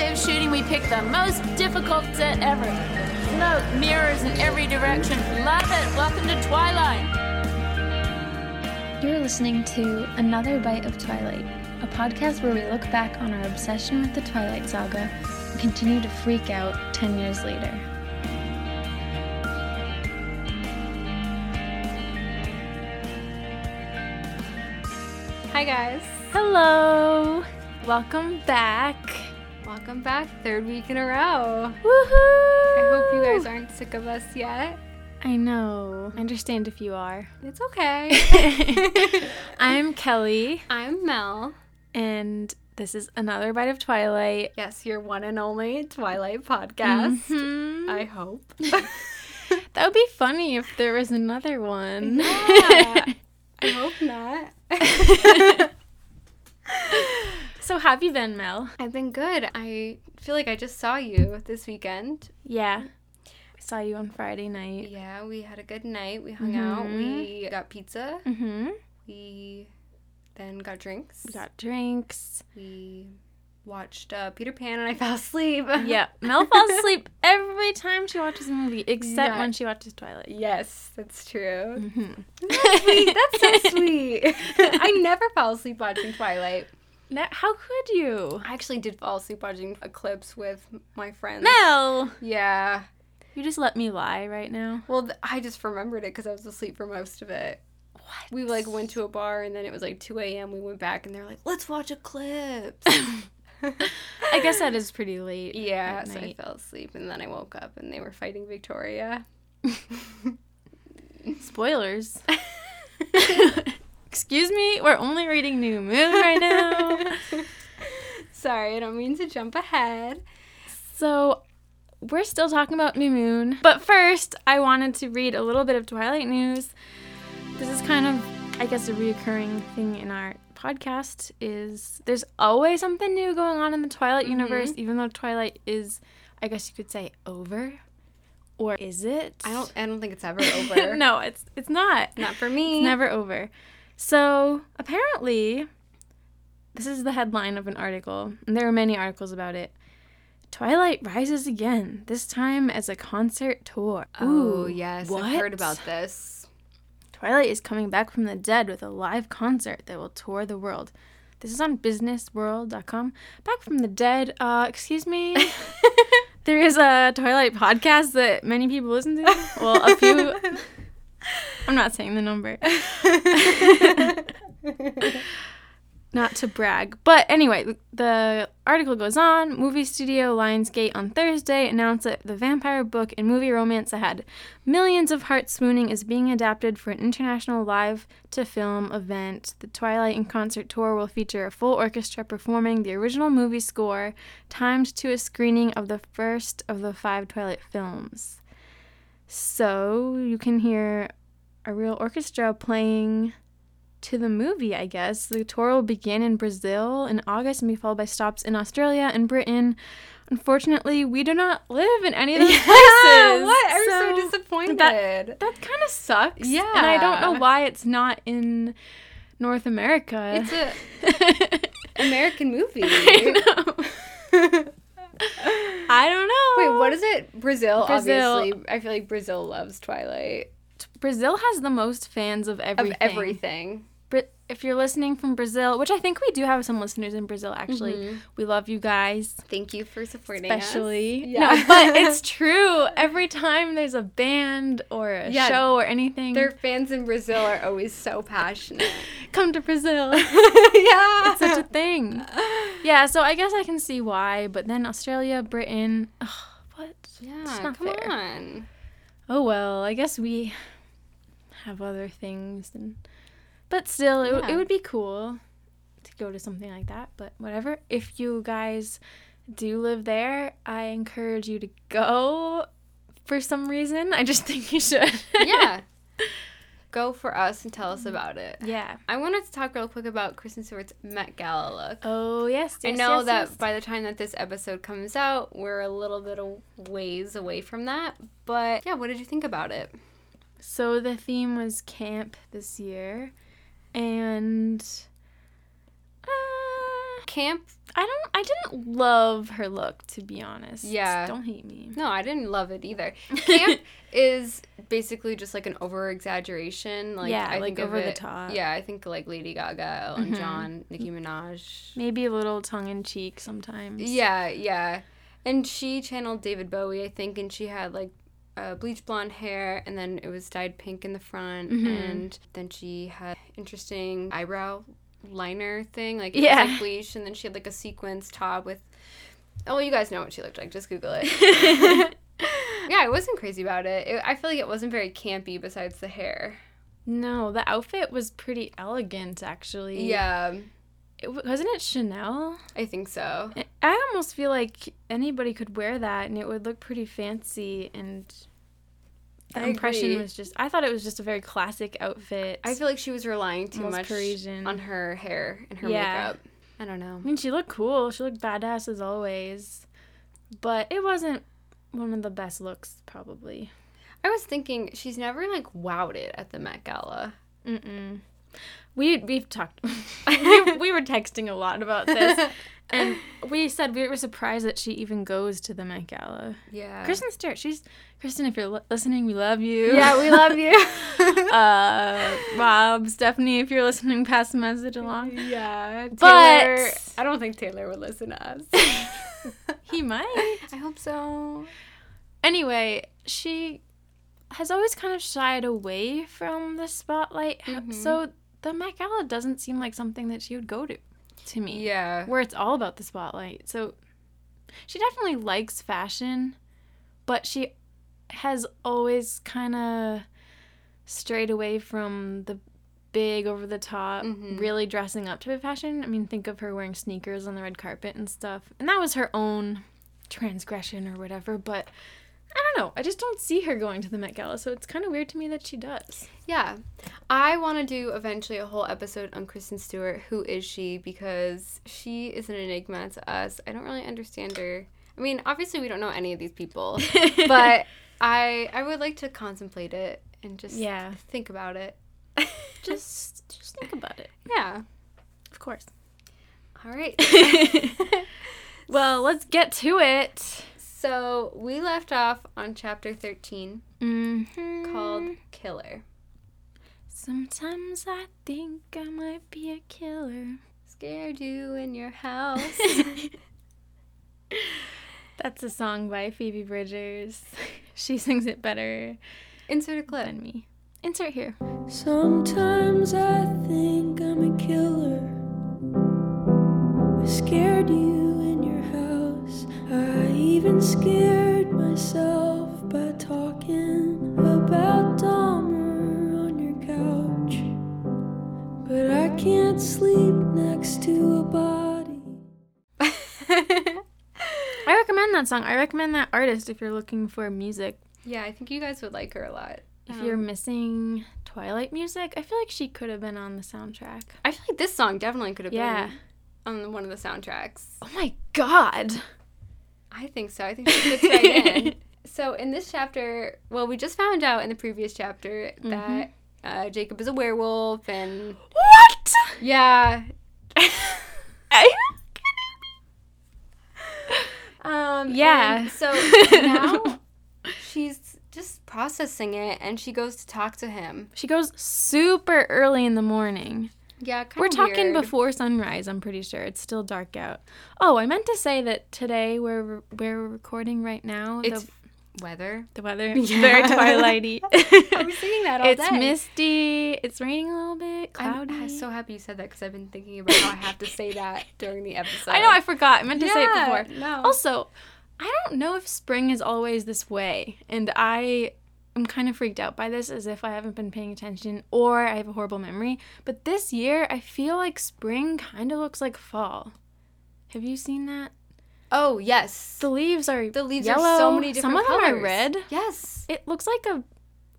day of shooting, we picked the most difficult set ever. Smoke, mirrors in every direction. Love it. Welcome to Twilight. You're listening to Another Bite of Twilight, a podcast where we look back on our obsession with the Twilight Saga and continue to freak out 10 years later. Hi guys. Hello! Welcome back. Welcome back. Third week in a row. Woohoo! I hope you guys aren't sick of us yet. I know. I understand if you are. It's okay. I'm Kelly, I'm Mel. and this is Another Bite of Twilight. Yes, your one and only Twilight podcast. Mhm. I hope. That would be funny if there was another one. Yeah. I hope not. So, have you been, Mel? I've been good. I feel like I just saw you this weekend. Yeah. I saw you on Friday night. Yeah, we had a good night. We hung out. We got pizza. Mm-hmm. We then got drinks. We got drinks. We watched uh, Peter Pan and I fell asleep. Yeah, Mel falls asleep every time she watches a movie, except Yeah. when she watches Twilight. Yes, that's true. Mm-hmm. Sweet, That's so sweet. I never fall asleep watching Twilight. How could you? I actually did fall asleep watching Eclipse with my friends. Mel! Yeah. You just let me lie right now. Well, th- I just remembered it because I was asleep for most of it. What? We like went to a bar and then it was like 2 a.m. We went back and they're like, let's watch Eclipse. I guess that is pretty late. yeah, so I fell asleep and then I woke up and they were fighting Victoria. Spoilers. Excuse me, we're only reading New Moon right now. Sorry, I don't mean to jump ahead. So, we're still talking about New Moon. But first, I wanted to read a little bit of Twilight news. This is kind of, I guess, a reoccurring thing in our podcast is there's always something new going on in the Twilight mm-hmm. universe, even though Twilight is, I guess you could say, over. Or is it? I don't I don't think it's ever over. no, it's it's not. Not for me. It's never over. So apparently, this is the headline of an article, and there are many articles about it. Twilight rises again, this time as a concert tour. Oh, yes. what? I've heard about this. Twilight is coming back from the dead with a live concert that will tour the world. This is on businessworld.com. Back from the dead. Uh, excuse me. there is a Twilight podcast that many people listen to. Well, a few. I'm not saying the number. Not to brag. But anyway, the- article goes on. Movie studio Lionsgate on Thursday announced that the vampire book and movie romance that had millions of hearts swooning is being adapted for an international live to film event. The Twilight in Concert Tour will feature a full orchestra performing the original movie score, timed to a screening of the first of the five Twilight films. So you can hear a real orchestra playing to the movie, I guess. The tour will begin in Brazil in August and be followed by stops in Australia and Britain. Unfortunately, we do not live in any of those places. what? I'm so, disappointed. That, that kind of sucks. Yeah. And I don't know why it's not in North America. it's a American movie. I know. I don't know. Wait, what is it? Brazil, Brazil. obviously. I feel like Brazil loves Twilight. Brazil has the most fans of everything. Of everything. If you're listening from Brazil, which I think we do have some listeners in Brazil actually, Mm-hmm. we love you guys. Thank you for supporting Especially. us. Especially. Yeah. No, but it's true. Every time there's a band or a Yeah. show or anything, Their fans in Brazil are always so passionate. come to Brazil. yeah. it's such a thing. Yeah, so I guess I can see why, but then Australia, Britain, ugh, what? Yeah, It's not come fair. on. Oh well, I guess we have other things and but still it, Yeah. it would be cool to go to something like that, but whatever. If you guys do live there, I encourage you to go for some reason. I just think you should. Yeah. Go for us and tell us about it. yeah. I wanted to talk real quick about Kristen Stewart's Met Gala look. Oh, yes. I know yes, that yes. by the time that this episode comes out, we're a little bit of ways away from that. But yeah, what did you think about it? So the theme was camp this year, and uh, camp. I don't. I didn't love her look, to be honest. Yeah. Don't hate me. No, I didn't love it either. Camp is basically just like an over exaggeration. Like Yeah, I like think over the top. Yeah, I think like Lady Gaga, Elton Mhm. John, Nicki Minaj. Maybe a little tongue in cheek sometimes. Yeah, yeah. And she channeled David Bowie, I think, and she had like uh, bleach blonde hair, and then it was dyed pink in the front, Mhm. and then she had interesting eyebrow liner thing, like Yeah. like bleach, and then she had like a sequins top with. Oh, you guys know what she looked like. Just Google it. yeah, I wasn't crazy about it. it. I feel like it wasn't very campy besides the hair. No, the outfit was pretty elegant, actually. Yeah, It, wasn't it Chanel? I think so. I almost feel like anybody could wear that and it would look pretty fancy and the I impression agree. was just I thought it was just a very classic outfit. I feel like she was relying too much Parisian. on her hair and her Yeah. makeup. I don't know. I mean, she looked cool. She looked badass as always. But it wasn't one of the best looks, probably. I was thinking she's never like wowed it at the Met Gala. Mm-mm. We, we've talked, we, we were texting a lot about this. And we said we were surprised that she even goes to the Met Gala. Yeah. Kristen Stewart, she's, Kristen, if you're li- listening, we love you. yeah, we love you. uh, Rob, Stephenie, if you're listening, pass the message along. yeah. Taylor, But- I don't think Taylor would listen to us. He might. I hope so. Anyway, she has always kind of shied away from the spotlight. Mhm. So the Met Gala doesn't seem like something that she would go to, to me. Yeah. Where it's all about the spotlight. So she definitely likes fashion, but she has always kind of strayed away from the big over the top Mhm. really dressing up to be fashion i mean think of her wearing sneakers on the red carpet and stuff and that was her own transgression or whatever but i don't know i just don't see her going to the met gala so it's kind of weird to me that she does Yeah. I want to do eventually a whole episode on Kristen Stewart. Who is she? Because she is an enigma to us. I don't really understand her. I mean, obviously we don't know any of these people, but I I would like to contemplate it and just yeah think about it. just just think about it Yeah. of course All right. well let's get to it so we left off on chapter 13 mm-hmm. called Killer. sometimes i think i might be a killer Scared you in your house. That's a song by Phoebe Bridgers. She sings it better Insert a clip. than me. Insert here. Sometimes I think I'm a killer. I scared you in your house. I even scared myself by talking about Dahmer on your couch. But I can't sleep next to a body. I recommend that song. I recommend that artist if you're looking for music. yeah, I think you guys would like her a lot. If Um, you're missing Twilight music, I feel like she could have been on the soundtrack. I feel like this song definitely could have Yeah. been on one of the soundtracks. Oh my god. I think so. I think she fits right in. So in this chapter, well, we just found out in the previous chapter that uh, Jacob is a werewolf, and What? yeah, um, Yeah. So now she's just processing it, and she goes to talk to him. she goes super early in the morning. Yeah, kind We're talking before sunrise, I'm pretty sure. It's still dark out. Oh, I meant to say that today we're we're recording right now. It's the, weather. the weather Yeah. very twilighty. I was thinking that all it's day. It's misty. It's raining a little bit. Cloudy. I'm so happy you said that because I've been thinking about how I have to say that during the episode. I know. I forgot. I meant to say it before. No. Also, I don't know if spring is always this way, and I am kind of freaked out by this, as if I haven't been paying attention or I have a horrible memory. But this year, I feel like spring kind of looks like fall. Have you seen that? oh yes, The leaves are the leaves yellow. are so many different colors. Some of them colors. are red. Yes. It looks like a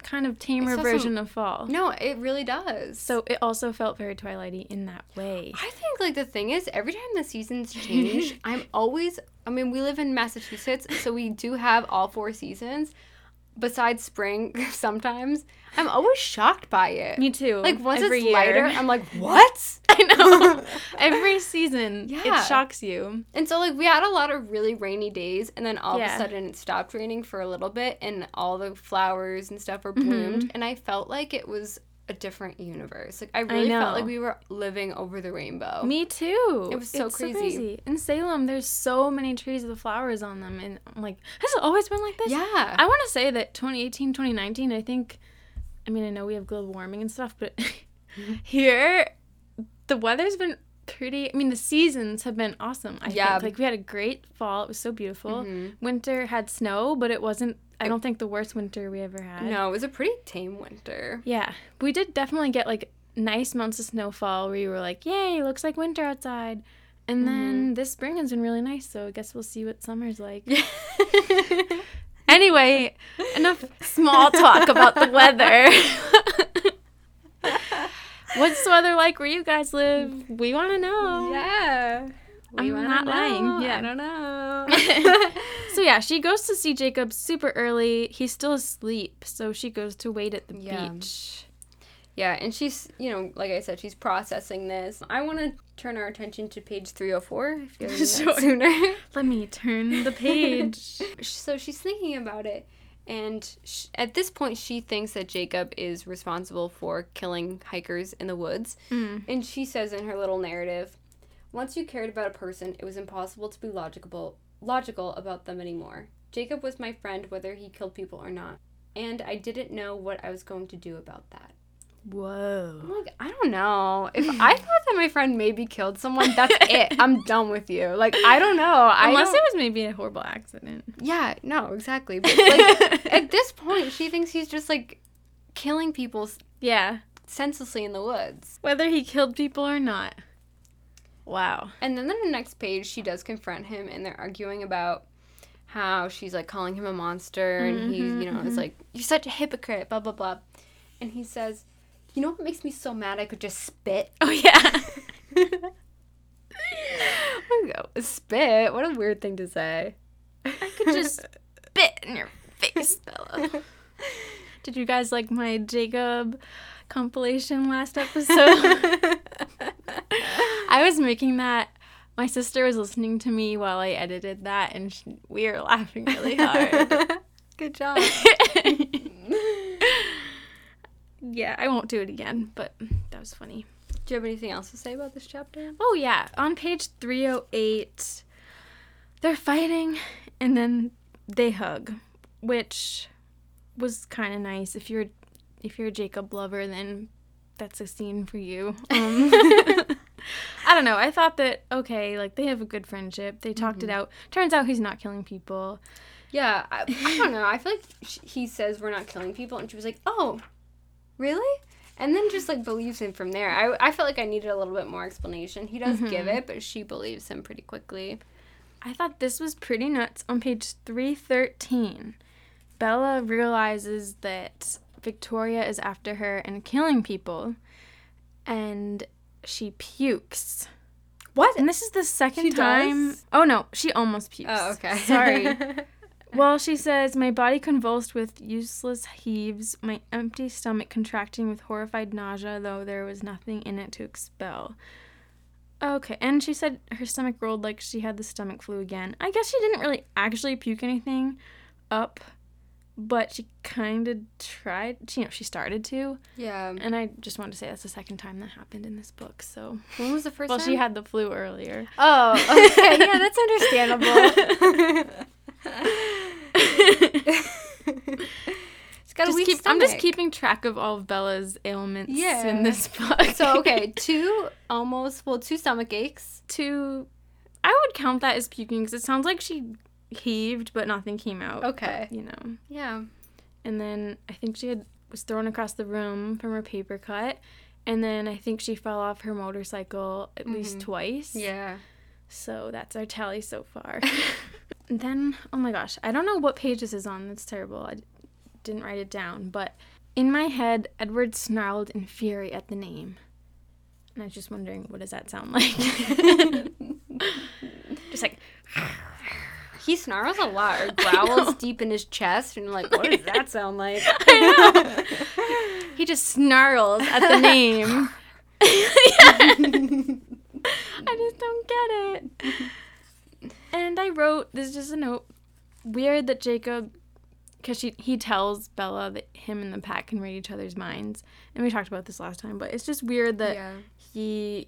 kind of tamer version of fall. No, it really does. So it also felt very twilighty in that way. I think like the thing is every time the seasons change, I'm always I mean, we live in Massachusetts, so we do have all four seasons. Besides spring sometimes, I'm always shocked by it. Me too. like once every it's year. lighter, I'm like, "What?" I know. Every season. Yeah. It shocks you. And so like we had a lot of really rainy days and then all of a sudden it stopped raining for a little bit and all the flowers and stuff were Mm-hmm. bloomed and I felt like it was a different universe. Like I really felt know. like we were living over the rainbow. Me too. It was so It's crazy. In Salem, there's so many trees with flowers on them. And I'm like, has it always been like this? Yeah. I want to say that 2018, 2019, I think, I mean, I know we have global warming and stuff, but here, the weather's been pretty, I mean, the seasons have been awesome. I Yeah. think. Like, we had a great fall. It was so beautiful. Mm-hmm. Winter had snow, but it wasn't, I don't think, the worst winter we ever had. no, it was a pretty tame winter. Yeah. We did definitely get, like, nice months of snowfall where you were like, yay, looks like winter outside. And mm-hmm. then this spring has been really nice, so I guess we'll see what summer's like. Anyway, enough small talk about the weather. What's the weather like where you guys live? We want to know. yeah. I'm wanna not lying. Yeah. I don't know. So yeah, she goes to see Jacob super early. He's still asleep, so she goes to wait at the Yeah. beach. Yeah, and she's, you know, like I said, she's processing this. I want to turn our attention to page 304, if you're Sure. sooner. Let me turn the page. so she's thinking about it, and sh- at this point, she thinks that Jacob is responsible for killing hikers in the woods. Mm. And she says in her little narrative, "Once you cared about a person, it was impossible to be logical logical about them anymore. Jacob was my friend, whether he killed people or not, and I didn't know what I was going to do about that." Whoa. I'm like, I don't know. If I thought that my friend maybe killed someone, that's it. I'm done with you. Like, I don't know. I Unless don't- it was maybe a horrible accident. yeah, no, exactly. But like at this point, she thinks he's just like killing people Yeah. senselessly in the woods. Whether he killed people or not. Wow. And then on the next page, she does confront him, and they're arguing about how she's like calling him a monster, and he's mm-hmm, you know is mm-hmm. like you're such a hypocrite, blah blah blah, and he says, you know what makes me so mad? I could just spit. Oh yeah. Go, spit. What a weird thing to say. I could just spit in your face, Bella. Did you guys like my Jacob compilation last episode? I was making that. My sister was listening to me while I edited that, and she, we were laughing really hard. Good job. yeah, I won't do it again, but that was funny. Do you have anything else to say about this chapter? Oh yeah, on page 308 they're fighting and then they hug, which was kind of nice. If you're if you're a Jacob lover, then that's a scene for you. Um, I don't know. I thought that okay, like they have a good friendship. They talked it mm-hmm. out. Turns out he's not killing people. Yeah, I, I don't know. I feel like sh- he says we're not killing people, and she was like, "Oh, really?" And then just like believes him from there. I, I felt like I needed a little bit more explanation. He does give mm-hmm. it, but she believes him pretty quickly. I thought this was pretty nuts. On page 313, Bella realizes that Victoria is after her and killing people, and she pukes. What? And this is the second She time. does? Oh no, she almost pukes. Oh, okay. Sorry. Well, she says, My body convulsed with useless heaves, my empty stomach contracting with horrified nausea, though there was nothing in it to expel. Okay, and she said her stomach rolled like she had the stomach flu again. I guess she didn't really actually puke anything up, but she kind of tried. She, you know, she started to, yeah. and I just wanted to say that's the second time that happened in this book. So, When was the first well, time? she had the flu earlier. Oh, okay. Yeah, that's understandable. It's got a Just weak keep, I'm just keeping track of all of Bella's ailments Yeah. in this book. So okay, two almost well, two stomach aches. two, I would count that as puking because it sounds like she heaved, but nothing came out. Okay. but, you know. Yeah. And then I think she had was thrown across the room from her paper cut, and then I think she fell off her motorcycle at least mm-hmm. twice. Yeah. So that's our tally so far. then, oh my gosh, I don't know what page this is on. That's terrible. I d- didn't write it down. But in my head, Edward snarled in fury at the name. And I was just wondering, what does that sound like? just like, He snarls a lot or growls deep in his chest, and like, what does that sound like? he just snarls at the name. I just don't get it. and I wrote, this is just a note. Weird that Jacob, because she he tells Bella that him and the pack can read each other's minds, and we talked about this last time. But it's just weird that yeah. he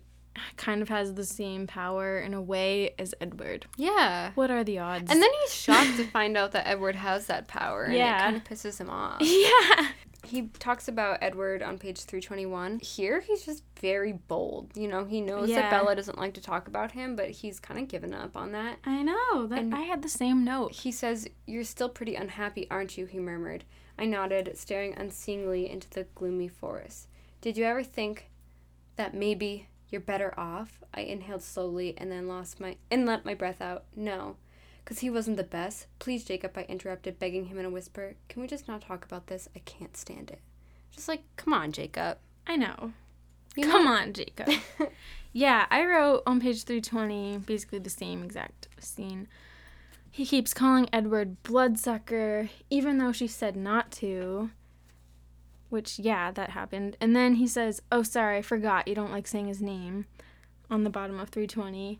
kind of has the same power in a way as Edward. Yeah. What are the odds? And then he's shocked to find out that Edward has that power. And Yeah. it kind of pisses him off. yeah, He talks about Edward on page 321. Here, he's just very bold. You know, he knows Yeah. that Bella doesn't like to talk about him, but he's kind of given up on that. I know that And- I had the same note. He says, You're still pretty unhappy, aren't you? He murmured. I nodded, staring unseeingly into the gloomy forest. Did you ever think that maybe you're better off? I inhaled slowly and then lost my and let my breath out. No. Because he wasn't the best. Please, Jacob, I interrupted, begging him in a whisper. Can we just not talk about this? I can't stand it. Just like, come on, Jacob. I know. You Come know- on, Jacob. yeah, I wrote on page 320 basically the same exact scene. He keeps calling Edward bloodsucker, even though she said not to. Which, yeah, that happened. And then he says, Oh, sorry, I forgot you don't like saying his name on the bottom of 320.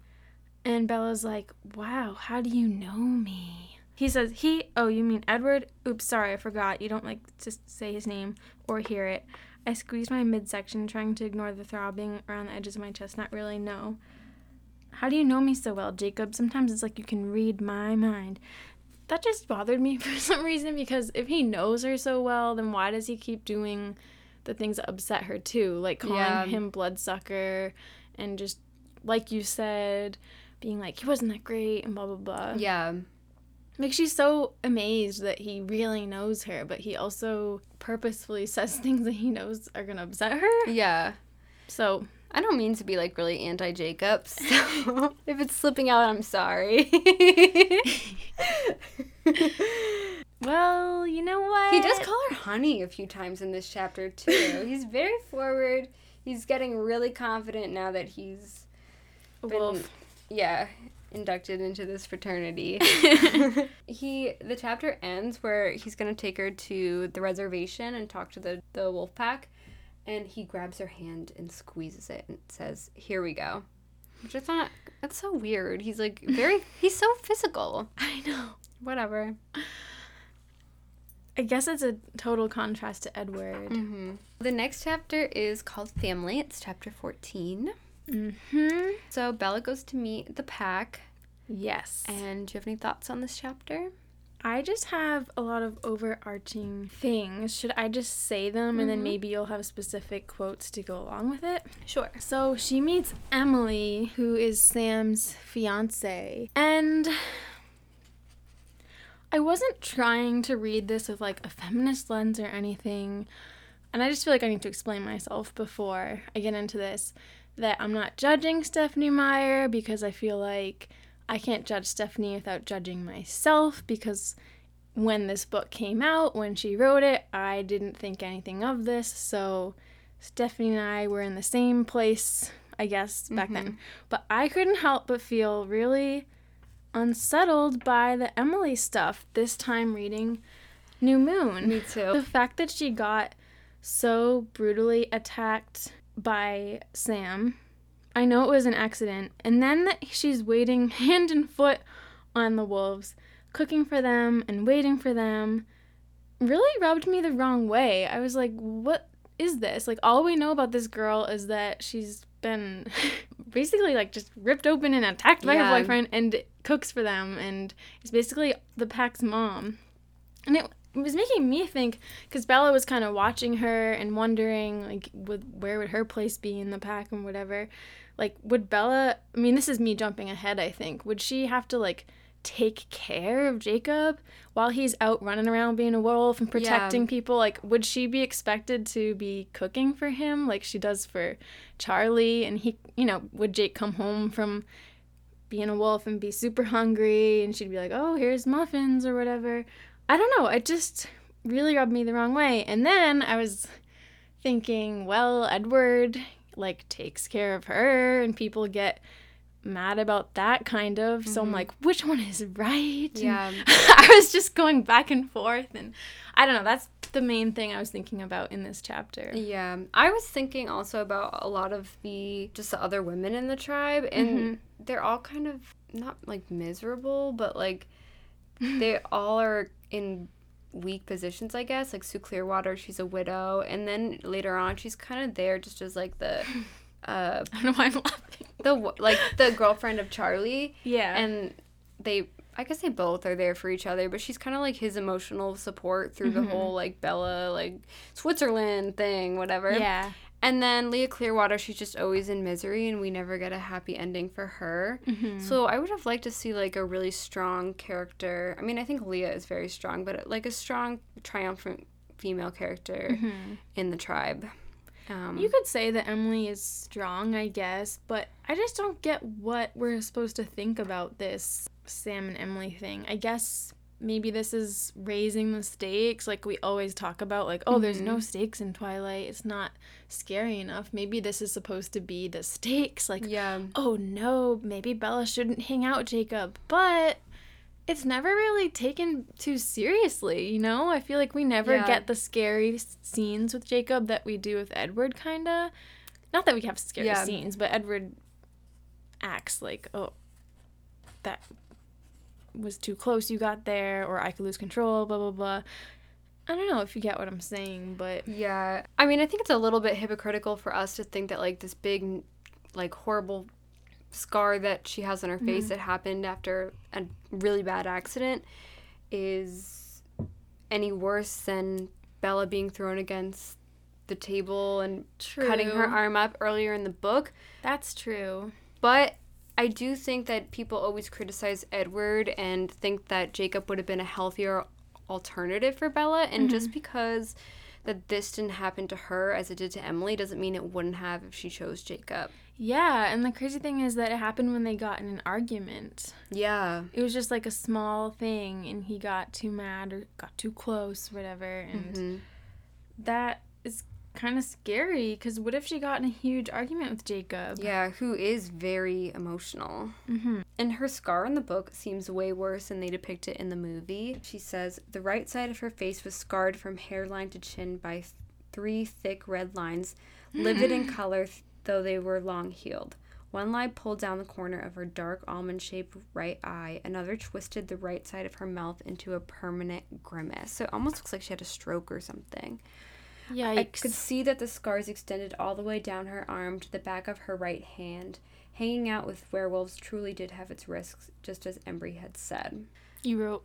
And Bella's like, Wow, how do you know me? He says, He, oh, you mean Edward? Oops, sorry, I forgot. You don't like to say his name or hear it. I squeezed my midsection, trying to ignore the throbbing around the edges of my chest. Not really, no. How do you know me so well, Jacob? Sometimes it's like you can read my mind. That just bothered me for some reason because if he knows her so well, then why does he keep doing the things that upset her too? Like calling Yeah. him bloodsucker and just, like you said, being like, he wasn't that great and blah, blah, blah. Yeah. Like she's so amazed that he really knows her, but he also purposefully says things that he knows are gonna upset her. Yeah. So I don't mean to be like really anti Jacob, so if it's slipping out, I'm sorry. well, you know what? he does call her honey a few times in this chapter too. he's very forward. He's getting really confident now that he's a been, wolf. yeah, inducted into this fraternity. he the chapter ends where he's gonna take her to the reservation and talk to the the wolf pack, and he grabs her hand and squeezes it and says, "Here we go." Which I thought that's so weird. He's like very he's so physical. I know. Whatever. I guess it's a total contrast to Edward. Mm-hmm. The next chapter is called Family. It's chapter fourteen. Mm-hmm. So Bella goes to meet the pack. Yes. And do you have any thoughts on this chapter? I just have a lot of overarching things. Should I just say them and then mm-hmm. maybe you'll have specific quotes to go along with it? Sure. So she meets Emily, who is Sam's fiance. And I wasn't trying to read this with like a feminist lens or anything. And I just feel like I need to explain myself before I get into this that I'm not judging Stephenie Meyer because I feel like I can't judge Stephenie without judging myself because when this book came out, when she wrote it, I didn't think anything of this. So Stephenie and I were in the same place, I guess, back then. Mm-hmm. But I couldn't help but feel really unsettled by the Emily stuff this time reading New Moon. Me too. The fact that she got so brutally attacked by Sam. I know it was an accident. And then that she's waiting hand and foot on the wolves, cooking for them and waiting for them, really rubbed me the wrong way. I was like, what is this? Like, all we know about this girl is that she's been basically like just ripped open and attacked by Yeah. her boyfriend and cooks for them and is basically the pack's mom. And it, it was making me think because Bella was kind of watching her and wondering like would, where would her place be in the pack and whatever. Like would Bella? I mean, this is me jumping ahead. I think would she have to like take care of Jacob while he's out running around being a wolf and protecting people? Like would she be expected to be cooking for him like she does for Charlie? And he, you know, would Jake come home from being a wolf and be super hungry and she'd be like, "Oh, here's muffins or whatever." I don't know. It just really rubbed me the wrong way. And then I was thinking, well, Edward like takes care of her and people get mad about that kind of. So I'm like, which one is right? Yeah. I was just going back and forth and I don't know, that's the main thing I was thinking about in this chapter. Yeah, I was thinking also about a lot of the just the other women in the tribe, and Mm-hmm. they're all kind of not like miserable, but like they all are in weak positions, I guess. Like Sue Clearwater, she's a widow, and then later on, she's kind of there just as like the, uh, I don't know why I'm laughing. the like the girlfriend of Charlie, Yeah. and they. I guess they both are there for each other, but she's kind of like his emotional support through the whole like Bella like Switzerland thing, whatever. yeah. And then Leah Clearwater, she's just always in misery, and we never get a happy ending for her. So I would have liked to see like a really strong character. I mean, I think Leah is very strong, but like a strong, triumphant female character in the tribe. Um, You could say that Emily is strong, I guess, but I just don't get what we're supposed to think about this Sam and Emily thing. I guess maybe this is raising the stakes, like we always talk about, like, oh, there's no mm-hmm. stakes in Twilight. It's not scary enough. Maybe this is supposed to be the stakes, like, yeah, oh no, maybe Bella shouldn't hang out Jacob. But it's never really taken too seriously, you know? I feel like we never Yeah. get the scary scenes with Jacob that we do with Edward, kind of. Not that we have scary Yeah. scenes, but Edward acts like, oh, that was too close, you got there, or I could lose control, blah, blah, blah. I don't know if you get what I'm saying, but yeah. I mean, I think it's a little bit hypocritical for us to think that like this big, like horrible scar that she has on her face mm-hmm. that happened after a really bad accident is any worse than Bella being thrown against the table and cutting her arm up earlier in the book. that's true. But I do think that people always criticize Edward and think that Jacob would have been a healthier alternative for Bella. And just because that this didn't happen to her as it did to Emily doesn't mean it wouldn't have if she chose Jacob. Yeah, and the crazy thing is that it happened when they got in an argument. Yeah. It was just like a small thing, and he got too mad or got too close, whatever. And Mhm. that is kind of scary because what if she got in a huge argument with Jacob? Yeah, who is very emotional. Mm-hmm. And her scar in the book seems way worse than they depict it in the movie. She says the right side of her face was scarred from hairline to chin by th- three thick red lines, livid in color, th- though they were long healed. One line pulled down the corner of her dark almond shaped right eye, another twisted the right side of her mouth into a permanent grimace. So it almost looks like she had a stroke or something. Yikes. I could see that the scars extended all the way down her arm to the back of her right hand. Hanging out with werewolves truly did have its risks, just as Embry had said. you wrote,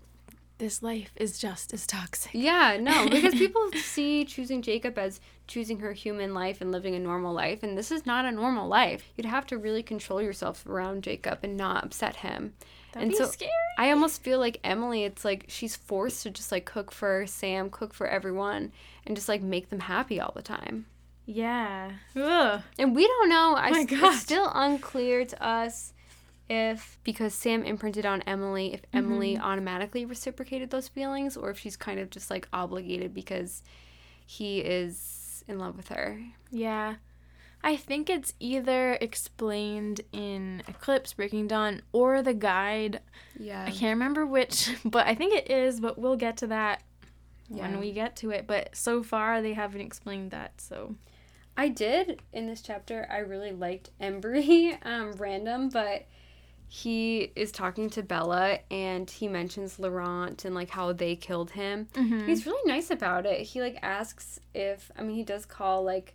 "This life is just as toxic." Yeah, no, because people see choosing Jacob as choosing her human life and living a normal life, and this is not a normal life. You'd have to really control yourself around Jacob and not upset him. That'd and be so scary. I almost feel like Emily, it's like she's forced to just like cook for Sam, cook for everyone, and just like make them happy all the time. Yeah. Ugh. And we don't know. I, my s- God. It's still unclear to us if, because Sam imprinted on Emily, if Emily Mm-hmm. automatically reciprocated those feelings or if she's kind of just like obligated because he is in love with her. Yeah. I think it's either explained in Eclipse, Breaking Dawn, or the guide. Yeah. I can't remember which, but I think it is, but we'll get to that Yeah. when we get to it. But so far, they haven't explained that, so. I did in this chapter. I really liked Embry, um, random, but he is talking to Bella and he mentions Laurent and like how they killed him. He's really nice about it. He like asks if I mean he does call like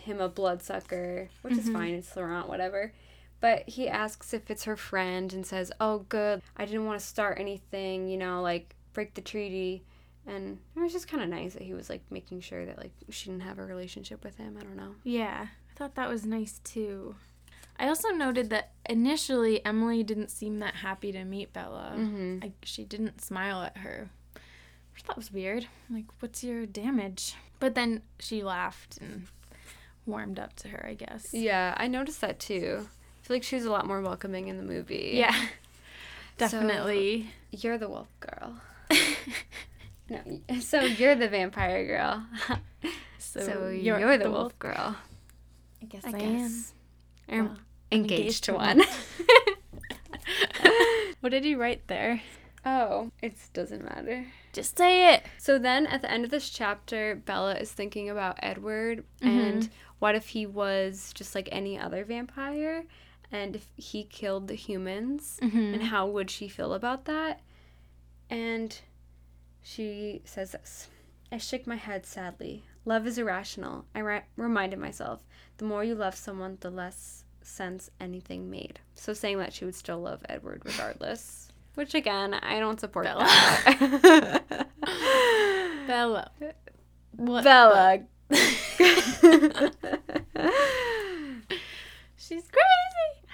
him a bloodsucker, which is fine. It's Laurent, whatever. But he asks if it's her friend and says, "Oh, good. I didn't want to start anything. You know, like break the treaty." And it was just kind of nice that he was like making sure that like she didn't have a relationship with him. I don't know. Yeah, I thought that was nice too. I also noted that initially Emily didn't seem that happy to meet Bella. Mm-hmm. Like she didn't smile at her. Which I thought that was weird. Like, what's your damage? But then she laughed and warmed up to her, I guess. Yeah, I noticed that too. I feel like she was a lot more welcoming in the movie. Yeah. Definitely. You're the wolf girl. No, so you're the vampire girl. So, you're, the, wolf girl. I guess I I, guess. am. Or Well, engaged, engaged to to one. What did you write there? Oh, it doesn't matter. Just say it. So then at the end of this chapter, Bella is thinking about Edward mm-hmm. and what if he was just like any other vampire and if he killed the humans mm-hmm. and how would she feel about that? And she says this I shook my head sadly. Love is irrational. I ri- reminded myself the more you love someone, the less sense anything made. So saying that she would still love Edward regardless. Which again, I don't support Bella. that. Bella. What? Bella. She's crazy.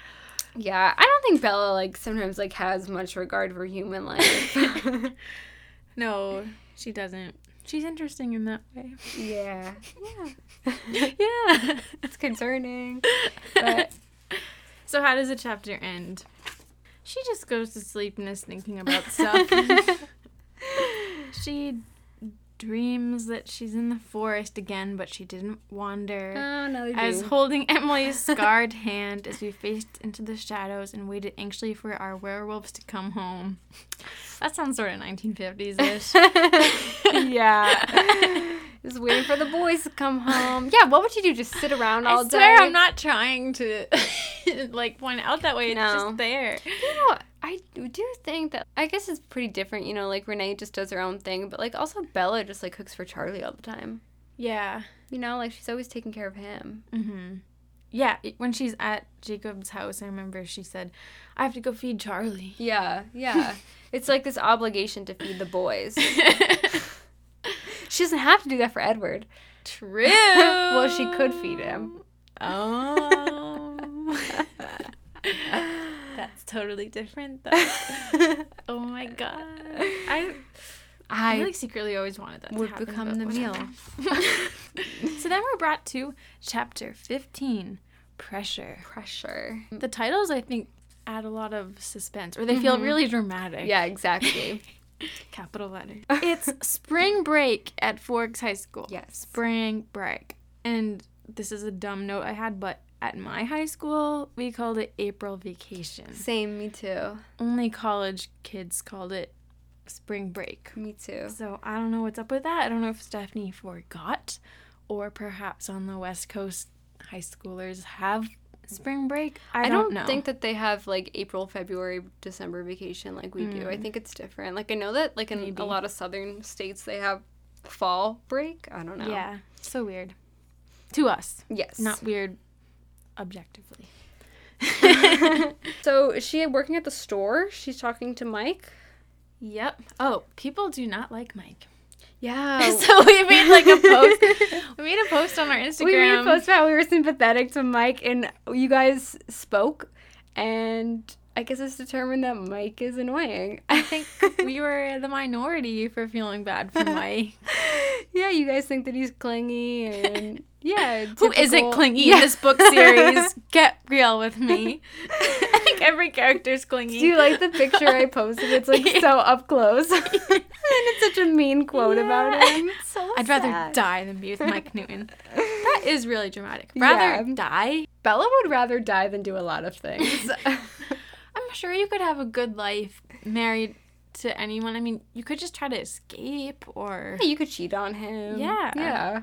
yeah, I don't think Bella like sometimes like has much regard for human life. No, she doesn't. She's interesting in that way. yeah. yeah. Yeah. It's concerning. But So how does the chapter end? She just goes to sleep and is thinking about stuff. she dreams that she's in the forest again, but she didn't wander. oh, I was holding Emily's scarred hand as we faced into the shadows and waited anxiously for our werewolves to come home. That sounds sort of 1950s ish. yeah. Just waiting for the boys to come home. Yeah, what would you do? Just sit around all I day? I'm not trying to like point out that way. It's just there. You know, I do think that I guess it's pretty different. You know, like Renee just does her own thing, but like also Bella just like cooks for Charlie all the time. Yeah. You know, like she's always taking care of him. Mm-hmm. Yeah, when she's at Jacob's house, I remember she said, I have to go feed Charlie. Yeah, yeah. it's like this obligation to feed the boys. She doesn't have to do that for Edward. True. Well, she could feed him. Oh. That's totally different, though. oh my god. I, I I like secretly always wanted that would to happen, become the meal. so then we're brought to chapter 15 Pressure. Pressure. The titles, I think, add a lot of suspense, or they feel mm-hmm. really dramatic. Yeah, exactly. Capital letters. It's spring break at Forks High School. Yes. Spring break. And this is a dumb note I had, but at my high school, we called it April vacation. Same, me too. Only college kids called it spring break. Me too. So I don't know what's up with that. I don't know if Stephenie forgot, or perhaps on the West Coast, high schoolers have spring break. I, I don't, don't, think that they have like April, February, December vacation like we do. I mm. think it's different. Like I know that like in Maybe. a lot of southern states they have fall break. I don't know. Yeah, so weird. To us, Yes. not weird objectively. So is she working at the store? She's talking to Mike. Yep. Oh, people do not like Mike. Yeah. so we made like a post. we made a post on our Instagram. we made a post about we were sympathetic to Mike, and you guys spoke, and I guess it's determined that Mike is annoying. I think we were the minority for feeling bad for Mike. yeah, you guys think that he's clingy and yeah. Who isn't clingy Yeah. in this book series? Get real with me. Think every character's clingy. Do you like the picture I posted? It's like so up close. and it's such a mean quote about him. It's so I'd rather die than be with Mike Newton. That is really dramatic. Rather Yeah. die. Bella would rather die than do a lot of things. I'm sure you could have a good life married to anyone. I mean, you could just try to escape or you could cheat on him. Yeah. Yeah.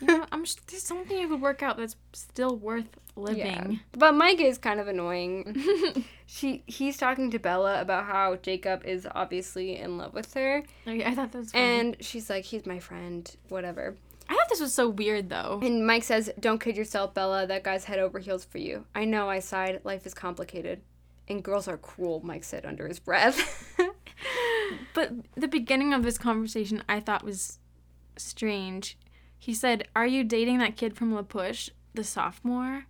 I'm sh- there's something you could work out that's still worth living. Yeah. But Mike is kind of annoying. she he's talking to Bella about how Jacob is obviously in love with her. Oh, okay, I thought that was funny. And she's like, he's my friend, whatever. I thought this was so weird though. And Mike says, Don't kid yourself, Bella. That guy's head over heels for you. I know, I sighed. Life is complicated. And girls are cruel, Mike said under his breath. But the beginning of this conversation I thought was strange. He said, Are you dating that kid from La Push, the sophomore?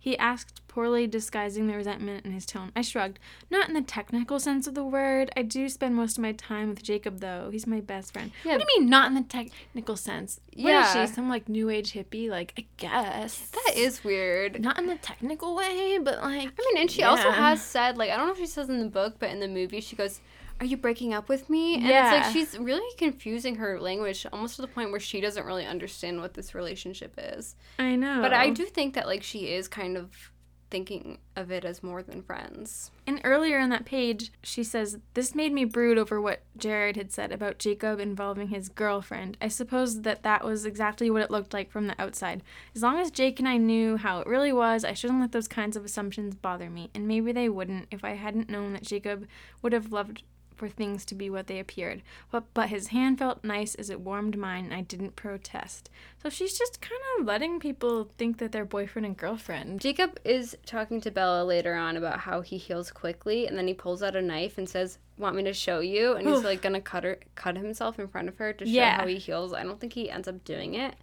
He asked, poorly disguising the resentment in his tone. I shrugged. Not in the technical sense of the word. I do spend most of my time with Jacob, though. He's my best friend. Yeah. What do you mean, not in the technical sense? What is Yeah. she? Some like new age hippie? Like, I guess. that is weird. Not in the technical way, but like. I mean, and she also has said, like, I don't know if she says in the book, but in the movie, she goes, Are you breaking up with me? And it's Yeah. like she's really confusing her language almost to the point where she doesn't really understand what this relationship is. I know. But I do think that, like, she is kind of thinking of it as more than friends. And earlier in that page, she says, This made me brood over what Jared had said about Jacob involving his girlfriend. I suppose that that was exactly what it looked like from the outside. As long as Jake and I knew how it really was, I shouldn't let those kinds of assumptions bother me. And maybe they wouldn't if I hadn't known that Jacob would have loved for things to be what they appeared. But but his hand felt nice as it warmed mine and I didn't protest. So she's just kind of letting people think that they're boyfriend and girlfriend. Jacob is talking to Bella later on about how he heals quickly, and then he pulls out a knife and says, "Want me to show you?" And he's Oof. like gonna cut her, cut himself in front of her to show Yeah. how he heals. I don't think he ends up doing it,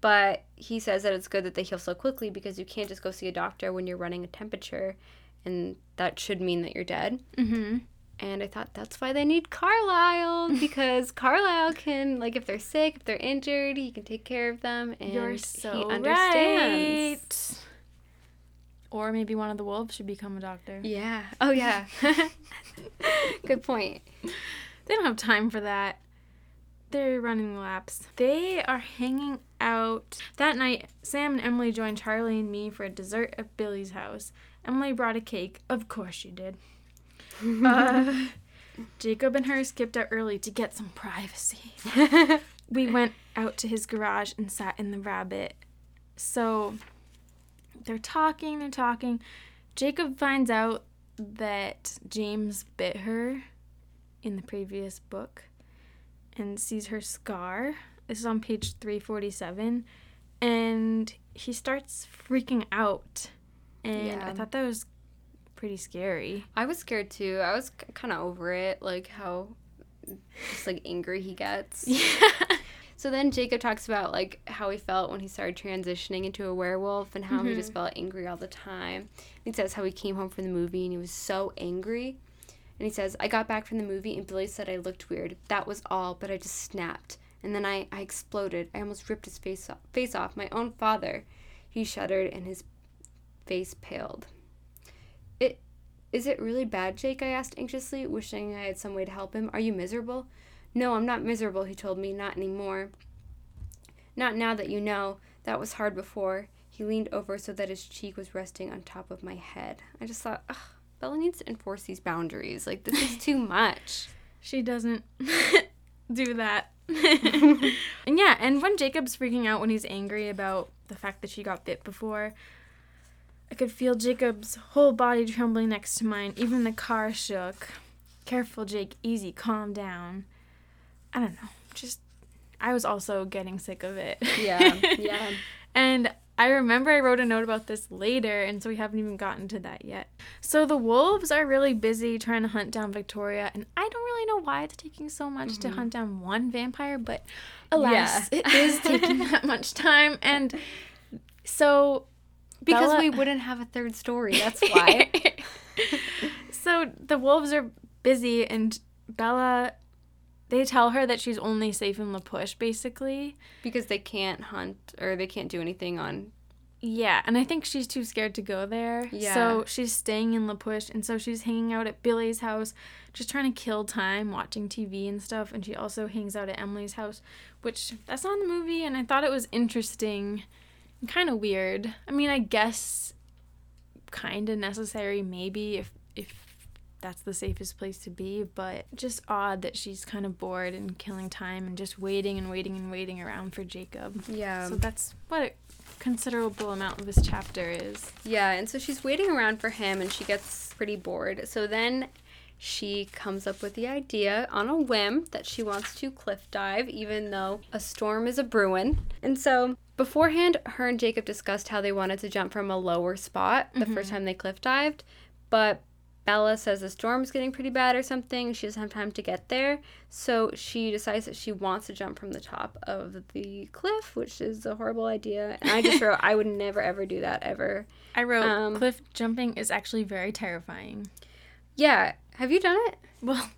but he says that it's good that they heal so quickly because you can't just go see a doctor when you're running a temperature, and that should mean that you're dead. Mhm. And I thought that's why they need Carlisle because Carlisle can like if they're sick, if they're injured, he can take care of them and You're so he understands. right. Or maybe one of the wolves should become a doctor. Yeah. Oh yeah. Good point. They don't have time for that. They're running laps. They are hanging out. That night, Sam and Emily joined Charlie and me for a dessert at Billy's house. Emily brought a cake. Of course she did. Uh, Jacob and her skipped out early to get some privacy. we went out to his garage and sat in the rabbit. So they're talking, they're talking. Jacob finds out that James bit her in the previous book and sees her scar. This is on page 347. And he starts freaking out. And Yeah. I thought that was pretty scary. I was scared too. I was kind of over it, like how just like angry he gets. Yeah. So then Jacob talks about like how he felt when he started transitioning into a werewolf and how he just mm-hmm. felt angry all the time. He says how he came home from the movie and he was so angry. And he says, I got back from the movie and Billy said I looked weird. That was all, but I just snapped. And then I, I exploded. I almost ripped his face off, face off. My own father. He shuddered and his face paled. It is it really bad, Jake? I asked anxiously, wishing I had some way to help him. Are you miserable? No, I'm not miserable, he told me, not anymore. Not now that you know. That was hard before. He leaned over so that his cheek was resting on top of my head. I just thought, ugh, Bella needs to enforce these boundaries. Like, this is too much. She doesn't do that. and yeah, and when Jacob's freaking out when he's angry about the fact that she got bit before, I could feel Jacob's whole body trembling next to mine. Even the car shook. Careful, Jake. Easy. Calm down. I don't know. Just, I was also getting sick of it. Yeah, yeah. And I remember I wrote a note about this later, and so we haven't even gotten to that yet. So the wolves are really busy trying to hunt down Victoria, and I don't really know why it's taking so much to mm-hmm. hunt down one vampire, but alas, Yeah. it is taking that much time. And so Because Bella- we wouldn't have a third story, that's why. so the wolves are busy, and Bella. They tell her that she's only safe in La Push, basically. because they can't hunt or they can't do anything on. Yeah, and I think she's too scared to go there. Yeah. So she's staying in La Push, and so she's hanging out at Billy's house, just trying to kill time, watching TV and stuff. And she also hangs out at Emily's house, which that's not in the movie, and I thought it was interesting kind of weird. I mean, I guess kind of necessary, maybe if if that's the safest place to be, but just odd that she's kind of bored and killing time and just waiting and waiting and waiting around for Jacob. Yeah. So that's what a considerable amount of this chapter is. Yeah, and so she's waiting around for him and she gets pretty bored. So then she comes up with the idea on a whim that she wants to cliff dive, even though a storm is a brewing. And so beforehand, her and Jacob discussed how they wanted to jump from a lower spot the first time they cliff dived, but Bella says the storm's getting pretty bad or something. She doesn't have time to get there. So she decides that she wants to jump from the top of the cliff, which is a horrible idea. And I just wrote, I would never ever do that ever. I wrote Um, cliff jumping is actually very terrifying. Yeah. Have you done it? Well,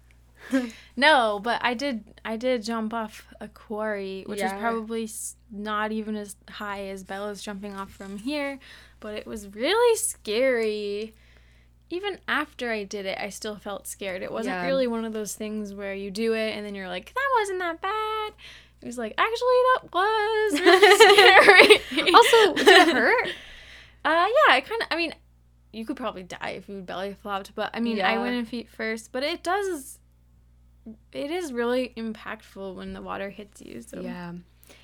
no, but I did. I did jump off a quarry, which is probably not even as high as Bella's jumping off from here, but it was really scary. Even after I did it, I still felt scared. It wasn't Yeah. really one of those things where you do it and then you're like, "That wasn't that bad." It was like, "Actually, that was really scary." Also, did it hurt? Uh, yeah, I kind of. I mean, you could probably die if you belly flopped, but I mean, I Yeah. went in feet first, but it does. It is really impactful when the water hits you. So Yeah.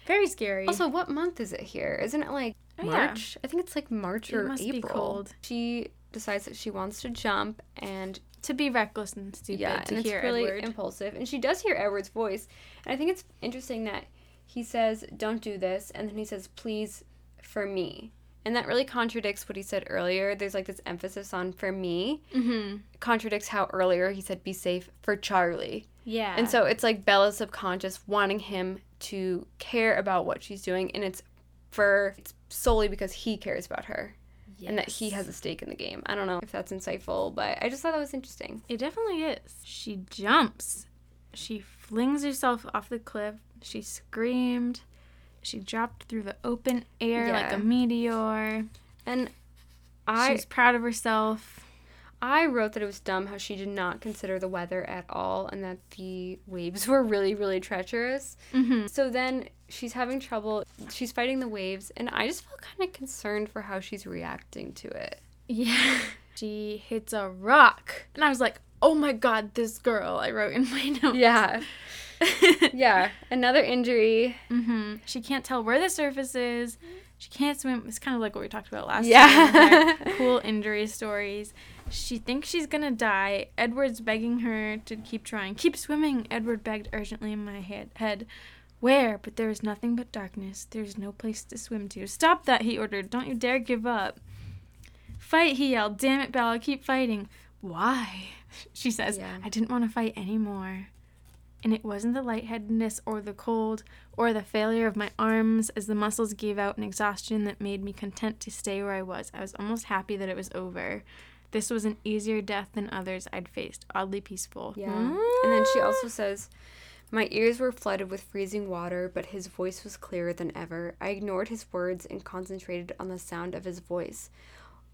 very scary. Also, what month is it here? Isn't it like Oh, yeah. March? I think it's like March It or must be April. cold. She decides that she wants to jump and to be reckless and stupid yeah, to and hear it's really Edward. impulsive. And she does hear Edward's voice. And I think it's interesting that he says, Don't do this. And then he says, Please, for me. And that really contradicts what he said earlier. There's like this emphasis on for me. mm-hmm. Contradicts how earlier he said, Be safe for Charlie. Yeah. And so it's like Bella's subconscious wanting him to care about what she's doing. And it's for it's solely because he cares about her and that he has a stake in the game. I don't know if that's insightful, but I just thought that was interesting. It definitely is. She jumps. She flings herself off the cliff. She screamed. She dropped through the open air like a meteor. And I She's proud of herself. I wrote that it was dumb how she did not consider the weather at all and that the waves were really, really treacherous. Mm-hmm. So then she's having trouble. She's fighting the waves, and I just felt kind of concerned for how she's reacting to it. Yeah. She hits a rock. And I was like, oh my god, this girl. I wrote in my notes. Yeah. yeah. Another injury. hmm She can't tell where the surface is. She can't swim. It's kind of like what we talked about last Yeah. time. Cool injury stories. She thinks she's gonna die. Edward's begging her to keep trying. Keep swimming, Edward begged urgently in my head. head. Where? But there is nothing but darkness. There is no place to swim to. Stop that, he ordered. Don't you dare give up. Fight, he yelled. Damn it, Bella, keep fighting. Why? She says, Yeah. I didn't want to fight anymore. And it wasn't the lightheadedness or the cold or the failure of my arms as the muscles gave out in exhaustion that made me content to stay where I was. I was almost happy that it was over. This was an easier death than others I'd faced, oddly peaceful. Yeah. Hmm? And then she also says, My ears were flooded with freezing water, but his voice was clearer than ever. I ignored his words and concentrated on the sound of his voice.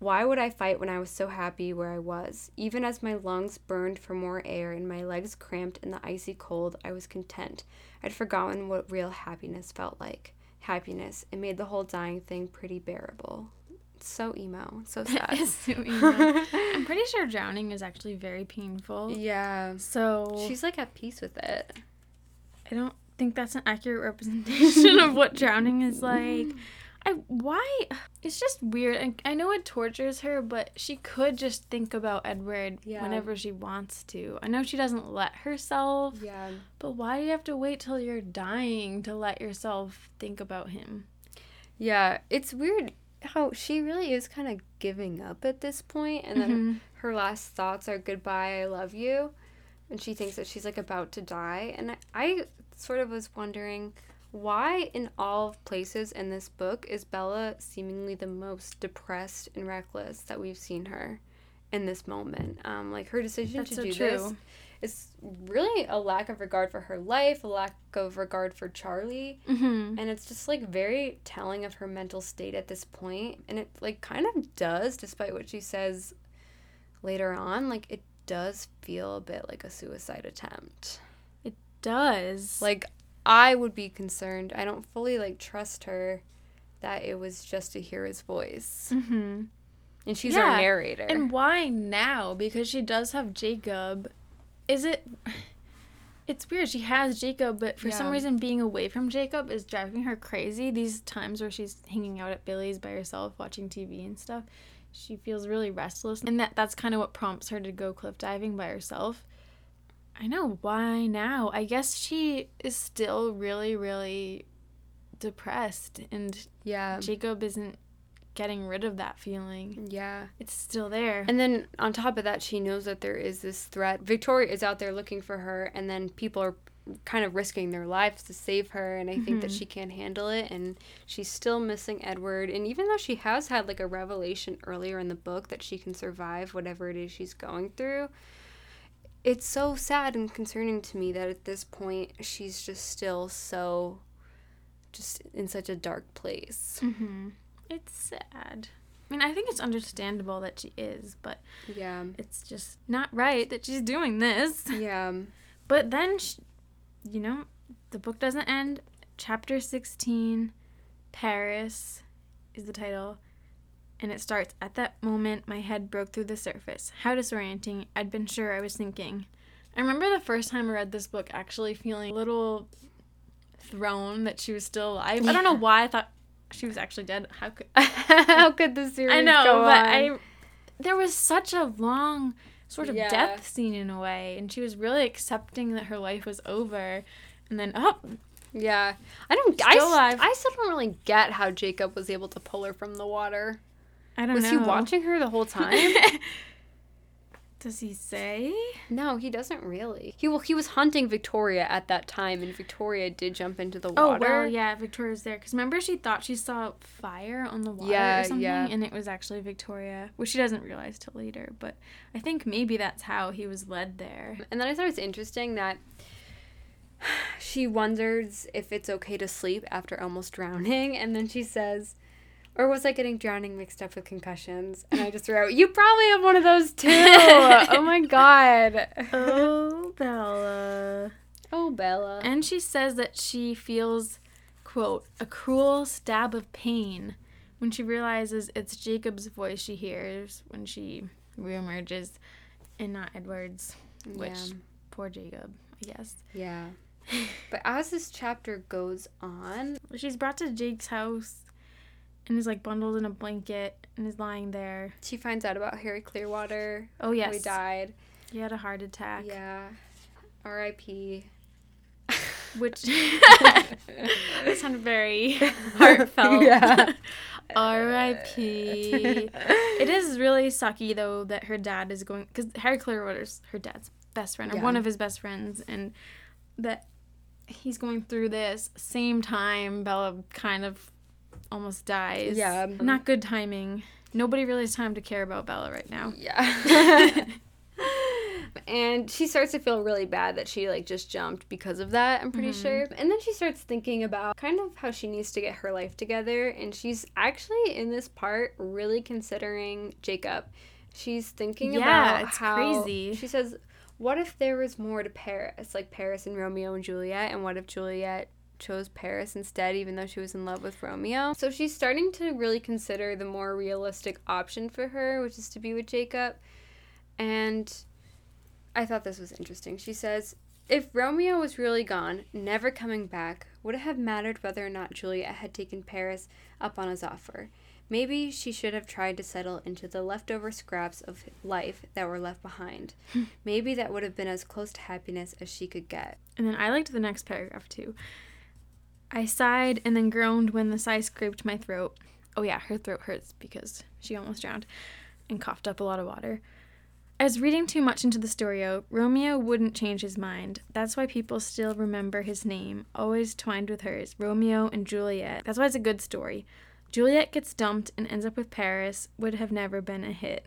Why would I fight when I was so happy where I was? Even as my lungs burned for more air and my legs cramped in the icy cold, I was content. I'd forgotten what real happiness felt like. Happiness. It made the whole dying thing pretty bearable. It's so emo. So sad. It's so emo. I'm pretty sure drowning is actually very painful. yeah. So She's like at peace with it. I don't think that's an accurate representation of what drowning is like. I why it's just weird. I, I know it tortures her, but she could just think about Edward Yeah. whenever she wants to. I know she doesn't let herself, Yeah. but why do you have to wait till you're dying to let yourself think about him? Yeah, it's weird how she really is kind of giving up at this point, and then Mhm. her last thoughts are "Goodbye, I love you," and she thinks that she's like about to die. And I, I sort of was wondering why, in all of places in this book, is Bella seemingly the most depressed and reckless that we've seen her in this moment. Um, like her decision That's to so do true. this is really a lack of regard for her life, a lack of regard for Charlie. Mm-hmm. And it's just like very telling of her mental state at this point. And it like kind of does, despite what she says later on, like it does feel a bit like a suicide attempt. It does Like I would be concerned. I don't fully like trust her that it was just to hear his voice. mm-hmm. And she's Yeah, our narrator. And why now? Because she does have Jacob. Is it? It's weird. She has Jacob, but for some reason, being away from Jacob is driving her crazy. These times where she's hanging out at Billy's by herself, watching TV and stuff, she feels really restless, and that that's kind of what prompts her to go cliff diving by herself. I know why now. I guess she is still really, really depressed, and yeah. Jacob isn't getting rid of that feeling. Yeah. It's still there. And then on top of that, she knows that there is this threat. Victoria is out there looking for her, and then people are kind of risking their lives to save her. And I think that mm-hmm. she can't handle it, and she's still missing Edward. And even though she has had like a revelation earlier in the book that she can survive whatever it is she's going through, it's so sad and concerning to me that at this point she's just still so just in such a dark place. Mm-hmm. It's sad. I mean, I think it's understandable that she is, but Yeah. it's just not right that she's doing this. Yeah. But then, sh you know, the book doesn't end. Chapter 16, Paris is the title. And it starts at that moment, my head broke through the surface. How disorienting. I'd been sure I was thinking. I remember the first time I read this book actually feeling a little thrown that she was still alive. I don't know why I thought she was actually dead. How could How could the series I know, go but on? I there was such a long sort of Yeah. death scene in a way, and she was really accepting that her life was over, and then oh, Yeah, I don't. Still s- alive. I still don't really get how Jacob was able to pull her from the water. I don't Was know. he watching her the whole time? Does he say? no, he doesn't really. He well, he was hunting Victoria at that time, and Victoria did jump into the water. Oh water. well, yeah, Victoria's there because remember she thought she saw fire on the water Yeah, or something, yeah. and it was actually Victoria, which she doesn't realize till later. But I think maybe that's how he was led there. And then I thought it was interesting that she wonders if it's okay to sleep after almost drowning, and then she says, or was I getting drowning mixed up with concussions? And I just wrote, You probably have one of those too. oh my god. Oh, Bella. Oh, Bella. And she says that she feels, quote, a cruel stab of pain when she realizes it's Jacob's voice she hears when she reemerges and not Edward's, which, Yeah. poor Jacob, I guess. Yeah. But as this chapter goes on, She's brought to Jake's house and is like bundled in a blanket and is lying there. she finds out about Harry Clearwater. Oh, yes, He died. He had a heart attack. Yeah. R.I.P. Which that sounded very heartfelt. Yeah. R.I.P. It is really sucky though that her dad is going because Harry Clearwater's her dad's best friend or Yeah. one of his best friends, and that he's going through this same time Bella kind of almost dies. Yeah. Um, not good timing. Nobody really has time to care about Bella right now. Yeah. and she starts to feel really bad that she like just jumped because of that, I'm pretty mm-hmm. sure. And then she starts thinking about kind of how she needs to get her life together and she's actually in this part really considering Jacob. She's thinking Yeah, about it's how crazy. She says, "What if there was more to Paris, like Paris and Romeo and Juliet, and what if Juliet chose Paris instead, even though she was in love with Romeo. So she's starting to really consider the more realistic option for her, which is to be with Jacob. And I thought this was interesting. She says, If Romeo was really gone, never coming back, would it have mattered whether or not Juliet had taken Paris up on his offer? Maybe she should have tried to settle into the leftover scraps of life that were left behind. Maybe that would have been as close to happiness as she could get. And then I liked the next paragraph too. I sighed and then groaned when the sigh scraped my throat. Oh, yeah, her throat hurts because she almost drowned and coughed up a lot of water. I was reading too much into the story. Romeo wouldn't change his mind. That's why people still remember his name, always twined with hers Romeo and Juliet. That's why it's a good story. Juliet gets dumped and ends up with Paris, would have never been a hit.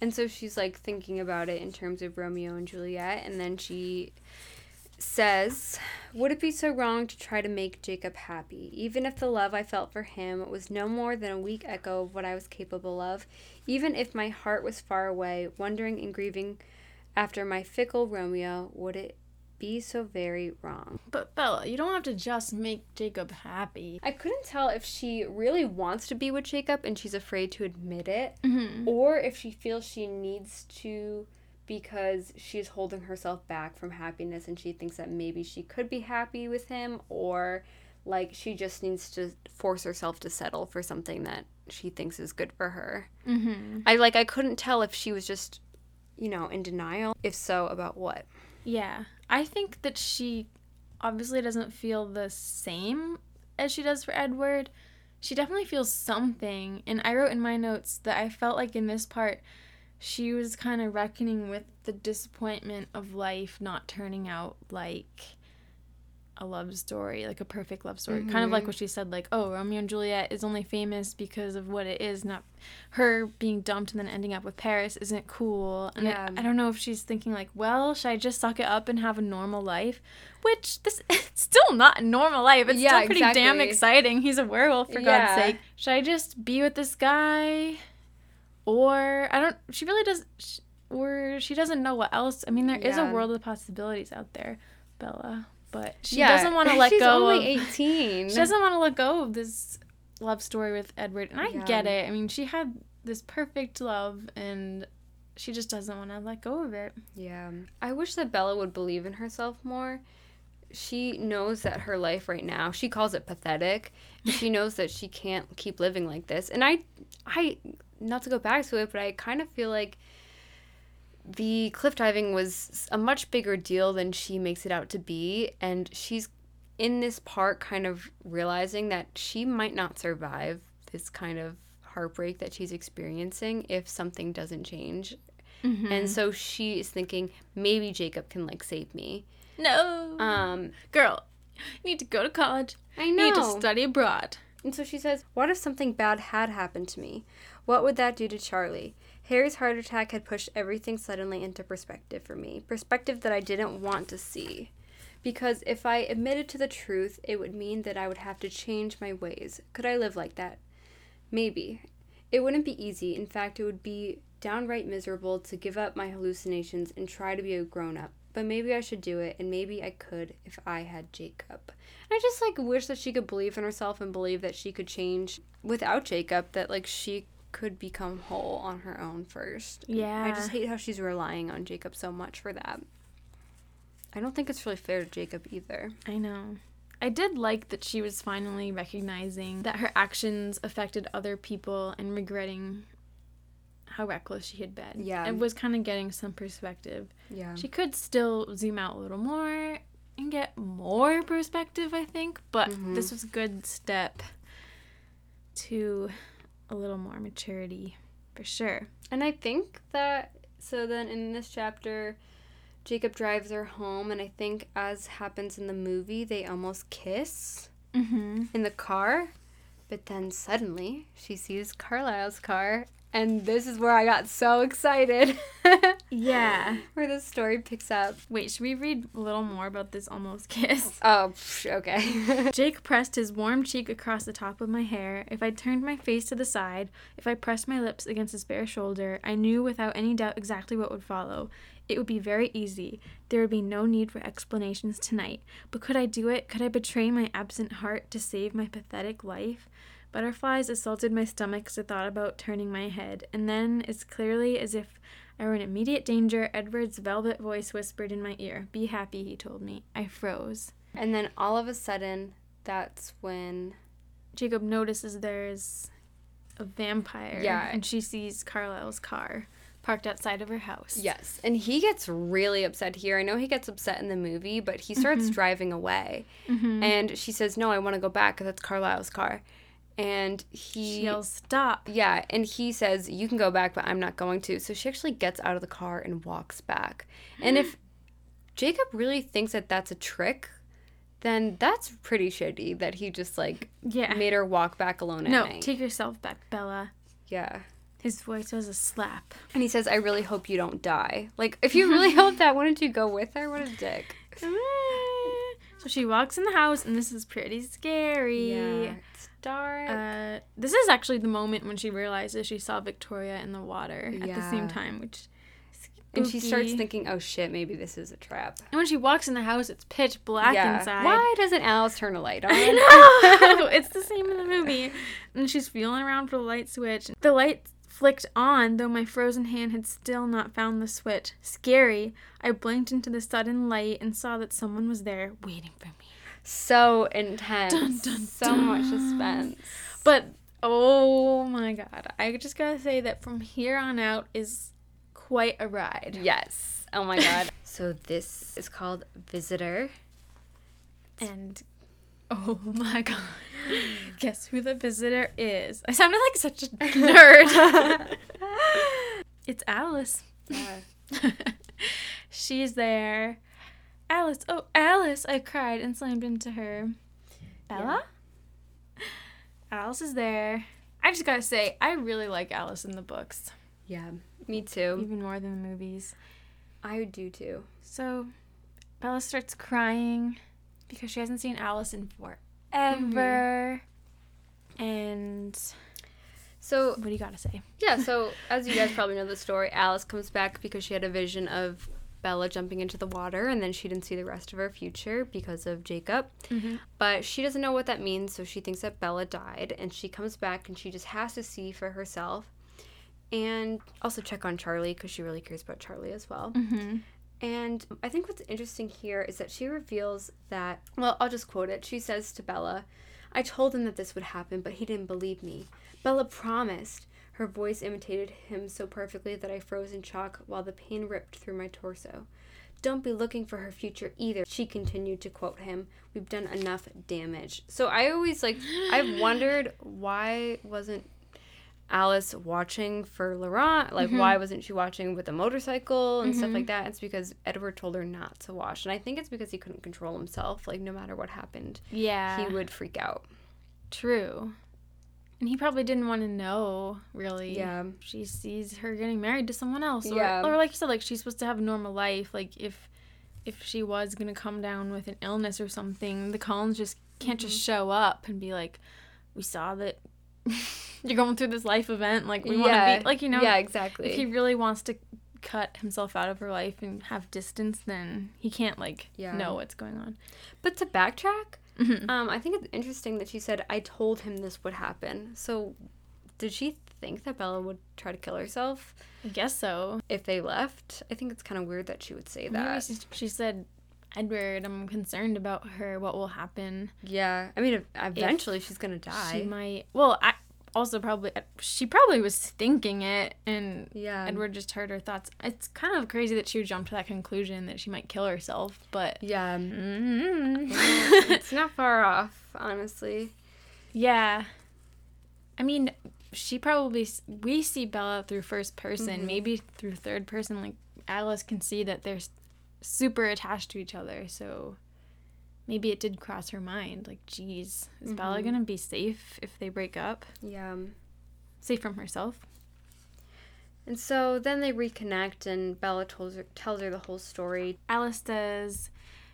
And so she's like thinking about it in terms of Romeo and Juliet, and then she says, Would it be so wrong to try to make Jacob happy, even if the love I felt for him was no more than a weak echo of what I was capable of, even if my heart was far away, wondering and grieving after my fickle Romeo, would it be so very wrong? But Bella, you don't have to just make Jacob happy. I couldn't tell if she really wants to be with Jacob and she's afraid to admit it, Mm-hmm. or if she feels she needs to because she's holding herself back from happiness and she thinks that maybe she could be happy with him or like she just needs to force herself to settle for something that she thinks is good for her. Mm-hmm. I like I couldn't tell if she was just you know in denial. If so, about what? Yeah. I think that she obviously doesn't feel the same as she does for Edward. She definitely feels something. And I wrote in my notes that I felt like in this part, she was kind of reckoning with the disappointment of life not turning out like a love story, like a perfect love story. Kind of like mm-hmm. what she said, like, oh, Romeo and Juliet is only famous because of what it is, not her being dumped and then ending up with Paris isn't cool. And I- Yeah. I, don't know if she's thinking, like, well, should I just suck it up and have a normal life? Which, this it's still not a normal life. It's Yeah, still pretty damn exciting. He's a werewolf, for Yeah. God's sake. Should I just be with this guy? Or, I don't, she really does, sh- or she doesn't know what else. I mean, there is a world of possibilities out there, Bella. But she Yeah, doesn't want to let she's go only of. 18. She doesn't want to let go of this love story with Edward, and I Yeah. get it. I mean, she had this perfect love, and she just doesn't want to let go of it. Yeah. I wish that Bella would believe in herself more. She knows that her life right now, she calls it pathetic. She knows that she can't keep living like this. And I I not to go back to it, but I kind of feel like the cliff diving was a much bigger deal than she makes it out to be and she's in this part kind of realizing that she might not survive this kind of heartbreak that she's experiencing if something doesn't change and so she is thinking maybe Jacob can like save me. No, Um, girl, you need to go to college. I You need to study abroad. And so she says, "What if something bad had happened to me? What would that do to Charlie?" Harry's heart attack had pushed everything suddenly into perspective for me, perspective that I didn't want to see. Because if I admitted to the truth, it would mean that I would have to change my ways. Could I live like that? Maybe. It wouldn't be easy. In fact, it would be downright miserable to give up my hallucinations and try to be a grown up. But maybe I should do it, and maybe I could if I had Jacob. And I just like wish that she could believe in herself and believe that she could change without Jacob, that like she could become whole on her own first. Yeah. I just hate how she's relying on Jacob so much for that. I don't think it's really fair to Jacob either. I know. I did like that she was finally recognizing that her actions affected other people and regretting how reckless she had been. Yeah. It was kind of getting some perspective. Yeah. She could still zoom out a little more and get more perspective, I think, but Mhm. this was a good step to a little more maturity for sure. And I think that so then in this chapter Jacob drives her home and I think as happens in the movie they almost kiss Mm-hmm. in the car. But then suddenly she sees Carlisle's car and this is where I got so excited. Yeah. where the story picks up. Wait, should we read a little more about this almost kiss? Oh, okay. Jake pressed his warm cheek across the top of my hair. If I turned my face to the side, if I pressed my lips against his bare shoulder, I knew without any doubt exactly what would follow. It would be very easy. There would be no need for explanations tonight. But could I do it? Could I betray my absent heart to save my pathetic life? Butterflies assaulted my stomach as I thought about turning my head, and then, as clearly as if I were in immediate danger, Edward's velvet voice whispered in my ear. Be happy, he told me. I froze. and then all of a sudden that's when Jacob notices there's a vampire. Yeah. And she sees Carlisle's car parked outside of her house. Yes, and he gets really upset here. I know he gets upset in the movie, but he starts driving away. Mhm. And she says, "No, I want to go back because that's Carlisle's car." And he She yells, Stop. Yeah, and he says, "You can go back, but I'm not going to." So she actually gets out of the car and walks back. And if Jacob really thinks that that's a trick, then that's pretty shitty that he just like Yeah. made her walk back alone at no, night. take yourself back, Bella. yeah. His voice was a slap. And he says, "I really hope you don't die." Like, if you really hope that, why wouldn't you go with her? What a dick. So she walks in the house, and this is pretty scary. It's dark. Uh, this is actually the moment when she realizes she saw Victoria in the water at the same time, which and she starts thinking, "Oh shit, maybe this is a trap." And when she walks in the house, it's pitch black inside. Why doesn't Alice turn a light on? I know. it's the same in the movie. And she's feeling around for the light switch. The light flicked on, though my frozen hand had still not found the switch. Scary. I blinked into the sudden light and saw that someone was there waiting for me. So intense. Dun, dun, so much suspense. But oh my god, I just gotta say that from here on out is quite a ride. Yes. Oh my god. so this is called Visitor. And oh my god, guess who the visitor is? I sounded like such a nerd. it's Alice. Yeah. She's there. Alice, oh, Alice, I cried and slammed into her. Bella? Alice is there. I just gotta say, I really like Alice in the books, Yeah. Me too. even more than the movies. I do too. So, Bella starts crying because she hasn't seen Alice in mm-hmm. forever. And So what do you gotta say? yeah, so as you guys probably know the story, Alice comes back because she had a vision of Bella jumping into the water, and then she didn't see the rest of her future because of Jacob. Mm-hmm. But she doesn't know what that means, so she thinks that Bella died, and she comes back and she just has to see for herself. And also check on Charlie because she really cares about Charlie as well. Mm-hmm. And I think what's interesting here is that she reveals that, well, I'll just quote it. She says to Bella, I told him that this would happen, but he didn't believe me. Bella promised. Her voice imitated him so perfectly that I froze in shock while the pain ripped through my torso. Don't be looking for her future either, she continued to quote him. We've done enough damage. So I always like, I've wondered why wasn't Alice watching for Laurent? Like, mm-hmm. why wasn't she watching with a motorcycle and stuff like mm-hmm. that? It's because Edward told her not to watch. And I think it's because he couldn't control himself. Like, no matter what happened, Yeah. he would freak out. True. And he probably didn't want to know, really. Yeah. She sees her getting married to someone else. Or, Yeah. or like you said, like she's supposed to have a normal life. Like if if she was gonna come down with an illness or something, the Cullens just can't just Mm-hmm. show up and be like, We saw that you're going through this life event, like we yeah. wanna be like, you know Yeah, exactly. if he really wants to cut himself out of her life and have distance, then he can't like Yeah. know what's going on. But to backtrack, Mhm. um, I think it's interesting that she said, I told him this would happen. So did she think that Bella would try to kill herself I guess so. if they left? I think it's kind of weird that she would say that. she, she said, Edward, I'm concerned about her. What will happen? Yeah. I mean, ev- eventually she's going to die. She might. Well, I also probably. She probably was thinking it, and yeah. Edward just heard her thoughts. It's kind of crazy that she would jump to that conclusion that she might kill herself, but. Yeah. Mm. it's not far off, honestly. yeah. I mean, she probably. We see Bella through first person, Mhm. maybe through third person. Like, Alice can see that they're super attached to each other, so. Maybe it did cross her mind. Like, geez, is Bella Mhm. gonna be safe if they break up? Yeah. Safe from herself? And so then they reconnect, and Bella tells her, tells her the whole story. Alice says,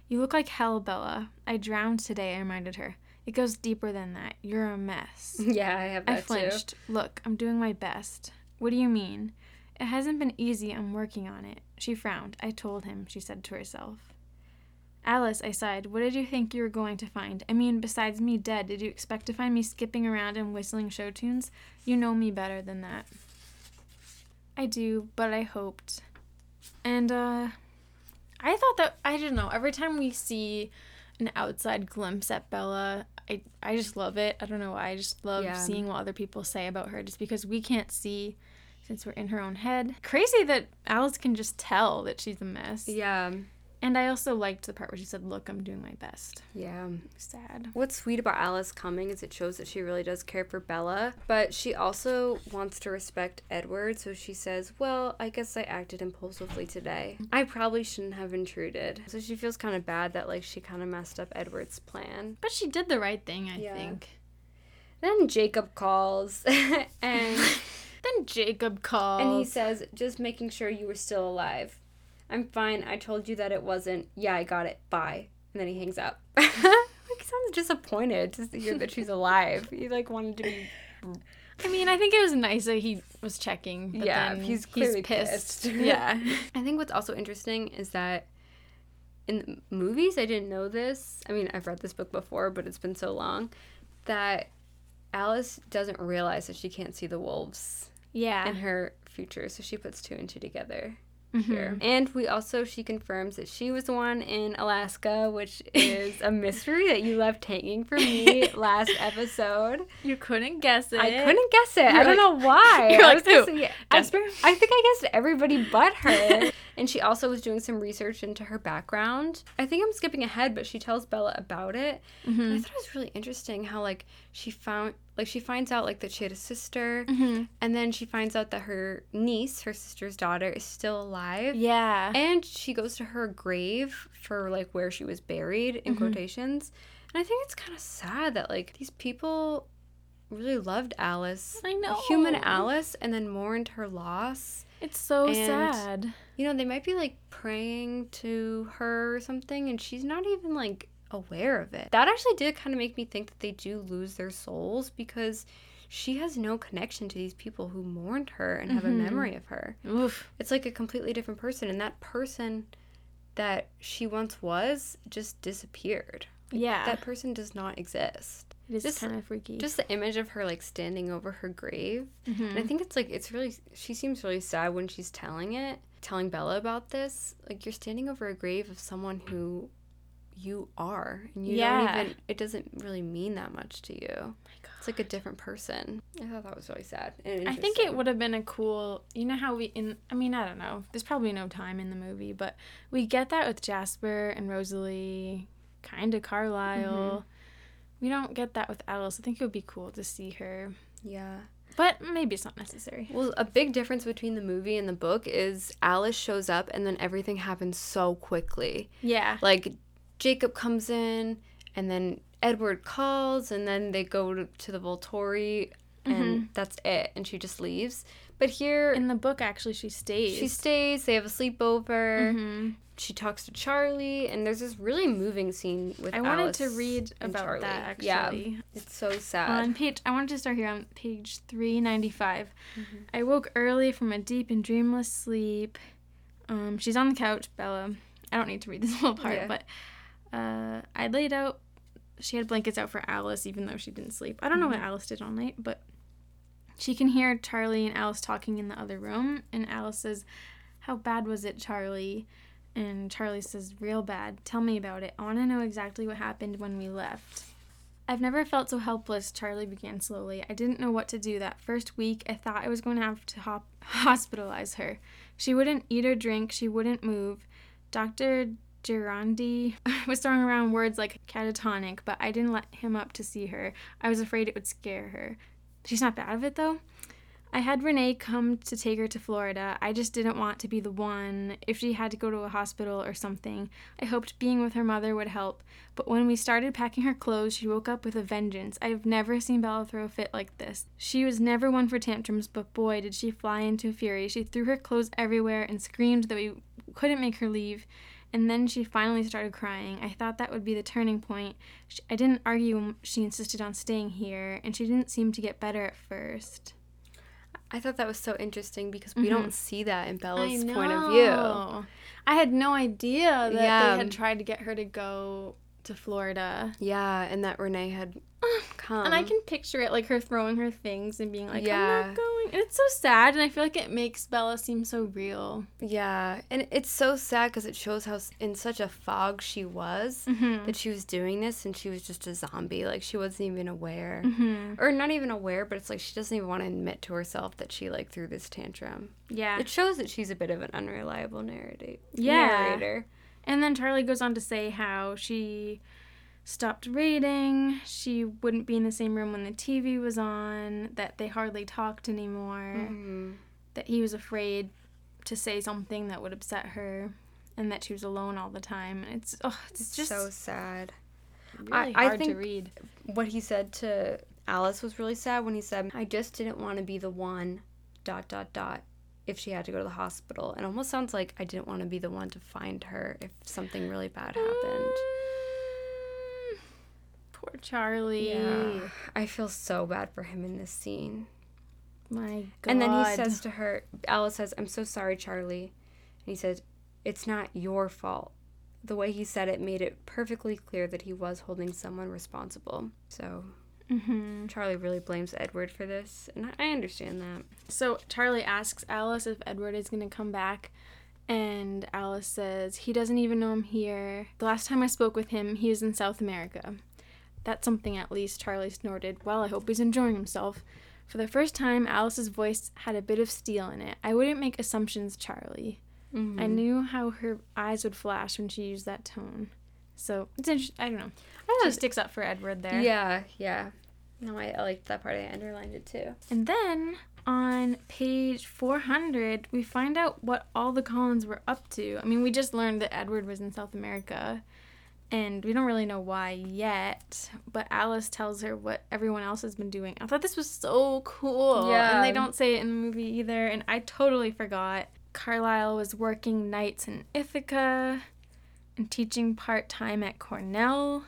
You look like hell, Bella. I drowned today, I reminded her. It goes deeper than that. You're a mess. Yeah, I have that I too. flinched. Look, I'm doing my best. What do you mean? It hasn't been easy. I'm working on it. She frowned. I told him, she said to herself. Alice, I sighed, what did you think you were going to find? I mean, besides me dead, did you expect to find me skipping around and whistling show tunes? You know me better than that. I do, but I hoped. And, uh, I thought that, I don't know, every time we see an outside glimpse at Bella, I, I just love it. I don't know why. I just love Yeah. seeing what other people say about her just because we can't see since we're in her own head. Crazy that Alice can just tell that she's a mess. Yeah. And I also liked the part where she said, Look, I'm doing my best. Yeah. Sad. What's sweet about Alice coming is it shows that she really does care for Bella, but she also wants to respect Edward, so she says, Well, I guess I acted impulsively today. I probably shouldn't have intruded. So she feels kind of bad that, like, she kind of messed up Edward's plan. But she did the right thing, I Yeah. think. Then Jacob calls, and, Then Jacob calls. and he says, Just making sure you were still alive. I'm fine. I told you that it wasn't. Yeah, I got it. Bye. And then he hangs up. like, he sounds disappointed to hear that she's alive. He, like, wanted to be I mean, I think it was nice that he was checking. But Yeah, then he's clearly pissed. pissed. yeah. I think what's also interesting is that in the movies, I didn't know this. I mean, I've read this book before, but it's been so long that Alice doesn't realize that she can't see the wolves Yeah. in her future, so she puts two and two together. Mhm. Here. And we also, she confirms that she was the one in Alaska, which is a mystery that you left hanging for me last episode. You couldn't guess it. I couldn't guess it. I You're don't know why. I like, was gonna I, I think I guessed everybody but her. and she also was doing some research into her background. I think I'm skipping ahead, but she tells Bella about it. And I thought it was really interesting how like she found like she finds out like that she had a sister Mhm. and then she finds out that her niece, her sister's daughter, is still alive. Yeah. And she goes to her grave for like where she was buried in Mhm. quotations. And I think it's kind of sad that like these people really loved Alice. I know. Human Alice and then mourned her loss. It's so And- sad. You know, they might be like praying to her or something and she's not even like aware of it. That actually did kind of make me think that they do lose their souls because she has no connection to these people who mourned her and have a Mm-hmm. memory of her. Oof. It's like a completely different person, and that person that she once was just disappeared. Yeah. That person does not exist. it is just- kind of freaky. Just the image of her like standing over her grave. Mhm. And I think it's like it's really she seems really sad when she's telling it, telling Bella about this. Like you're standing over a grave of someone who you are and you Yeah. don't even it doesn't really mean that much to you. It's like a different person. I thought that was really sad. I think it would have been a cool, you know how we in I mean, I don't know. There's probably no time in the movie, but we get that with Jasper and Rosalie, kind of Carlisle. Mm-hmm. We don't get that with Alice. I think it would be cool to see her. Yeah. But maybe it's not necessary. Well, a big difference between the movie and the book is Alice shows up and then everything happens so quickly. Yeah. Like Jacob comes in and then Edward calls and then they go to, to the Volturi and that's it and she just leaves. But here In the book actually she stays. she stays, they have a sleepover. Mhm. She talks to Charlie and there's this really moving scene with Charlie. I wanted to read about Charlie. that actually. Yeah. It's so sad. On page, I wanted to start here on page 395. Mm-hmm. I woke early from a deep and dreamless sleep. Um, she's on the couch, Bella. I don't need to read this whole part, Yeah. but uh, I laid out. She had blankets out for Alice, even though she didn't sleep. I don't know what Alice did all night, but she can hear Charlie and Alice talking in the other room, and Alice says, "How bad was it, Charlie?" And Charlie says, "Real bad. Tell me about it. I want to know exactly what happened when we left." I've never felt so helpless, Charlie began slowly. I didn't know what to do. That first week, I thought I was going to have to hop- hospitalize her. She wouldn't eat or drink, she wouldn't move. Dr. Gerandy was throwing around words like catatonic, but I didn't let him up to see her. I was afraid it would scare her. She's not bad of it, though. I had Renee come to take her to Florida. I just didn't want to be the one if she had to go to a hospital or something. I hoped being with her mother would help, but when we started packing her clothes, she woke up with a vengeance. I have never seen Bella throw a fit like this. She was never one for tantrums, but boy, did she fly into a fury. She threw her clothes everywhere and screamed that we couldn't make her leave. And then she finally started crying. I thought that would be the turning point. She, I didn't argue when she insisted on staying here, and she didn't seem to get better at first. I thought that was so interesting because we don't mm-hmm. see that in Bella's point of view. I had no idea that Yeah. they had tried to get her to go to Florida. Yeah, and that Renee had come. and I can picture it like her throwing her things and being like, I'm not going. And it's so sad. And I feel like it makes Bella seem so real. Yeah, and it's so sad because it shows how in such a fog she was Mm-hmm. that she was doing this and she was just a zombie. Like she wasn't even aware, Mm-hmm. or not even aware, but it's like she doesn't even want to admit to herself that she like threw this tantrum. Yeah. It shows that she's a bit of an unreliable narrator. Yeah. narrator. And then Charlie goes on to say how she stopped reading, she wouldn't be in the same room when the TV was on, that they hardly talked anymore, Mhm. that he was afraid to say something that would upset her, and that she was alone all the time. And it's oh, it's, It's just so sad. really I- I hard to read. What he said to Alice was really sad when he said, "I just didn't want to be the one." Dot dot dot. If she had to go to the hospital, it almost sounds like I didn't want to be the one to find her if something really bad happened. Poor Charlie. Yeah. I feel so bad for him in this scene. My God. And then he says to her, Alice says, I'm so sorry, Charlie. And he says, It's not your fault. The way he said it made it perfectly clear that he was holding someone responsible. So hmm Charlie really blames Edward for this. And I understand that. So Charlie asks Alice if Edward is going to come back. And Alice says, he doesn't even know I'm here. The last time I spoke with him, he was in South America. That's something at least, Charlie snorted. Well, I hope he's enjoying himself. For the first time, Alice's voice had a bit of steel in it. I wouldn't make assumptions, Charlie. I mm-hmm. knew how her eyes would flash when she used that tone. So it's interesting. I don't know. i She sticks up for Edward there. Yeah, yeah. No, I, I liked that part. I underlined it too. And then on page 400, we find out what all the Cullens were up to. I mean, we just learned that Edward was in South America, and we don't really know why yet, but Alice tells her what everyone else has been doing. I thought this was so cool. Yeah. And they don't say it in the movie either, and I totally forgot. Carlisle was working nights in Ithaca and teaching part time at Cornell.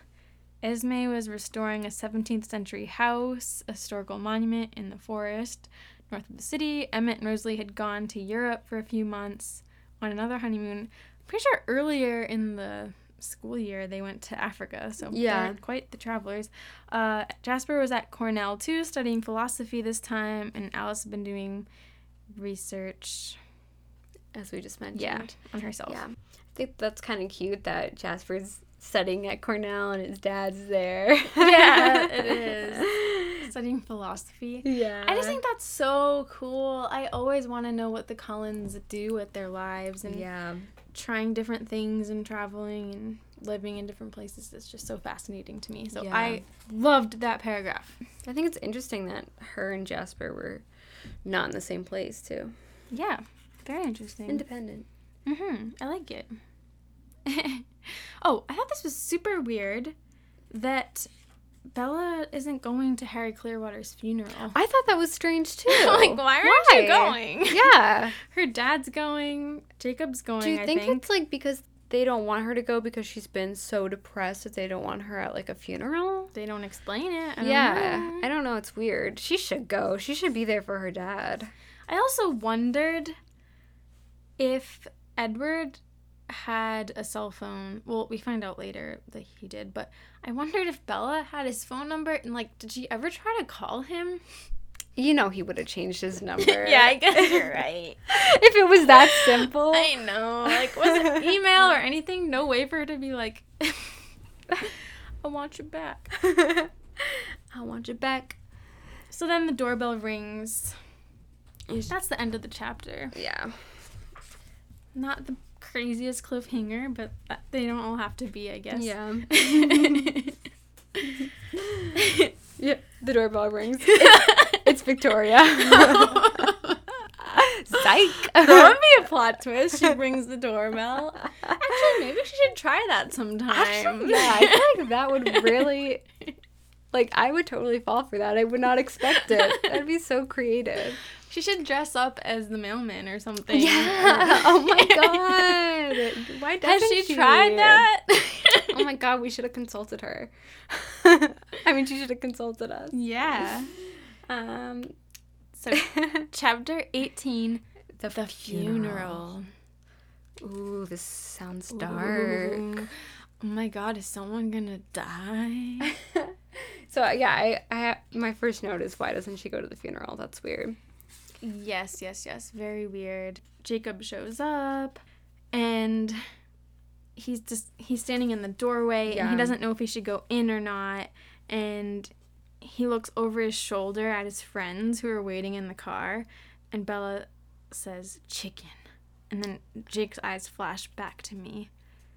Esme was restoring a 17th century house, a historical monument in the forest north of the city. Emmett and Rosalie had gone to Europe for a few months on another honeymoon. Pretty sure earlier in the school year they went to Africa, so Yeah. quite the travelers. Uh, Jasper was at Cornell too, studying philosophy this time, and Alice had been doing research, As we just mentioned. yeah, on herself. Yeah. I think that's kind of cute that Jasper's studying at Cornell and his dad's there. Yeah, it is. Studying philosophy. Yeah. I just think that's so cool. I always want to know what the Cullens do with their lives and Yeah. Trying different things and traveling and living in different places. It's just so fascinating to me. So Yeah. I loved that paragraph. I think it's interesting that her and Jasper were not in the same place, too. Yeah, very interesting. Independent. Mm-hmm. I like it. oh, I thought this was super weird that Bella isn't going to Harry Clearwater's funeral. I thought that was strange, too. like, why aren't you going? Yeah. Her dad's going. Jacob's going. Do you I think, think, it's like because they don't want her to go because she's been so depressed that they don't want her at like a funeral? they don't explain it? I yeah. know. I don't know. It's weird. She should go. She should be there for her dad. I also wondered if Edward had a cell phone. Well, we find out later that he did, but I wondered if Bella had his phone number and like, did she ever try to call him? You know he would have changed his number. Yeah, I guess you're right. if it was that simple. I know. Like, was it email or anything? No way for her to be like, I want you back. I want you back. So then the doorbell rings. That's the end of the chapter. Yeah. Not the craziest cliffhanger, but that, they don't all have to be, I guess. Yeah. Yeah. The doorbell rings. It's Victoria. Psych. that would be a plot twist. She rings the doorbell. Actually, maybe she should try that sometime. Actually, yeah, I feel like that would really, like, I would totally fall for that. I would not expect it. That'd be so creative. She should dress up as the mailman or something. Yeah. Oh my god. Why doesn't she she tried that? Oh my god, we should have consulted her. I mean, she should have consulted us. yeah. Um, So, chapter 18 the, The Funeral. Ooh, this sounds dark. Ooh. Oh my god, is someone gonna die? so yeah, I, I my first note is why doesn't she go to the funeral? That's weird. Yes, yes, yes. Very weird. Jacob shows up and he's just he's standing in the doorway and he doesn't know if he should go in or not and he looks over his shoulder at his friends who are waiting in the car and Bella says chicken. And then Jake's eyes flash back to me,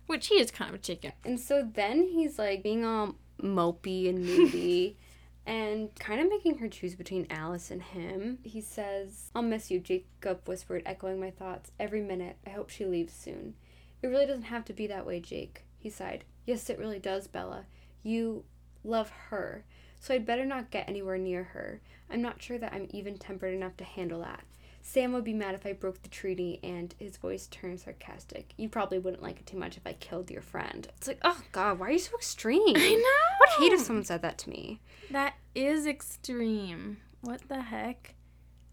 which he is kind of a chicken. And so then he's like being all mopey and moody and kind of making her choose between Alice and him. He says, I'll miss you, Jacob whispered, echoing my thoughts. Every minute. I hope she leaves soon. It really doesn't have to be that way, Jake, he sighed. Yes, it really does, Bella. You love her, so I'd better not get anywhere near her. I'm not sure that I'm even tempered enough to handle that. Sam would be mad if I broke the treaty, and his voice turned sarcastic. You probably wouldn't like it too much if I killed your friend. It's like, oh god, why are you so extreme? I know. Would hate if someone said that to me. That is extreme. What the heck?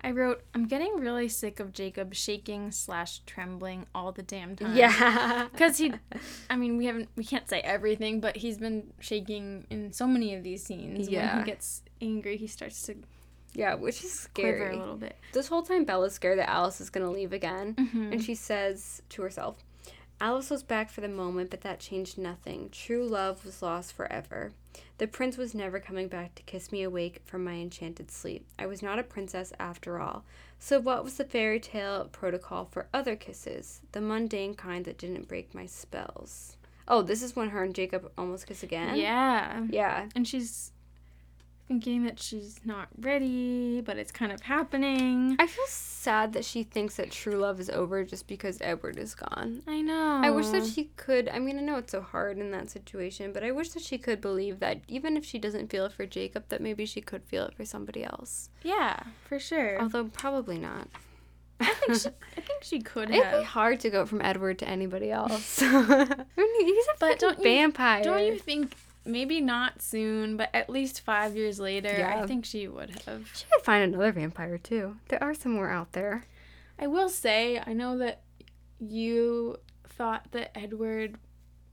I wrote, I'm getting really sick of Jacob shaking slash trembling all the damn time. Yeah. Because he, I mean, we haven't, we can't say everything, but he's been shaking in so many of these scenes. Yeah. When Yeah. he gets angry, he starts to Yeah, which is quiver scary. a little bit. This whole time, Bella's scared that Alice is going to leave again. Mhm. And she says to herself, Alice was back for the moment, but that changed nothing. True love was lost forever. The prince was never coming back to kiss me awake from my enchanted sleep. I was not a princess after all. So, what was the fairy tale protocol for other kisses? The mundane kind that didn't break my spells. Oh, this is when her and Jacob almost kiss again? Yeah. Yeah. And she's thinking that she's not ready, but it's kind of happening. I feel sad that she thinks that true love is over just because Edward is gone. I know. I wish that she could. I mean, I know it's so hard in that situation, but I wish that she could believe that even if she doesn't feel it for Jacob, that maybe she could feel it for somebody else. Yeah, for sure. Although probably not. I think she, I think she could It'd be hard to go from Edward to anybody else. I mean, he's a But don't you- vampire. Don't you think maybe not soon, but at least five years later, Yeah. I think she would have. She could find another vampire too. There are some more out there. I will say, I know that you thought that Edward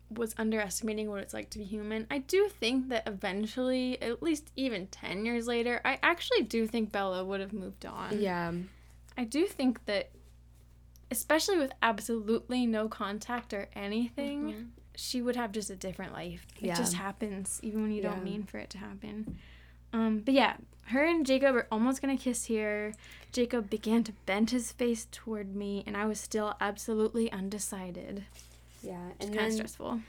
was underestimating what it's like to be human. I do think that eventually, at least even 10 years later, I actually do think Bella would have moved on. Yeah. I do think that, especially with absolutely no contact or anything, mm-hmm. She would have just a different life. It Yeah. just happens, even when you Yeah. don't mean for it to happen. Um, but yeah, her and Jacob are almost gonna kiss here. Jacob began to bend his face toward me, and I was still absolutely undecided. Yeah. It's And kind of stressful.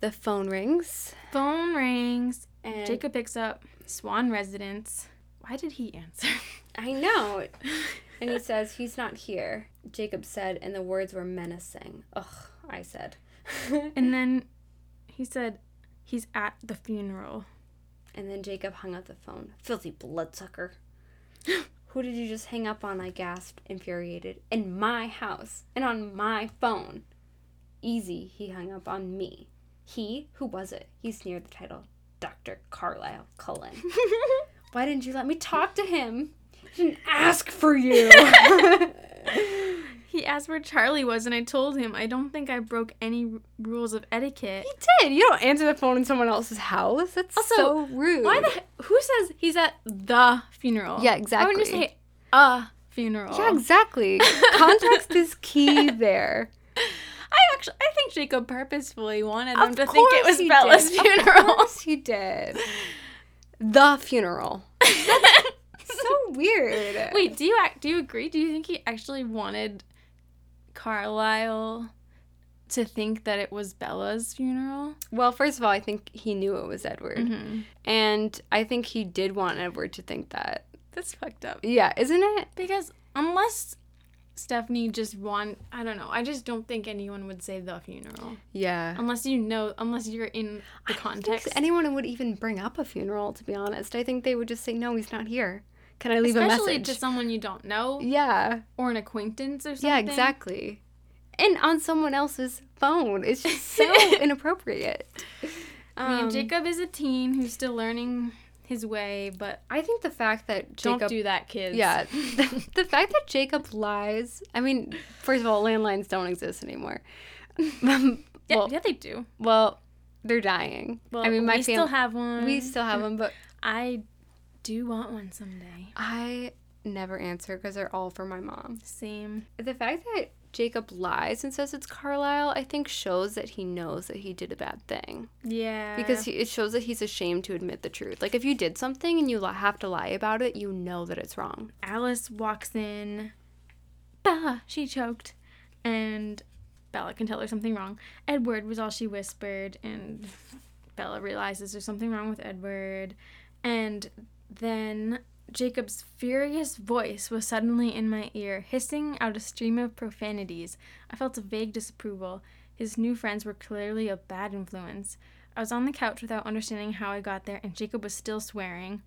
the phone rings. Phone rings. And Jacob picks up Swan Residence. Why did he answer? I know. And he says, he's not here. Jacob said, and the words were menacing. Ugh, I said. And then he said, he's at the funeral. And then Jacob hung up the phone. Filthy bloodsucker. Who did you just hang up on? I gasped, infuriated. In my house and on my phone. Easy, he hung up on me. He? Who was it? He sneered the title. Dr. Carlisle Cullen. Why didn't you let me talk to him? I didn't ask for you. He asked where Charlie was, and I told him I don't think I broke any r- rules of etiquette. He did. You don't answer the phone in someone else's house. That's Also, so rude. Why the who says he's at the funeral? Yeah, exactly. Why wouldn't you say a funeral? Yeah, exactly. Context is key there. I actually I think Jacob purposefully wanted them Of to think it was Bella's did. Of funeral. course he did. The funeral. So weird. Wait, do you act? Do you agree? Do you think he actually wanted Carlisle to think that it was Bella's funeral? Well, first of all, I think he knew it was Edward. Mm-hmm. And I think he did want Edward to think that. That's fucked up. Yeah, isn't it? Because unless Stephenie just want, I don't know. I just don't think anyone would say the funeral Yeah. unless you know, unless you're in the I don't context. think anyone would even bring up a funeral, to be honest. I think they would just say, no, he's not here. Can I leave Especially a message? to someone you don't know yeah. or an acquaintance or something. Yeah, exactly. And on someone else's phone. It's just so inappropriate. I mean, Um, Jacob is a teen who's still learning his way, but I think the fact that Jacob don't do that, kids. Yeah, the, the fact that Jacob lies. I mean, first of all, landlines don't exist anymore. Yeah, well, yeah, they do. well, they're dying. Well, I mean, my we fam- still have one. we still have one, but I do want one someday. I never answer because they're all for my mom. Same. The fact that Jacob lies and says it's Carlisle, I think shows that he knows that he did a bad thing Yeah. because he, it shows that he's ashamed to admit the truth. Like if you did something and you li- have to lie about it, you know that it's wrong. Alice walks in. Bella, she choked. And Bella can tell her something wrong. Edward was all she whispered, and Bella realizes there's something wrong with Edward. And then Jacob's furious voice was suddenly in my ear, hissing out a stream of profanities. I felt a vague disapproval. His new friends were clearly a bad influence. I was on the couch without understanding how I got there, and Jacob was still swearing.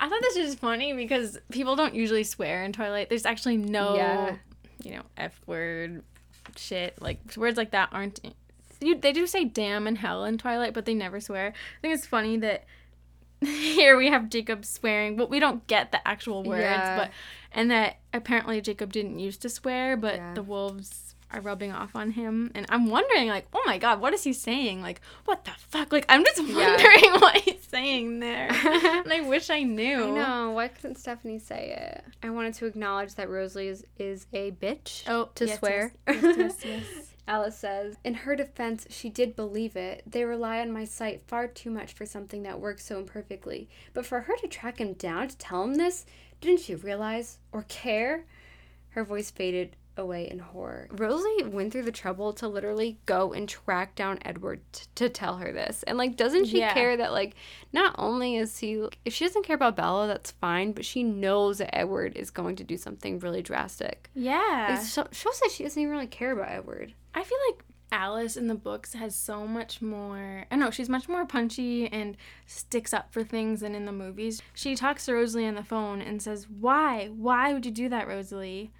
I thought this was funny because people don't usually swear in Twilight. There's actually no, Yeah. you know, F word shit. Like, words like that aren't. You, they do say damn and hell in Twilight, but they never swear. I think it's funny that here we have Jacob swearing, but we don't get the actual words. Yeah. But and that apparently Jacob didn't used to swear, but Yeah. the wolves are rubbing off on him, and I'm wondering like, oh my god, what is he saying? Like, what the fuck? Like, I'm just wondering what he's saying there, and I wish I knew. I know. Why couldn't Stephenie say it? I wanted to acknowledge that Rosalie is, is a bitch. Oh, to yes, swear. Yes, yes, yes, yes. Alice says, In her defense, she did believe it. They rely on my sight far too much for something that works so imperfectly. But for her to track him down to tell him this, didn't she realize or care? Her voice faded away in horror. Rosalie went through the trouble to literally go and track down Edward t- to tell her this. And like doesn't she Yeah. care that like not only is he if she doesn't care about Bella, that's fine, but she knows that Edward is going to do something really drastic. Yeah. It so- shows that she doesn't even really care about Edward. I feel like Alice in the books has so much more. I know she's much more punchy and sticks up for things than in the movies. She talks to Rosalie on the phone and says, "Why? Why would you do that, Rosalie?"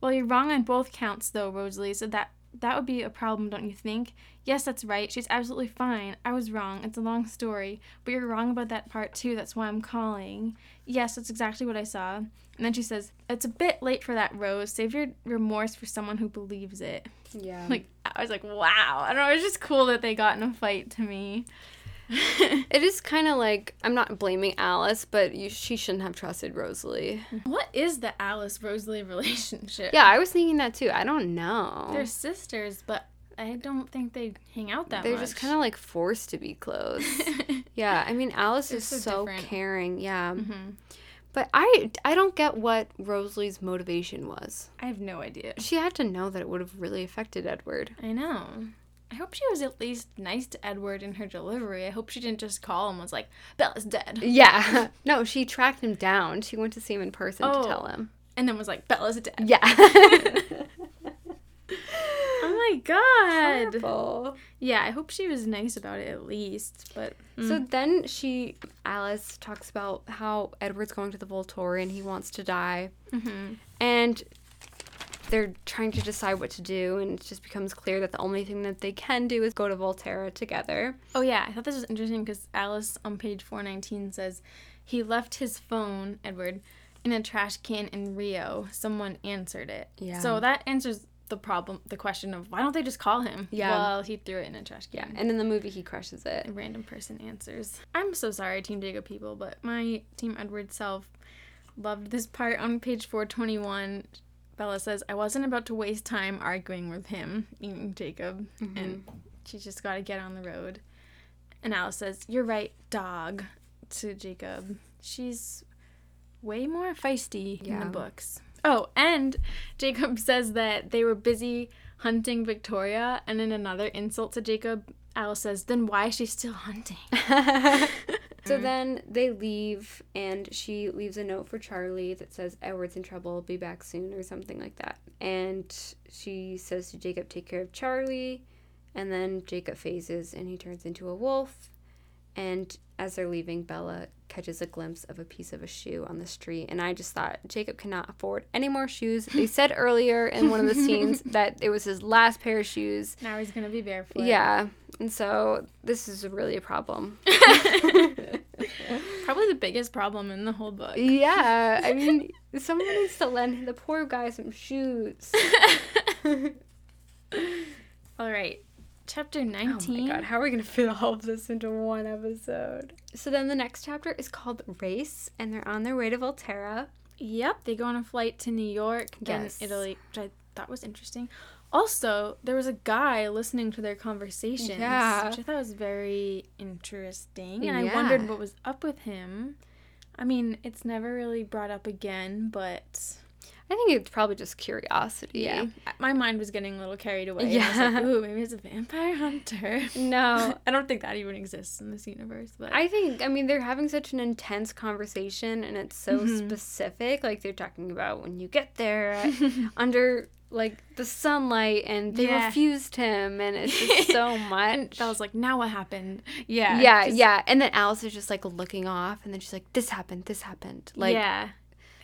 Well, you're wrong on both counts, though, Rosalie. So that That would be a problem, don't you think? Yes, that's right. She's absolutely fine. I was wrong. It's a long story. But you're wrong about that part, too. That's why I'm calling. Yes, that's exactly what I saw. And then she says, It's a bit late for that, Rose. Save your remorse for someone who believes it. Yeah. Like, I was like, wow. I don't know. It's just cool that they got in a fight to me. it is kind of like I'm not blaming Alice, but you, she shouldn't have trusted Rosalie. What is the Alice Rosalie relationship? Yeah, I was thinking that too. I don't know. They're sisters, but I don't think they hang out that much. They're much. just kind of like forced to be close. yeah, I mean Alice They're is so so, caring. Yeah, Mhm. But I I don't get what Rosalie's motivation was. I have no idea. She had to know that it would have really affected Edward. I know. I hope she was at least nice to Edward in her delivery. I hope she didn't just call and was like, Bella's dead. Yeah, no, she tracked him down. She went to see him in person Oh. to tell him. And then was like, Bella's dead. Yeah. Oh my god. Horrible. Yeah, I hope she was nice about it at least. But So then she, Alice, talks about how Edward's going to the Volturi and he wants to die. Mhm. And they're trying to decide what to do, and it just becomes clear that the only thing that they can do is go to Volterra together. Oh yeah, I thought this was interesting because Alice on page 419 says he left his phone, Edward, in a trash can in Rio. Someone answered it. Yeah. So that answers the problem, the question of why don't they just call him? Yeah. Well, he threw it in a trash can Yeah, and in the movie, he crushes it. A random person answers. I'm so sorry, Team Jacob people, but my Team Edward self loved this part on page 421. Bella says, I wasn't about to waste time arguing with him, meaning Jacob, and mm-hmm. she's just got to get on the road. And Alice says, You're right, dog, to Jacob. She's way more feisty in the books. Oh, and Jacob says that they were busy hunting Victoria, and in another insult to Jacob, Alice says, Then why is she still hunting? So mm. then they leave, and she leaves a note for Charlie that says, Edward's in trouble, be back soon, or something like that. And she says to Jacob, take care of Charlie. And then Jacob phases and he turns into a wolf. And as they're leaving, Bella catches a glimpse of a piece of a shoe on the street. And I just thought, Jacob cannot afford any more shoes. They said earlier in one of the scenes that it was his last pair of shoes. Now he's gonna be barefoot. Yeah. And so this is really a problem. Probably the biggest problem in the whole book. Yeah, I mean, someone needs to lend the poor guy some shoes. All right. Chapter 19. Oh 19. my god, how are we gonna fit all of this into one episode? So then the next chapter is called Race, and they're on their way to Volterra. Yep, they go on a flight to New York, then Yes. Italy, which I thought was interesting. Also, there was a guy listening to their conversations, Yeah. which I thought was very interesting, and I wondered what was up with him. I mean, it's never really brought up again, but I think it's probably just curiosity. yeah, my mind was getting a little carried away. Yeah, like, ooh, maybe it's a vampire hunter. No, I don't think that even exists in this universe, but I think, I mean, they're having such an intense conversation, and it's so Mhm. specific. Like, they're talking about when you get there under, like, the sunlight, and they Yeah. refused him, and it's just so much. I was like, now what happened? Yeah, yeah, yeah. And then Alice is just like looking off, and then she's like, "This happened. This happened." Like, yeah.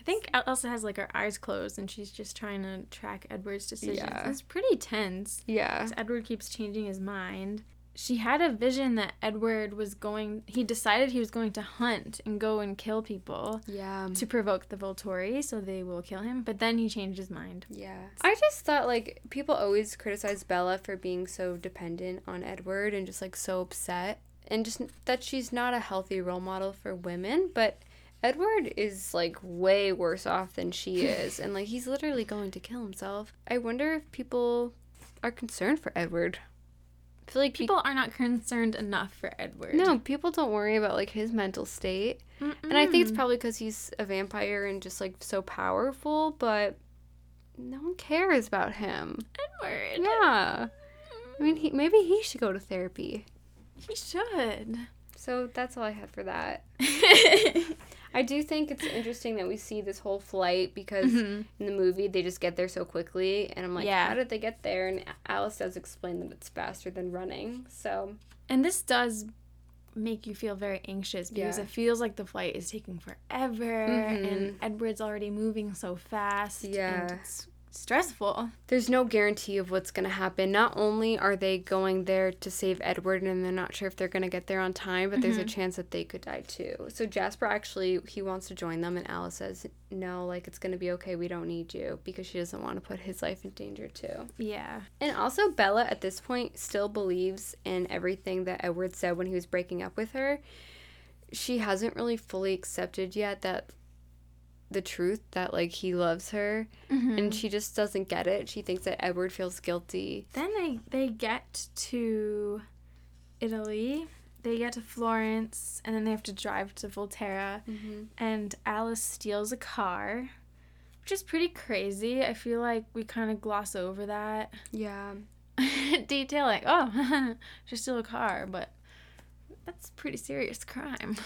I think Alice has like her eyes closed and she's just trying to track Edward's decisions. Yeah. It's pretty tense. yeah, Edward keeps changing his mind. She had a vision that Edward was going, he decided he was going to hunt and go and kill people yeah, to provoke the Volturi so they will kill him. But then he changed his mind. yeah. I just thought like people always criticize Bella for being so dependent on Edward and just like so upset, and just that she's not a healthy role model for women, but. Edward is like way worse off than she is, and like he's literally going to kill himself. I wonder if people are concerned for Edward. I feel like People are not concerned enough for Edward. No, people don't worry about like his mental state. And I think it's probably because he's a vampire and just like so powerful, but no one cares about him. Edward. Yeah. I mean, he, maybe he should go to therapy. He should. So that's all I had for that. I do think it's interesting that we see this whole flight because Mhm. in the movie they just get there so quickly, and I'm like, Yeah. how did they get there? And Alice does explain that it's faster than running. So And this does make you feel very anxious because Yeah. it feels like the flight is taking forever Mhm. and Edward's already moving so fast. Yeah. And it's stressful. there's no guarantee of what's going to happen. Not only are they going there to save Edward and they're not sure if they're going to get there on time, but there's a mm-hmm. chance that they could die too. So Jasper actually he wants to join them and Alice says, "No, like it's going to be okay. We don't need you" because she doesn't want to put his life in danger too. Yeah. And also Bella at this point still believes in everything that Edward said when he was breaking up with her. She hasn't really fully accepted yet that the truth that like he loves her and mm-hmm. she just doesn't get it. She thinks that Edward feels guilty. Then they they get to Italy. They get to Florence, and then they have to drive to Volterra. Mm-hmm. And Alice steals a car, which is pretty crazy. I feel like we kind of gloss over that Yeah. detail. Like, oh, she stole a car, but that's a pretty serious crime.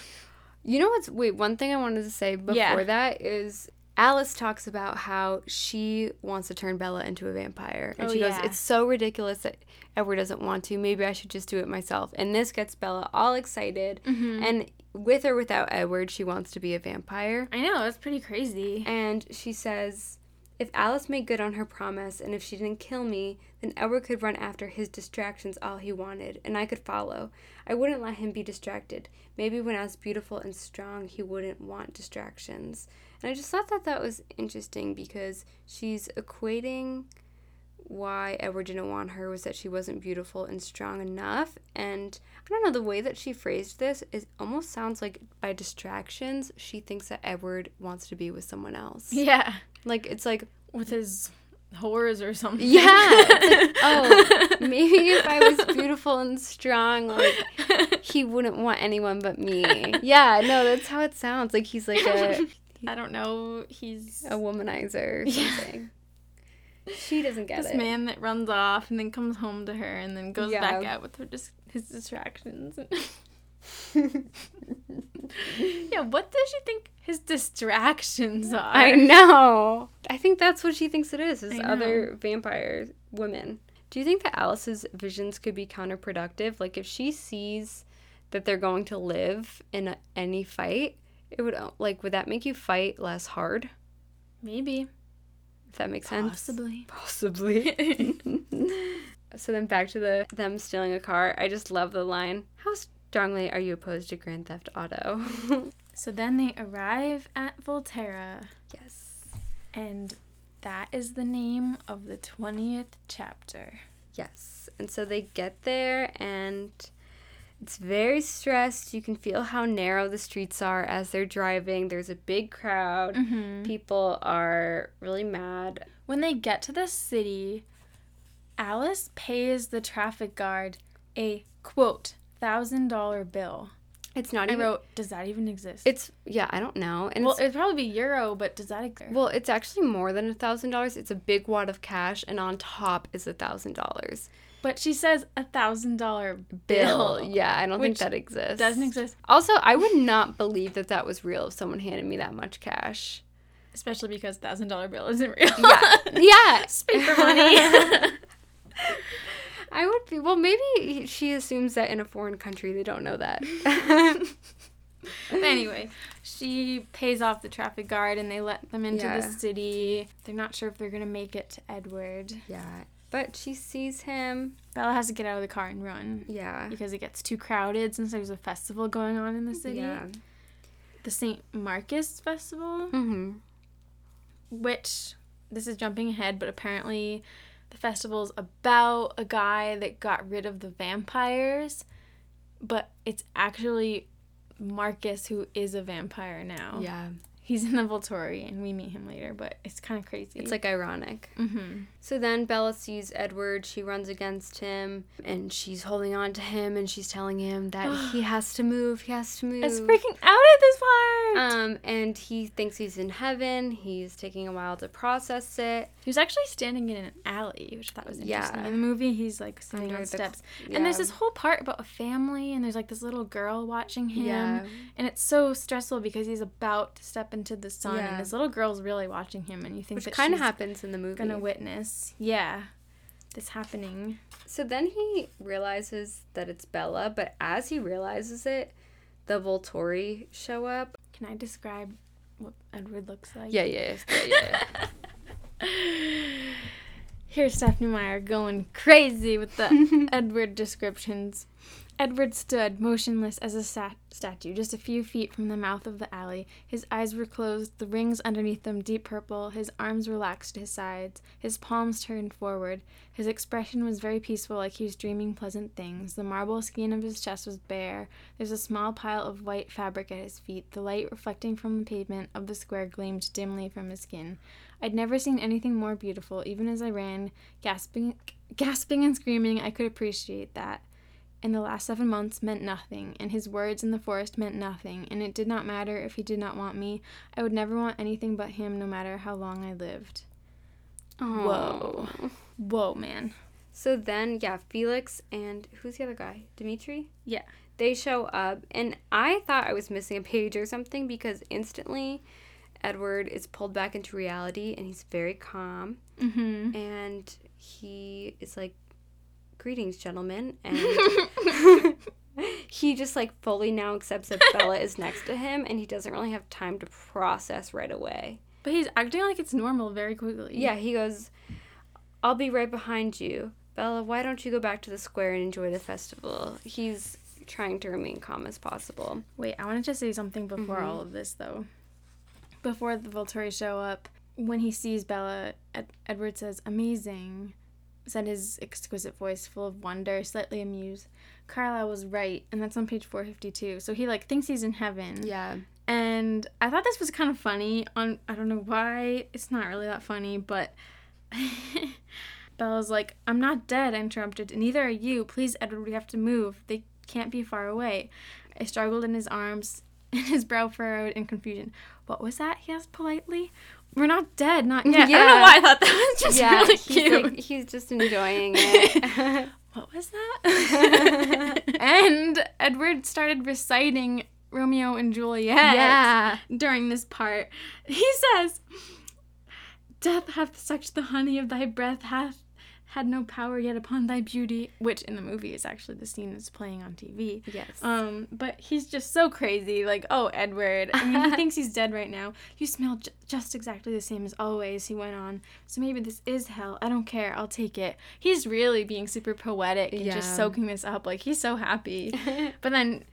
You know what's wait, one thing I wanted to say before Yeah. that is Alice talks about how she wants to turn Bella into a vampire. And Oh, she goes, yeah. It's so ridiculous that Edward doesn't want to. Maybe I should just do it myself. And this gets Bella all excited. Mm-hmm. And with or without Edward, she wants to be a vampire. I know that's pretty crazy. And she says, If Alice made good on her promise and if she didn't kill me, then Edward could run after his distractions all he wanted, and I could follow. I wouldn't let him be distracted. Maybe when I was beautiful and strong, he wouldn't want distractions. And I just thought that that was interesting because she's equating why Edward didn't want her was that she wasn't beautiful and strong enough. And I don't know, the way that she phrased this is almost sounds like by distractions, she thinks that Edward wants to be with someone else. Yeah, Like it's like, with his whores or something. yeah, like, oh, maybe if I was beautiful and strong, like he wouldn't want anyone but me. Yeah, no, that's how it sounds. Like he's like a I don't know. He's a womanizer or something. She doesn't get this it. man that runs off and then comes home to her and then goes Yeah. back out with her dis- his distractions. yeah, what does she think his distractions are? I know. I think that's what she thinks it is. Is other vampire women. Do you think that Alice's visions could be counterproductive? Like if she sees that they're going to live in a, any fight, it would like would that make you fight less hard? Maybe. If that makes sense. Possibly. Possibly. so then back to the them stealing a car. I just love the line. How strongly are you opposed to Grand Theft Auto? So then they arrive at Volterra, yes. and that is the name of the 20th chapter. Yes. And so they get there and it's very stressed. You can feel how narrow the streets are as they're driving. There's a big crowd. Mm-hmm. People are really mad. When they get to the city, Alice pays the traffic guard a quote, thousand dollar bill. It's not I even wrote, does that even exist? it's yeah, I don't know. And well, it'd probably be euro, but does that exist? well, it's actually more than a thousand dollars. It's a big wad of cash and on top is a thousand dollars. But she says a thousand dollar Bill. bill. Yeah, I don't think that exists. Doesn't exist, Also, I would not believe that that was real if someone handed me that much cash. especially because thousand dollar bill isn't real. Yeah. yeah. it's paper money. I would be. Well, maybe she assumes that in a foreign country they don't know that. Anyway, she pays off the traffic guard and they let them into Yeah. the city. They're not sure if they're gonna make it to Edward. yeah. But she sees him. Bella has to get out of the car and run Yeah. because it gets too crowded since there's a festival going on in the city. Yeah. The St. Marcus Festival, Mm-hmm. which this is jumping ahead, but apparently the festival's about a guy that got rid of the vampires, but it's actually Marcus who is a vampire now. Yeah. He's in the Volturi, and we meet him later, but it's kind of crazy. It's like ironic. mm-hmm. So then Bella sees Edward. She runs against him, and she's holding on to him, and she's telling him that he has to move. He has to move. it's freaking out at this part. Um, and he thinks he's in heaven. He's taking a while to process it. he was actually standing in an alley, which I thought was interesting. Yeah. In the movie, he's like standing Under on the- steps, yeah. and there's this whole part about a family, and there's like this little girl watching him, Yeah. and it's so stressful because he's about to step into the sun, Yeah. and this little girl's really watching him, and you think Which that kind of happens in the movie. gonna witness, yeah, this happening. So then he realizes that it's Bella, but as he realizes it, the Volturi show up. Can I describe what Edward looks like? Yeah, yeah, yeah, yeah. Here's Stephenie Meyer going crazy with the Edward descriptions. Edward stood motionless as a sat- statue, just a few feet from the mouth of the alley. His eyes were closed, the rings underneath them deep purple, his arms relaxed to his sides, his palms turned forward. His expression was very peaceful, like he was dreaming pleasant things. The marble skin of his chest was bare. There's a small pile of white fabric at his feet. The light reflecting from the pavement of the square gleamed dimly from his skin. I'd never seen anything more beautiful. Even as I ran, gasping, gasping and screaming, I could appreciate that. And the last seven months meant nothing, and his words in the forest meant nothing, and it did not matter if he did not want me. I would never want anything but him, no matter how long I lived. Whoa. Whoa, man. So then, yeah, Felix and who's the other guy? Demetri? Yeah. They show up, and I thought I was missing a page or something because instantly Edward is pulled back into reality and he's very calm. Mm-hmm. And he is like, Greetings, gentlemen. And he just like fully now accepts that Bella is next to him and he doesn't really have time to process right away. But he's acting like it's normal very quickly. Yeah, he goes, I'll be right behind you. Bella, why don't you go back to the square and enjoy the festival? He's trying to remain calm as possible. Wait, I wanted to say something before mm-hmm. all of this, though. Before the Volturi show up, when he sees Bella, Ed- Edward says, Amazing, said his exquisite voice, full of wonder, slightly amused. Carlisle was right, and that's on page 452. So he, like, thinks he's in heaven. Yeah. And I thought this was kind of funny. On I don't know why it's not really that funny, but Bella's like, "I'm not dead," I interrupted. "Neither are you. Please, Edward, we have to move. They can't be far away." I struggled in his arms, and his brow furrowed in confusion. "What was that?" he asked politely. "We're not dead, not yet." I don't know why I thought that was just yeah, really he's, cute. like, he's just enjoying it. what was that? and Edward started reciting Romeo and Juliet yeah. during this part. He says, Death hath sucked the honey of thy breath, hath had no power yet upon thy beauty, which in the movie is actually the scene that's playing on TV. Yes. Um, but he's just so crazy. Like, oh, Edward. I mean, he thinks he's dead right now. You smell j- just exactly the same as always, he went on. So maybe this is hell. I don't care. I'll take it. He's really being super poetic and just soaking this up. Like, he's so happy. but then,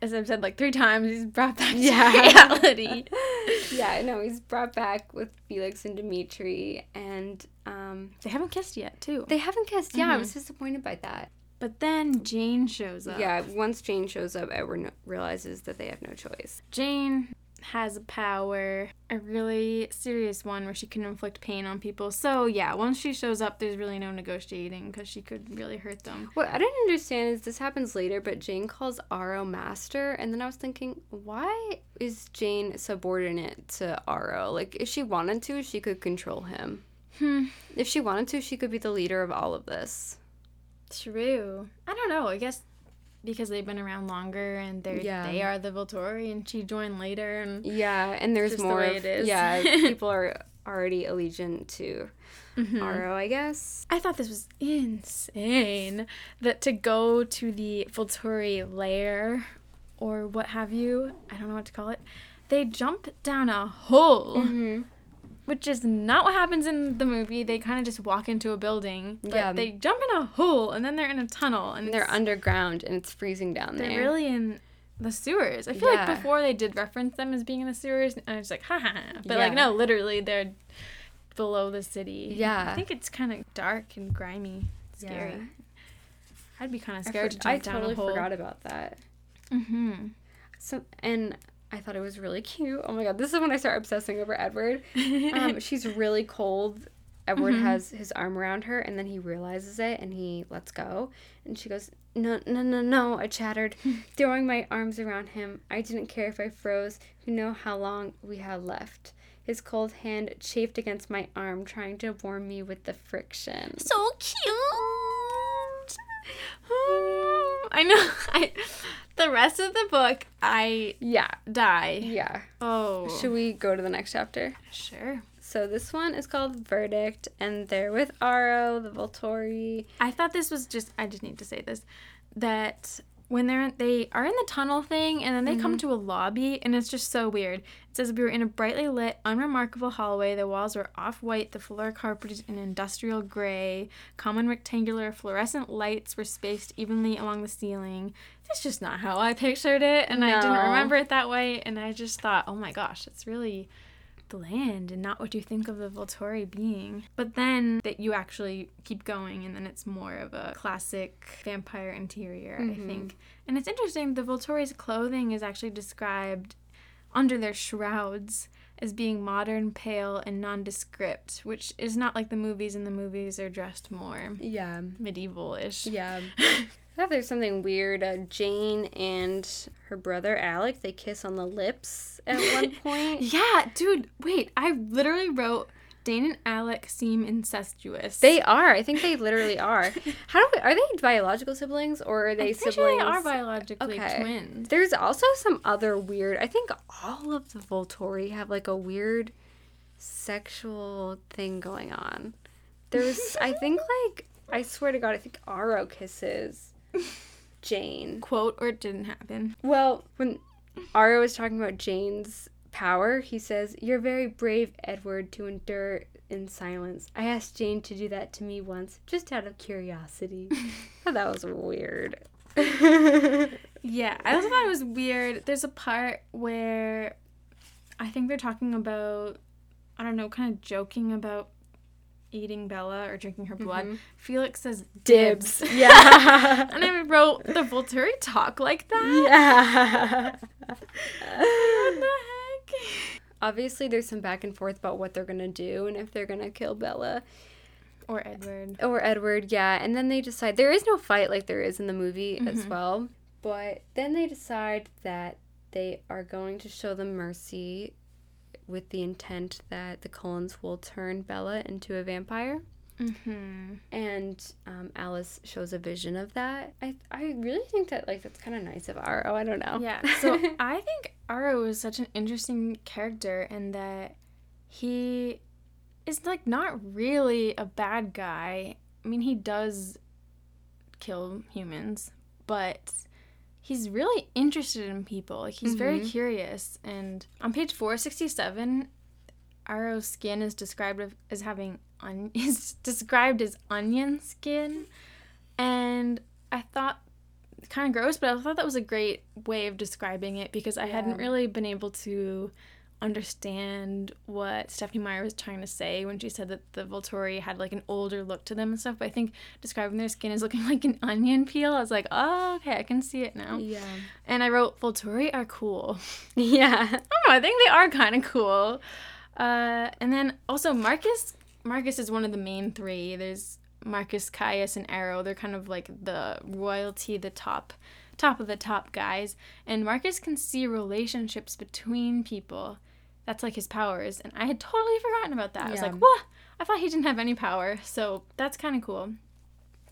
as I've said like three times, he's brought back Yeah. to reality. yeah, no, he's brought back with Felix and Demetri, and um, They haven't kissed yet, too. they haven't kissed. Yeah, I was disappointed by that. But then Jane shows up. Yeah, once Jane shows up, Edward no- realizes that they have no choice. Jane has a power, a really serious one where she can inflict pain on people. So, yeah, once she shows up, there's really no negotiating because she could really hurt them. What I didn't understand is this happens later, but Jane calls Aro master, and then I was thinking, why is Jane subordinate to Aro? Like, if she wanted to, she could control him. Hmm. If she wanted to, she could be the leader of all of this. True. I don't know. I guess because they've been around longer and they're Yeah. they are the Volturi and she joined later and Yeah, and there's the more. way of- it is. Yeah, people are already allegiant to Mhm. Aro, I guess. I thought this was insane that to go to the Volturi lair or what have you, I don't know what to call it, they jump down a hole, Mm-hmm. Which is not what happens in the movie. They kind of just walk into a building, but Yeah. they jump in a hole and then they're in a tunnel and They're underground and it's freezing down there. they're really in the sewers. I feel Yeah. like before they did reference them as being in the sewers, and I was like, ha ha. ha. But like, no, literally, they're below the city. Yeah. I think it's kind of dark and grimy, scary. Yeah. I'd be kind of scared for- to jump I down totally a hole. I totally forgot about that. Mm-hmm. So and I thought it was really cute. Oh my god, this is when I start obsessing over Edward. Um, she's really cold. Edward Mhm. has his arm around her, and then he realizes it, and he lets go. And she goes, "No, no, no, no!" I chattered, throwing my arms around him. I didn't care if I froze. You know how long we had left? His cold hand chafed against my arm, trying to warm me with the friction. so cute. I know. I the rest of the book, I Yeah, die. yeah. Oh, Should we go to the next chapter? sure. So this one is called Verdict, and they're with Aro, the Volturi. I thought this was just. I just need to say this, that when they're they are in the tunnel thing and then they come mm-hmm. to a lobby and it's just so weird. It says we were in a brightly lit, unremarkable hallway. The walls were off white, the floor carpeted in industrial gray. Common rectangular fluorescent lights were spaced evenly along the ceiling. That's just not how I pictured it, and I didn't remember it that way. And I just thought, oh my gosh, it's really bland and not what you think of the Volturi being. But then that you actually keep going and then it's more of a classic vampire interior, I mm-hmm. think. And it's interesting, the Volturi's clothing is actually described under their shrouds as being modern, pale, and nondescript, which is not like the movies. In the movies, are dressed more Yeah. medieval-ish. Yeah. I thought there's something weird. Uh, Jane and her brother Alec, they kiss on the lips at one point. Yeah, dude. Wait, I literally wrote Jane and Alec seem incestuous. They are. I think they literally are. How do we, are they biological siblings or are they siblings? sure they are biologically Okay. twins. There's also some other weird. I think all of the Volturi have like a weird sexual thing going on. There's, I think, like I swear to God, I think Aro kisses Jane. Quote or it didn't happen. Well, when Aro is talking about Jane's power, he says, "You're very brave, Edward, to endure in silence. I asked Jane to do that to me once, just out of curiosity. thought that was weird." Yeah, I also thought it was weird. There's a part where I think they're talking about, I don't know, kind of joking about eating Bella or drinking her blood. Mm-hmm. Felix says dibs. Dibs. Yeah. And I wrote, the Volturi talk like that? yeah. What the heck? Obviously, there's some back and forth about what they're gonna do and if they're gonna kill Bella Or Edward. or Edward. Yeah, and then they decide there is no fight like there is in the movie as mm-hmm. well. But then they decide that they are going to show them mercy with the intent that the Cullens will turn Bella into a vampire. Mm-hmm. And um, Alice shows a vision of that. I, I really think that like that's kind of nice of Aro. I don't know. Yeah. So I think Aro is such an interesting character in that he is like not really a bad guy. I mean, he does kill humans, but he's really interested in people. Like he's very mm-hmm. curious. And on page 467, Aro's skin is described as having on is described as onion skin, and I thought kind of gross, but I thought that was a great way of describing it because I hadn't really been able to understand what Stephenie Meyer was trying to say when she said that the Volturi had like an older look to them and stuff. But I think describing their skin as looking like an onion peel, I was like, oh, okay, I can see it now. Yeah. And I wrote, Volturi are cool. Yeah. I don't know, I think they are kind of cool. Uh, and then also Marcus. Marcus is one of the main three. There's Marcus, Caius, and Aro. They're kind of like the royalty, the top, top of the top guys. And Marcus can see relationships between people. That's like his powers. And I had totally forgotten about that. I was like, what? I thought he didn't have any power. So that's kind of cool.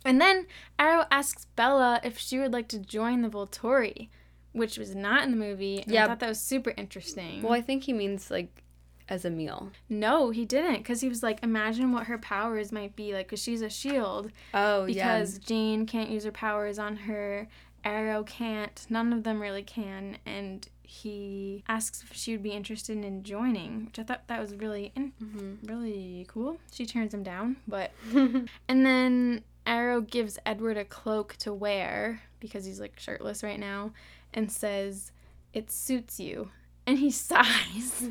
And then Aro asks Bella if she would like to join the Volturi, which was not in the movie. And I thought that was super interesting. Well, I think he means like as a meal. No, he didn't, because he was like, imagine what her powers might be like, because she's a shield. Oh, Because Jane can't use her powers on her, Aro can't, none of them really can, and he asks if she would be interested in joining, which I thought that was really, in- mm-hmm. really cool. She turns him down, but and then Aro gives Edward a cloak to wear because he's like shirtless right now, and says, "It suits you," and he sighs.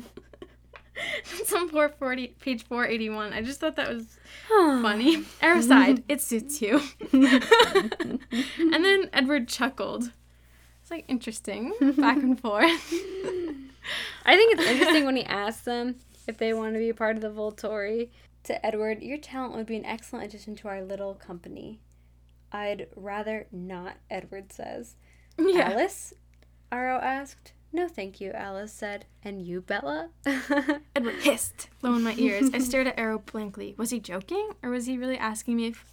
That's on 440, page 481. I just thought that was funny. Aro sighed. It suits you. and then Edward chuckled. It's like interesting. Back and forth. I think it's interesting when he asks them if they want to be a part of the Volturi. To Edward, your talent would be an excellent addition to our little company. I'd rather not, Edward says. Yeah. Alice? Aro asked. No, thank you, Alice said. And you, Bella? Edward hissed, low in my ears. I stared at Aro blankly. Was he joking? Or was he really asking me if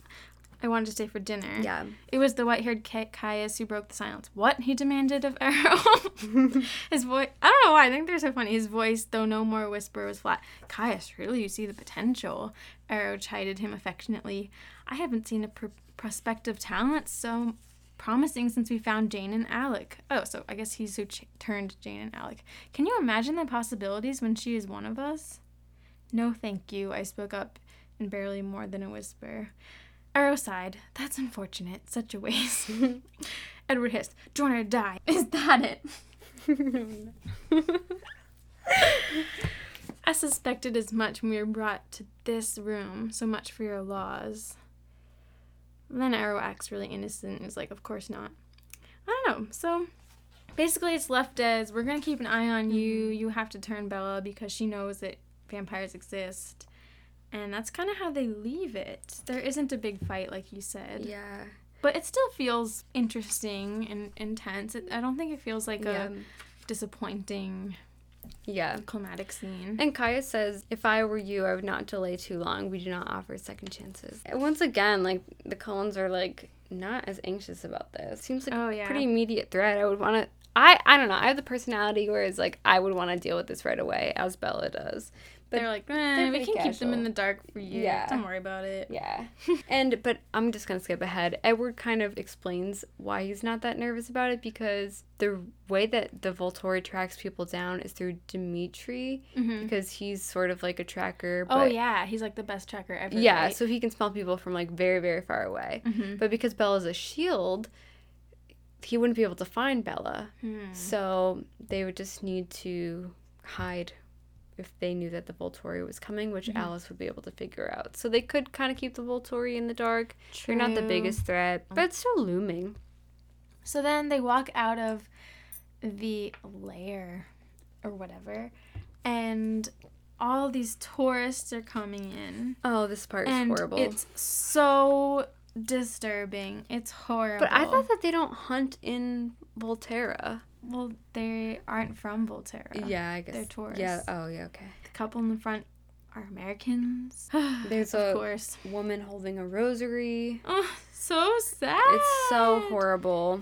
I wanted to stay for dinner? yeah. It was the white haired Caius who broke the silence. What? He demanded of Aro. His voice, I don't know why, I think they're so funny. His voice, though no more whisper, was flat. Caius, really, you see the potential. Aro chided him affectionately. I haven't seen a pr- prospective talent so promising since we found Jane and Alec. Oh, so I guess he's who ch- turned Jane and Alec. Can you imagine the possibilities when she is one of us? No, thank you, I spoke up in barely more than a whisper. Aro sighed. That's unfortunate. Such a waste. Edward hissed. Join or die. Is that it? I suspected as much when we were brought to this room. So much for your laws. Then Aro acts really innocent and is like, Of course not. I don't know. So basically, it's left as we're going to keep an eye on you. Mm-hmm. You have to turn Bella because she knows that vampires exist. And that's kind of how they leave it. There isn't a big fight, like you said. Yeah. But it still feels interesting and intense. It, I don't think it feels like Yeah. a disappointing Yeah. climatic scene. And Caius says, if I were you, I would not delay too long. We do not offer second chances. And once again, like, the Cullens are, like, not as anxious about this. Seems like Oh, a yeah. pretty immediate threat. I would want to. I, I don't know. I have the personality where it's like I would want to deal with this right away, as Bella does. But they're like, eh, we can keep them in the dark for you. Yeah. Don't worry about it. Yeah. and but I'm just gonna skip ahead. Edward kind of explains why he's not that nervous about it because the way that the Volturi tracks people down is through Demetri Mhm. because he's sort of like a tracker. Oh, yeah. He's like the best tracker ever. Yeah, right? so he can smell people from like very, very far away. Mhm. But because Bella's a shield, he wouldn't be able to find Bella. Hmm. So they would just need to hide if they knew that the Volturi was coming, which Mm-hmm. Alice would be able to figure out. So they could kind of keep the Volturi in the dark. They're not the biggest threat, but it's still looming. So then they walk out of the lair or whatever, and all these tourists are coming in. Oh, this part is horrible. it's so disturbing. It's horrible. but I thought that they don't hunt in Volterra. Well, they aren't from Volterra. Yeah, I guess. they're tourists. Yeah. Oh, yeah. Okay. The couple in the front are Americans. There's of a course. woman holding a rosary. Oh, so sad. It's so horrible.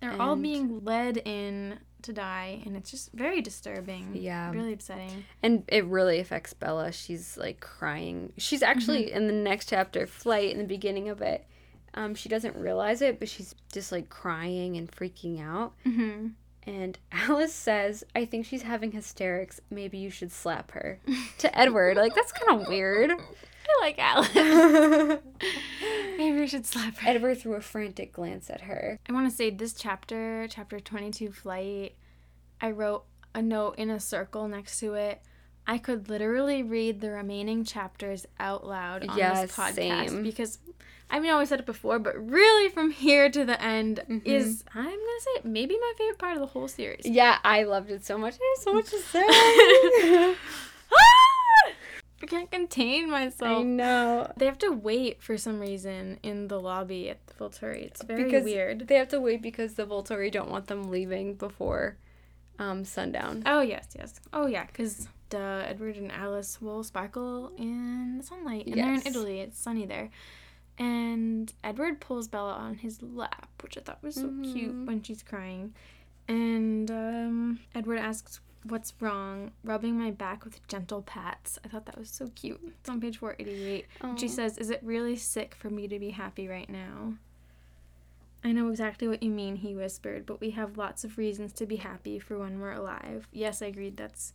They're all being led in to die, and it's just very disturbing. Yeah. Really upsetting. And it really affects Bella. She's like crying. She's actually Mm-hmm. in the next chapter, Flight, in the beginning of it. Um, she doesn't realize it, but she's just like crying and freaking out. Mm-hmm. And Alice says, I think she's having hysterics. Maybe you should slap her. to Edward. Like, that's kind of weird. I like Alice. Maybe we should slap her. Edward threw a frantic glance at her. I want to say this chapter, chapter 22, Flight, I wrote a note in a circle next to it. I could literally read the remaining chapters out loud on Yeah, this podcast same. because I mean, I always said it before, but really from here to the end Mm-hmm. is, I'm going to say, maybe my favorite part of the whole series. Yeah, I loved it so much. I have so much to say. I can't contain myself. I know. They have to wait for some reason in the lobby at the Volturi. It's very because weird. They have to wait because the Volturi don't want them leaving before um, sundown. Oh yes, yes. Oh yeah, because uh, Edward and Alice will sparkle in the sunlight, and they're in Italy. It's sunny there, and Edward pulls Bella on his lap, which I thought was so cute Mhm. when she's crying. And um, Edward asks, "What's wrong?" Rubbing my back with gentle pats. I thought that was so cute. It's on page four eighty eight. She says, "Is it really sick for me to be happy right now?" I know exactly what you mean, he whispered, but we have lots of reasons to be happy for when we're alive. Yes, I agreed, that's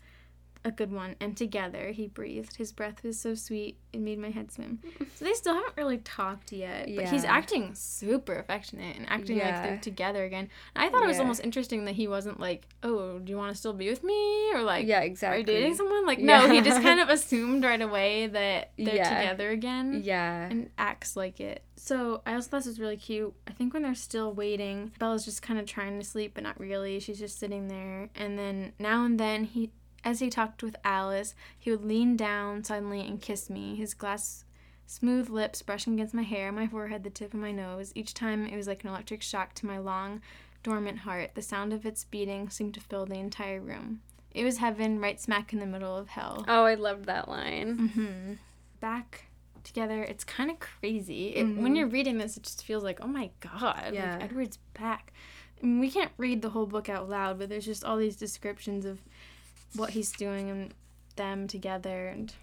a good one. And together, he breathed. His breath was so sweet, it made my head swim. So they still haven't really talked yet, but he's acting super affectionate and acting like they're together again. And I thought it was almost interesting that he wasn't like, oh, do you want to still be with me? Or like, yeah, are exactly. you dating someone? Like, no, he just kind of assumed right away that they're Yeah. together again Yeah. and acts like it. So I also thought this was really cute. I think when they're still waiting, Bella's just kind of trying to sleep, but not really. She's just sitting there. And then now and then he, as he talked with Alice, he would lean down suddenly and kiss me. His glass smooth lips brushing against my hair, my forehead, the tip of my nose. Each time it was like an electric shock to my long, dormant heart. The sound of its beating seemed to fill the entire room. It was heaven right smack in the middle of hell. Oh, I loved that line. hmm Back together, it's kind of crazy. It, When you're reading this, it just feels like, oh my god, Yeah. like Edward's back. I mean, we can't read the whole book out loud, but there's just all these descriptions of what he's doing and them together, and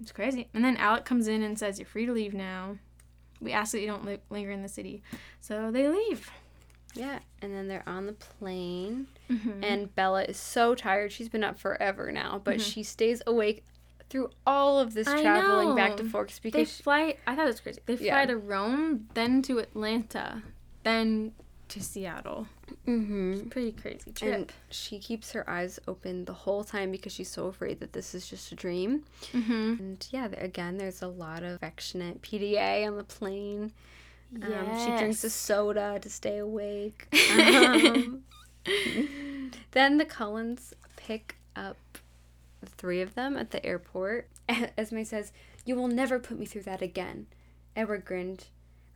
it's crazy. And then Alec comes in and says, "You're free to leave now." we ask that you don't li- linger in the city. So they leave. Yeah, and then they're on the plane, Mm-hmm. and Bella is so tired. She's been up forever now, but she stays awake through all of this I traveling back to Forks because They fly. I thought it was crazy. They fly Yeah. to Rome, then to Atlanta, then to Seattle. Mhm. Pretty crazy trip. and she keeps her eyes open the whole time because she's so afraid that this is just a dream. mm-hmm. And yeah, again, there's a lot of affectionate PDA on the plane. Um, She drinks a soda to stay awake. Um, then the Cullens pick up the three of them at the airport. Esme says, You will never put me through that again. Edward grinned,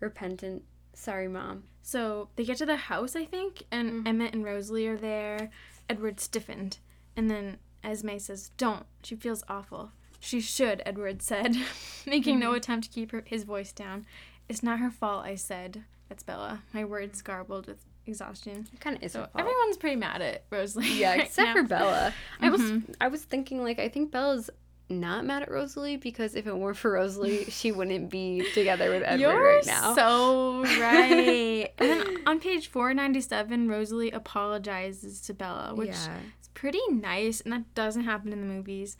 repentant. Sorry, Mom. So they get to the house, I think, and Mm-hmm. Emmett and Rosalie are there. Edward stiffened. And then Esme says, Don't. She feels awful. She should, Edward said, making Mm-hmm. no attempt to keep her, his voice down. It's not her fault, I said. That's Bella. My words garbled with exhaustion. It kind of is So her fault. everyone's pretty mad at Rosalie. Yeah, right except now. for Bella. I was Mhm. I was thinking like I think Bella's not mad at Rosalie because if it weren't for Rosalie, she wouldn't be together with Edward You're right now. so right. and then on page 497, Rosalie apologizes to Bella, which yeah. It's pretty nice, and that doesn't happen in the movies.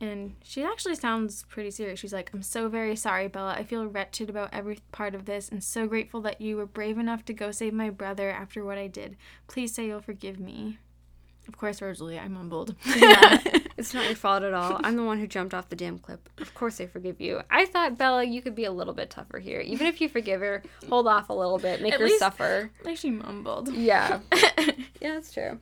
And she actually sounds pretty serious. She's like, I'm so very sorry, Bella. I feel wretched about every part of this and so grateful that you were brave enough to go save my brother after what I did. Please say you'll forgive me. Of course, Rosalie, I mumbled. Yeah. It's not your fault at all. I'm the one who jumped off the damn clip. Of course I forgive you. I thought Bella, you could be a little bit tougher here. Even if you forgive her, hold off a little bit, make At her least- suffer. like she mumbled. Yeah. Yeah, that's true.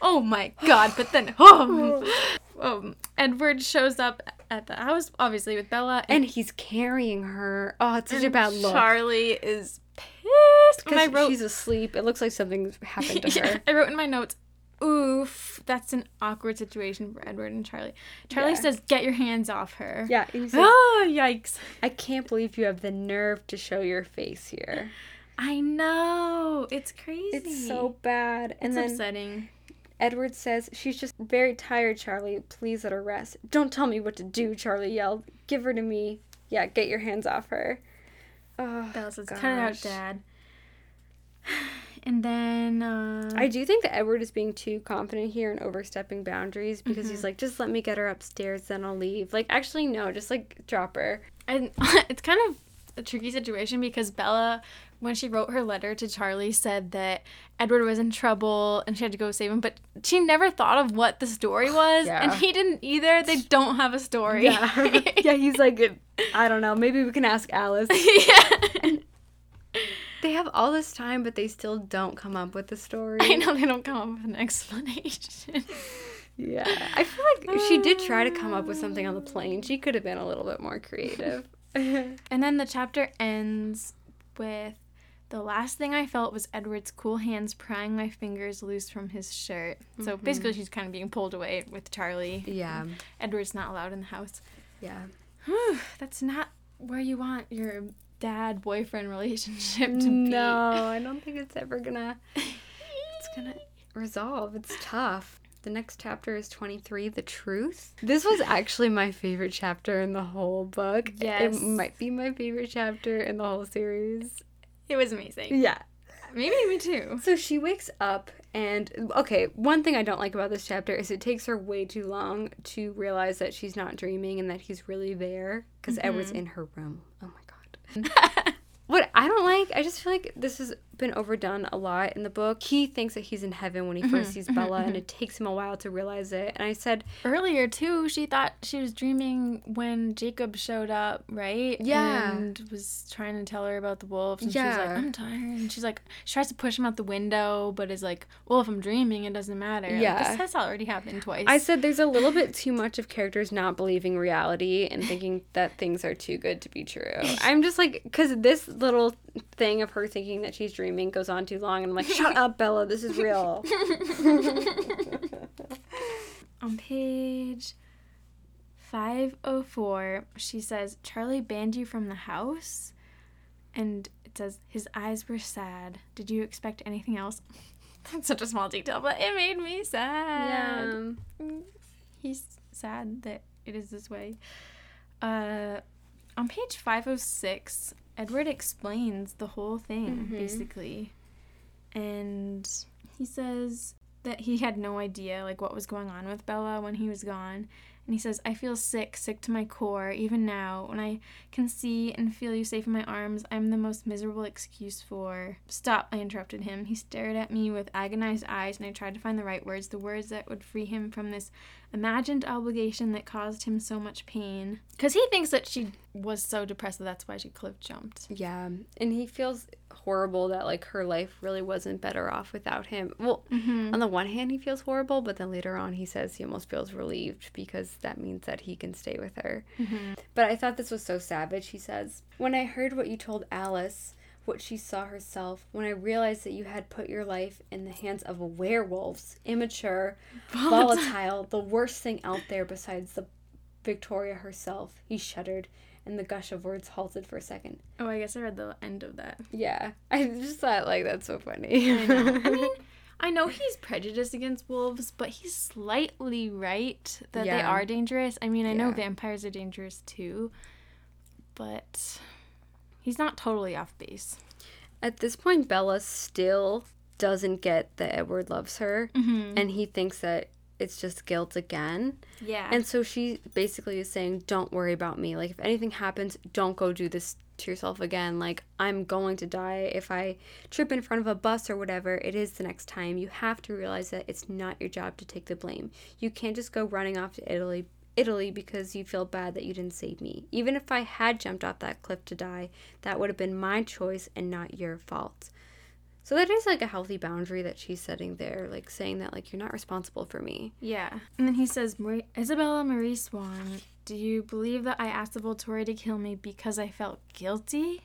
oh my god, but then, oh, um, Edward shows up at the house, obviously, with Bella. And he's carrying her. Oh, it's such a bad look. Charlie is pissed. Because wrote she's asleep. It looks like something's happened to Yeah, her. I wrote in my notes, oof, that's an awkward situation for Edward and Charlie. Charlie Yeah. says, get your hands off her. Yeah, and he says, Oh, yikes. I can't believe you have the nerve to show your face here. I know. It's crazy. It's so bad. And It's then upsetting. Edward says, She's just very tired, Charlie. Please let her rest. Don't tell me what to do, Charlie yelled. Give her to me. Yeah, get your hands off her. Oh, Bella says, cut it out. Dad. And then, uh, I do think that Edward is being too confident here and overstepping boundaries because Mm-hmm. he's like, just let me get her upstairs, then I'll leave. Like, actually, no, just like drop her. and it's kind of a tricky situation because Bella, when she wrote her letter to Charlie, said that Edward was in trouble and she had to go save him, but she never thought of what the story was, and he didn't either. They don't have a story. Yeah. yeah, he's like, I don't know. Maybe we can ask Alice. yeah. They have all this time, but they still don't come up with the story. I know they don't come up with an explanation. Yeah. I feel like she did try to come up with something on the uh. plane. She could have been a little bit more creative. and then the chapter ends with the last thing I felt was Edward's cool hands prying my fingers loose from his shirt. So mm-hmm. basically, she's kind of being pulled away with Charlie. yeah. Edward's not allowed in the house. Yeah. Whew, that's not where you want your dad boyfriend relationship to be. No, I don't think it's ever gonna. It's gonna resolve. It's tough. The next chapter is 23, The Truth. This was actually my favorite chapter in the whole book. Yes. It might be my favorite chapter in the whole series. It was amazing. Yeah. Maybe me too. So she wakes up, and okay, one thing I don't like about this chapter is it takes her way too long to realize that she's not dreaming and that he's really there because Edward's mm-hmm. in her room. Oh my god. what I don't like, I just feel like this has been overdone a lot in the book. He thinks that he's in heaven when he mm-hmm, 1st sees Bella, and mm-hmm, it mm-hmm. takes him a while to realize it. And I said, Earlier too, she thought she was dreaming when Jacob showed up, right? Yeah. And was trying to tell her about the wolves. And she's Yeah. like, I'm tired. And she's like, she tries to push him out the window, but is like, well, if I'm dreaming, it doesn't matter. Like, Yeah. this has already happened twice. I said there's a little bit too much of characters not believing reality and thinking that things are too good to be true. I'm just like, because this little thing of her thinking that she's dreaming goes on too long, and I'm like, shut up, Bella, this is real. On page 504, she says, Charlie banned you from the house? And it says, his eyes were sad. Did you expect anything else? That's such a small detail, but it made me sad. Yeah. He's sad that it is this way. Uh, on page 506, Edward explains the whole thing, Mhm. basically. And he says that he had no idea like what was going on with Bella when he was gone. And he says, I feel sick, sick to my core, even now. When I can see and feel you safe in my arms, I'm the most miserable excuse for. Stop, I interrupted him. He stared at me with agonized eyes, and I tried to find the right words, the words that would free him from this imagined obligation that caused him so much pain. Because he thinks that she was so depressed that that's why she cliff jumped. Yeah, and he feels horrible that like her life really wasn't better off without him. Well, Mm-hmm. on the one hand, he feels horrible, but then later on, he says he almost feels relieved because that means that he can stay with her. Mm-hmm. But I thought this was so savage. He says, When I heard what you told Alice, what she saw herself, when I realized that you had put your life in the hands of werewolves, immature, volatile, the worst thing out there besides the Victoria herself, he shuddered, and the gush of words halted for a second. Oh, I guess I read the end of that. Yeah, I just thought like that's so funny. I know. I mean, I know he's prejudiced against wolves, but he's slightly right that they are dangerous. I mean, I know vampires are dangerous too, but he's not totally off base. At this point, Bella still doesn't get that Edward loves her, Mm-hmm. and he thinks that it's just guilt again. Yeah. And so she basically is saying, Don't worry about me. Like, if anything happens, don't go do this to yourself again. Like, I'm going to die. If I trip in front of a bus or whatever, it is the next time. You have to realize that it's not your job to take the blame. You can't just go running off to Italy. Italy because you feel bad that you didn't save me. Even if I had jumped off that cliff to die, that would have been my choice and not your fault. So that is like a healthy boundary that she's setting there, like saying that like you're not responsible for me. yeah. And then he says, Marie- Isabella Marie Swan, do you believe that I asked the Volturi to kill me because I felt guilty?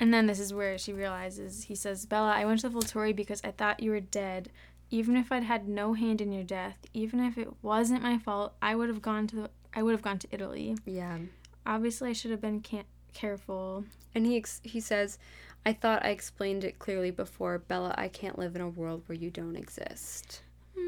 And then this is where she realizes, he says, Bella, I went to the Volturi because I thought you were dead. Even if I'd had no hand in your death, even if it wasn't my fault, I would have gone to the, I would have gone to Italy. Yeah. Obviously, I should have been can- careful. And he ex- he says, "I thought I explained it clearly before, Bella. I can't live in a world where you don't exist."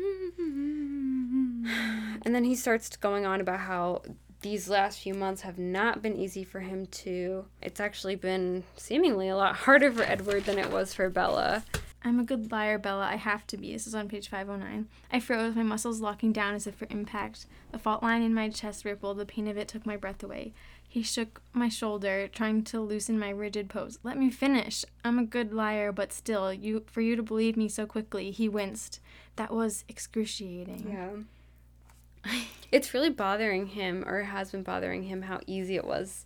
And then he starts going on about how these last few months have not been easy for him too. It's actually been seemingly a lot harder for Edward than it was for Bella. I'm a good liar, Bella. I have to be. This is on page 509. I froze, my muscles locking down as if for impact. The fault line in my chest rippled. The pain of it took my breath away. He shook my shoulder, trying to loosen my rigid pose. Let me finish. I'm a good liar, but still, you for you to believe me so quickly. He winced. That was excruciating. Yeah. it's really bothering him, or has been bothering him, how easy it was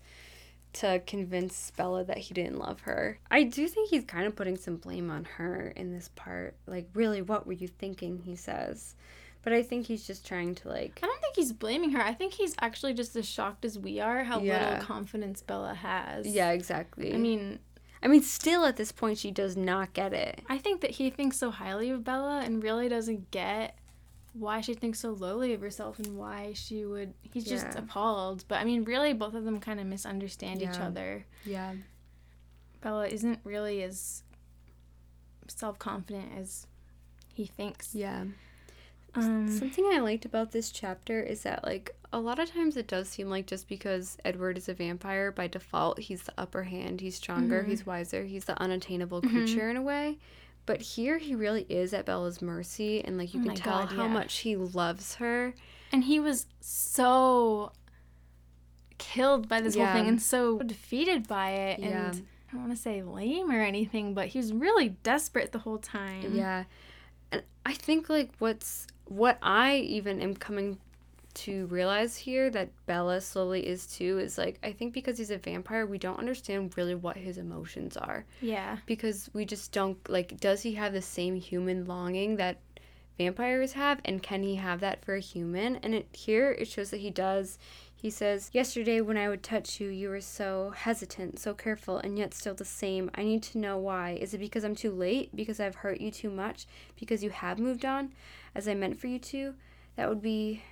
to convince Bella that he didn't love her. I do think he's kind of putting some blame on her in this part. Like, really, what were you thinking? He says. But I think he's just trying to, like, I don't think he's blaming her. I think he's actually just as shocked as we are how Yeah. little confidence Bella has. yeah, exactly. I mean, I mean, still at this point, she does not get it. I think that he thinks so highly of Bella and really doesn't get why she thinks so lowly of herself and why she would. He's just appalled. But I mean, really, both of them kind of misunderstand each other. Yeah. Bella isn't really as self confident as he thinks. Yeah. Um, Something I liked about this chapter is that, like, a lot of times it does seem like just because Edward is a vampire, by default, he's the upper hand, he's stronger, Mhm. he's wiser, he's the unattainable Mhm. creature in a way. But here he really is at Bella's mercy, and, like, you Oh can tell God, how yeah. much he loves her. and he was so killed by this Yeah. whole thing and so defeated by it. Yeah. And I don't want to say lame or anything, but he was really desperate the whole time. Yeah. And I think, like, what's what I even am coming to realize here that Bella slowly is too is like, I think because he's a vampire, we don't understand really what his emotions are. Yeah. because we just don't like does he have the same human longing that vampires have? And can he have that for a human? And it here it shows that he does. He says yesterday when i would touch you you were so hesitant so careful and yet still the same. I need to know why. Is it because i'm too late? Because i've hurt you too much? Because you have moved on? As i meant for you to? That would be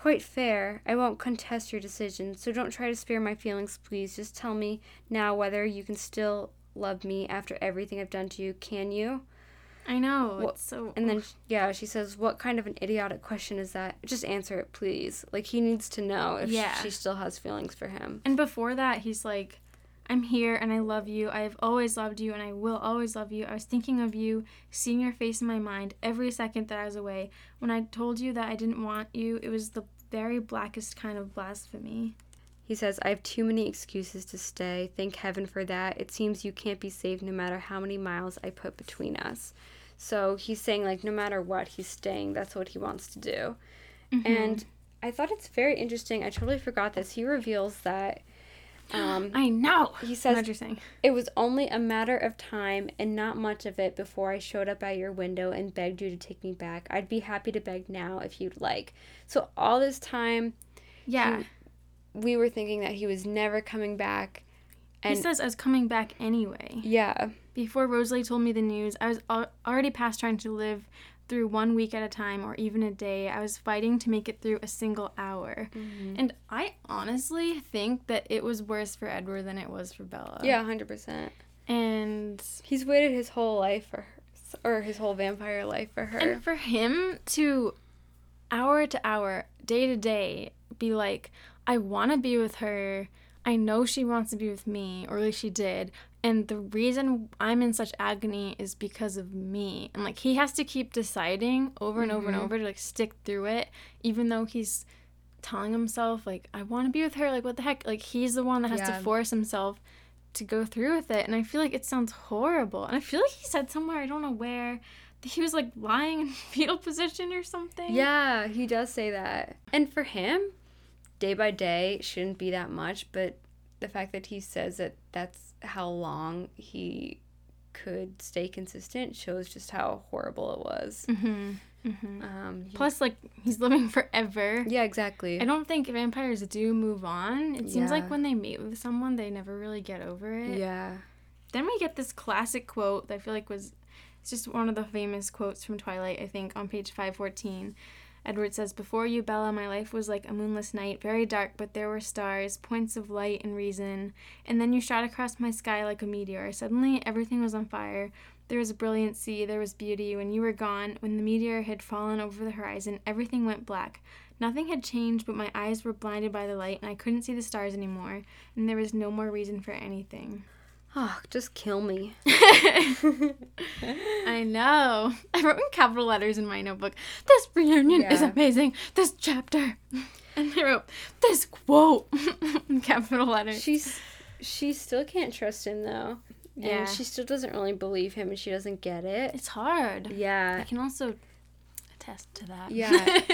quite fair i won't contest your decision so don't try to spare my feelings please just tell me now whether you can still love me after everything I've done to you, can you? I know. What- It's so. And then, yeah, she says, What kind of an idiotic question is that? Just answer it, please. Like, he needs to know if Yeah. she still has feelings for him. And before that, he's like, I'm here and I love you. I have always loved you and I will always love you. I was thinking of you, seeing your face in my mind every second that I was away. When I told you that I didn't want you, it was the very blackest kind of blasphemy. He says, I have too many excuses to stay. Thank heaven for that. It seems you can't be saved no matter how many miles I put between us. So he's saying, like, no matter what, he's staying. That's what he wants to do. Mm-hmm. And I thought it's very interesting. I totally forgot this. He reveals that um, I know. he What says, you're saying. it was only a matter of time and not much of it before I showed up at your window and begged you to take me back. I'd be happy to beg now if you'd like. So all this time, Yeah. we were thinking that he was never coming back. he says I was coming back anyway. yeah, Before Rosalie told me the news, I was al- already past trying to live through one week at a time or even a day. I was fighting to make it through a single hour. Mm-hmm. And I honestly think that it was worse for Edward than it was for Bella. yeah, hundred percent. And He's waited his whole life for her, or his whole vampire life for her. and for him to hour to hour, day to day be like, I want to be with her. I know she wants to be with me, or at least she did. And the reason I'm in such agony is because of me. And like he has to keep deciding over and over and mm-hmm. over to like stick through it, even though he's telling himself like I want to be with her. Like what the heck? Like he's the one that has Yeah. to force himself to go through with it. And I feel like it sounds horrible. And I feel like he said somewhere I don't know where that he was like lying in fetal position or something. yeah, he does say that. And for him, day by day shouldn't be that much, but the fact that he says that that's how long he could stay consistent shows just how horrible it was. hmm hmm Um, Plus, like he's living forever. yeah, exactly. I don't think vampires do move on. It seems Yeah. like when they mate with someone, they never really get over it. Yeah. Then we get this classic quote that I feel like was it's just one of the famous quotes from Twilight, I think, on page 514. Edward says, Before you, Bella, my life was like a moonless night, very dark, but there were stars, points of light and reason. And then you shot across my sky like a meteor. Suddenly, everything was on fire. There was a brilliant there was beauty. When you were gone, when the meteor had fallen over the horizon, everything went black. Nothing had changed, but my eyes were blinded by the light, and I couldn't see the stars anymore, and there was no more reason for anything. Oh, just kill me. I know. I wrote in capital letters in my notebook, this reunion is amazing. This chapter. And I wrote, this quote in capital letters. She's she still can't trust him though. Yeah. And she still doesn't really believe him and she doesn't get it. It's hard. Yeah. I can also attest to that. Yeah.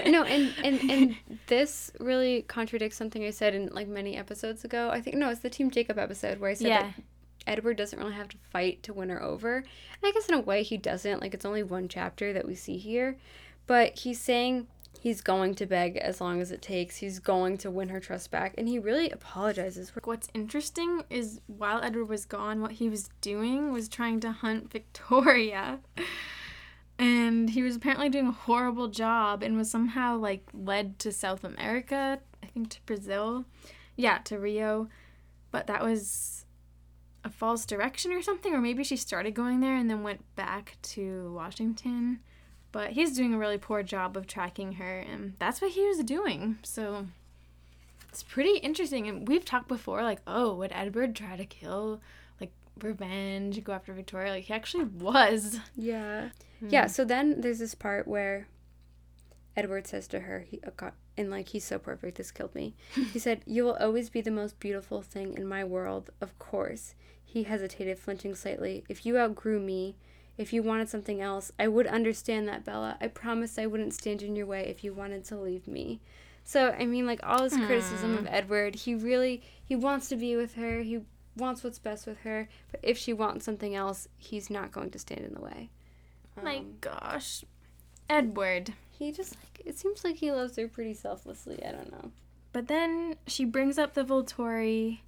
no, and, and and this really contradicts something I said in like many episodes ago. I think no, it's the Team Jacob episode where I said Yeah. that Edward doesn't really have to fight to win her over. And I guess in a way he doesn't. Like it's only one chapter that we see here. But he's saying he's going to beg as long as it takes. He's going to win her trust back. And he really apologizes for What's interesting is while Edward was gone, what he was doing was trying to hunt Victoria. And he was apparently doing a horrible job and was somehow like led to South America, I think to Brazil. Yeah, to Rio. But that was a false direction or something, or maybe she started going there and then went back to Washington. But he's doing a really poor job of tracking her, and that's what he was doing. So it's pretty interesting. And we've talked before, like, oh, would Edward try to kill, like, revenge, go after Victoria? Like, he actually was. Yeah. Hmm. Yeah, so then there's this part where Edward says to her, he, God, and like, he's so perfect, this killed me. he said, You will always be the most beautiful thing in my world, of course. He hesitated, flinching slightly. If you outgrew me, if you wanted something else, I would understand that, Bella. I promised I wouldn't stand in your way if you wanted to leave me. So, I mean, like, all this criticism of Edward, he really, he wants to be with her, he wants what's best with her, but if she wants something else, he's not going to stand in the way. My Um, gosh. Edward. he just like it seems like he loves her pretty selflessly. I don't know. But then she brings up the Volturi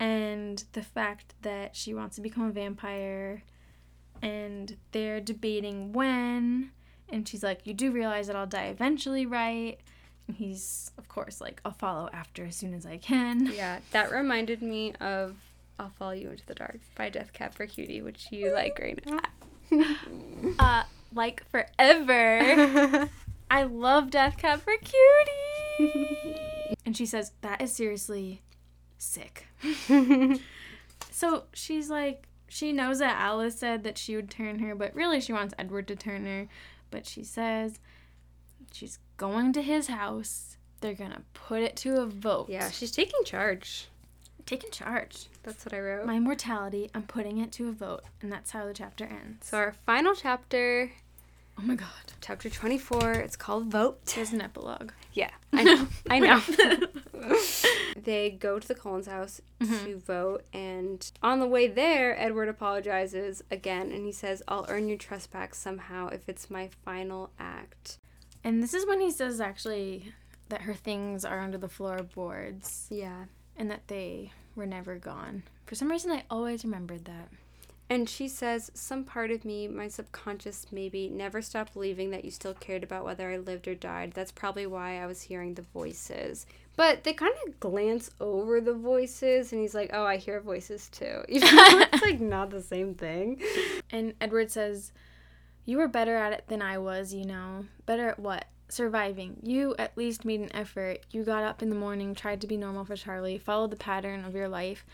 and the fact that she wants to become a vampire. And they're debating when. And she's like, You do realize that I'll die eventually, right? And he's, of course, like, I'll follow after as soon as I can. Yeah, that reminded me of "I'll Follow You Into the Dark" by Death Cab for Cutie, which you like right now. Uh, like forever. I love Death Cab for Cutie. and she says, That is seriously sick. So she's like, she knows that Alice said that she would turn her, but really she wants Edward to turn her. But she says she's going to his house. They're gonna put it to a vote. Yeah, she's taking charge. taking charge. That's what I wrote. My mortality, I'm putting it to a vote, and that's how the chapter ends. so our final chapter, oh my god, chapter 24, it's called Vote. there's an epilogue. Yeah, I know. I know. they go to the Cullens house to mm-hmm. vote, and on the way there, Edward apologizes again, and he says, "I'll earn your trust back somehow if it's my final act." And this is when he says actually that her things are under the floorboards Yeah. and that they were never gone. For some reason, I always remembered that. And she says, Some part of me, my subconscious maybe, never stopped believing that you still cared about whether I lived or died. That's probably why I was hearing the voices. But they kind of glance over the voices, and he's like, Oh, I hear voices too. Even though it's like not the same thing. And Edward says, You were better at it than I was, you know. Better at what? Surviving. You at least made an effort. You got up in the morning, tried to be normal for Charlie, followed the pattern of your life.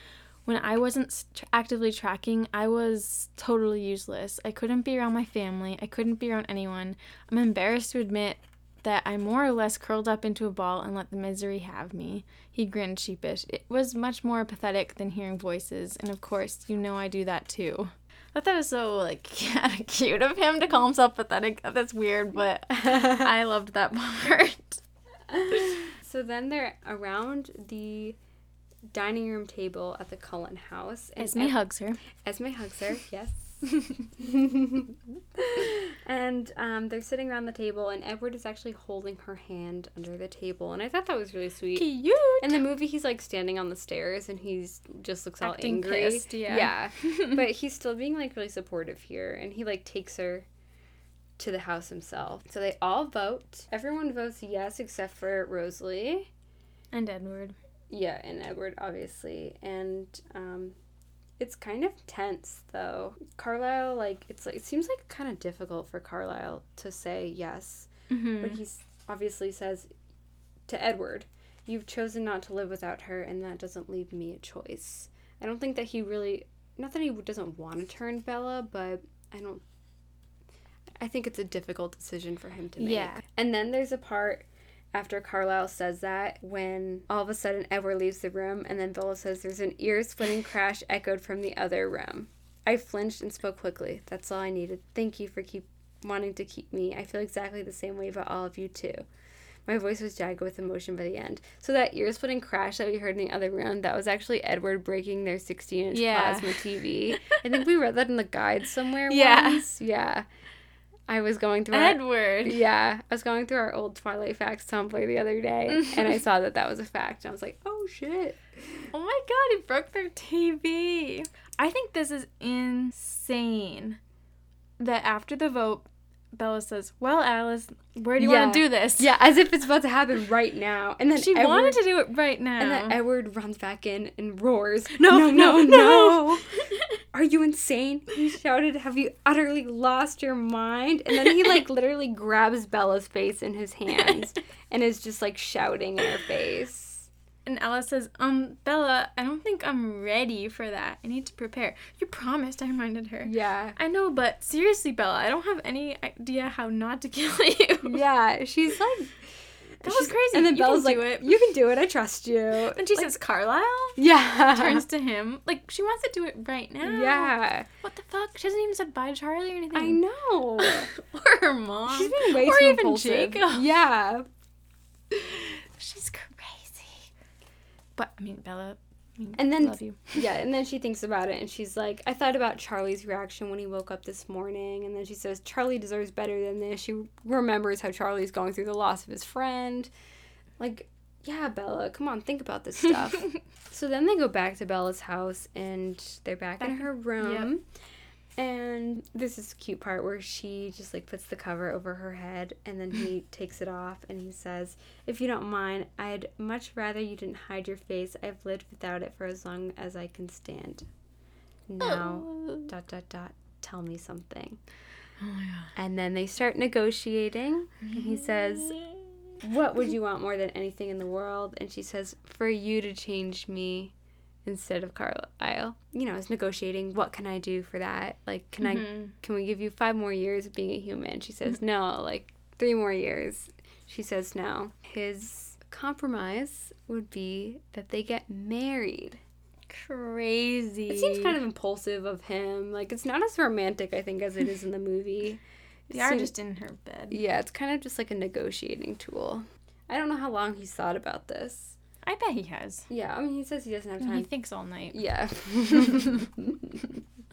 When I wasn't actively tracking, I was totally useless. I couldn't be around my family. I couldn't be around anyone. I'm embarrassed to admit that I more or less curled up into a ball and let the misery have me. He grinned sheepish. It was much more pathetic than hearing voices, and of course, you know I do that too. I thought that was so like kind of cute of him to call himself pathetic. That's weird, but I loved that part. So then they're around the dining room table at the Cullen house. and Esme hugs her. Esme hugs her, yes. and um, they're sitting around the table, and Edward is actually holding her hand under the table, and I thought that was really sweet. Cute. In the movie, he's like standing on the stairs, and he's just looks all Acting angry. pissed, yeah. yeah. but he's still being like really supportive here, and he like takes her to the house himself. So they all vote. Everyone votes yes except for Rosalie. And Edward. Yeah, and Edward, obviously. And um, it's kind of tense, though. Carlisle, like, it's like, it seems like kind of difficult for Carlisle to say yes. Mm-hmm. But he obviously says to Edward, You've chosen not to live without her, and that doesn't leave me a choice. I don't think that he really, not that he doesn't want to turn Bella, but I don't, I think it's a difficult decision for him to make. Yeah. And then there's a part after Carlisle says that when all of a sudden Edward leaves the room, and then Bella says there's an ear splitting crash echoed from the other room. I flinched and spoke quickly. That's all I needed. Thank you for keep wanting to keep me. I feel exactly the same way about all of you too. My voice was jagged with emotion by the end. So that ear splitting crash that we heard in the other room, that was actually Edward breaking their 16 inch Yeah. plasma TV. I think we read that in the guide somewhere Yeah. once. Yeah. I was going through our, Edward. yeah, I was going through our old Twilight Facts Tumblr the other day, and I saw that that was a fact. And I was like, oh shit. Oh my god, he broke their TV. I think this is insane. That after the vote, Bella says, Well, Alice, where do you Yeah. want to do this? Yeah, as if it's about to happen right now. And then She Edward, wanted to do it right now. And then Edward runs back in and roars, No, no, no, no, no. Are you insane? He shouted, Have you utterly lost your mind? And then he, like, literally grabs Bella's face in his hands and is just, like, shouting in her face. And Ella says, Um, Bella, I don't think I'm ready for that. I need to prepare. You promised, I reminded her. Yeah. I know, but seriously, Bella, I don't have any idea how not to kill you. Yeah, she's like. That was crazy. And then You Bella's like, do it. You can do it. I trust you. And she says, Carlisle? Yeah. Turns to him. Like, she wants to do it right now. Yeah. What the fuck? She hasn't even said bye to Charlie or anything. I know. or her mom. She's been way or too even impulsive. Jacob. Yeah. She's crazy. But, I mean, Bella, Mm, and then- love you. Yeah, and then she thinks about it and she's like, I thought about Charlie's reaction when he woke up this morning. And then she says, Charlie deserves better than this. She remembers how Charlie's going through the loss of his friend. Like, yeah, Bella, come on, think about this stuff. so then they go back to Bella's house and they're back, in her room. And this is a cute part where she just like puts the cover over her head and then he takes it off and he says, If you don't mind, I'd much rather you didn't hide your face. I've lived without it for as long as I can stand. Now, Oh. dot, dot, dot, tell me something. Oh my god. And then they start negotiating and he says, What would you want more than anything in the world? And she says, For you to change me instead of Carlisle. You know, is negotiating. What can I do for that? Like, can I? Mm-hmm. Can we give you five more years of being a human? She says no. Like three more years. She says no. His compromise would be that they get married. Crazy. It seems kind of impulsive of him. Like it's not as romantic, I think, as it is in the movie. They are seems- just in her bed. Yeah, it's kind of just like a negotiating tool. I don't know how long he's thought about this. I bet he has. Yeah, I mean, he says he doesn't have time. He thinks all night. Yeah.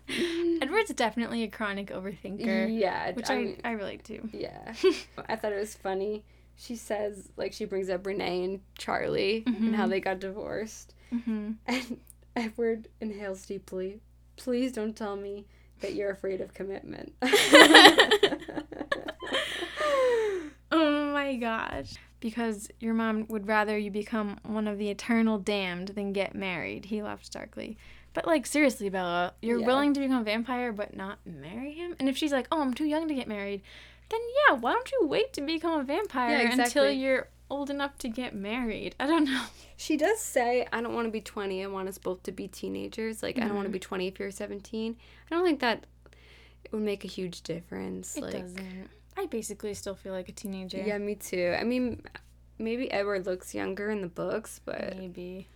Edward's definitely a chronic overthinker, yeah, which I I, mean, I relate to. yeah. I thought it was funny. She says, like, she brings up Renee and Charlie and how they got divorced. hmm And Edward inhales deeply. Please don't tell me that you're afraid of commitment. Oh my gosh. Because your mom would rather you become one of the eternal damned than get married, he laughed darkly. But like seriously, Bella, you're Yeah. willing to become a vampire but not marry him? And if she's like, "Oh, I'm too young to get married," then yeah, why don't you wait to become a vampire Yeah, until you're old enough to get married? I don't know. She does say, I don't want to be 20. I want us both to be teenagers. Like, I don't want to mm-hmm. be 20 if you're 17. I don't think that it would make a huge difference. It like, doesn't. I basically still feel like a teenager. Yeah, me too. I mean, maybe Edward looks younger in the books, but Maybe.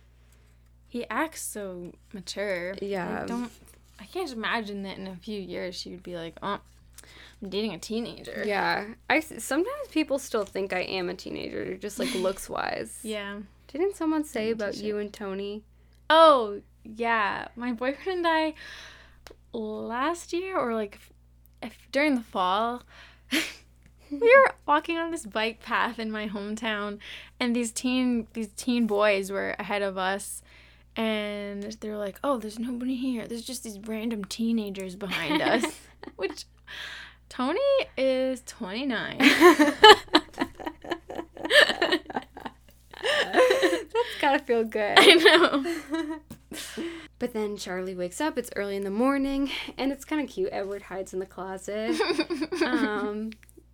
He acts so mature. Yeah. I don't. I can't imagine that in a few years she would be like, "Oh, I'm dating a teenager." yeah. I sometimes people still think I am a teenager, just like looks wise. Yeah. Didn't someone say about you and Tony? Oh, yeah. My boyfriend and I last year or like if during the fall we were walking on this bike path in my hometown and these teen these teen boys were ahead of us and they were like, "Oh, there's nobody here. There's just these random teenagers behind us." Which Tony is 29. That's gotta feel good. I know. But then Charlie wakes up. It's early in the morning, and it's kind of cute. Edward hides in the closet. Um,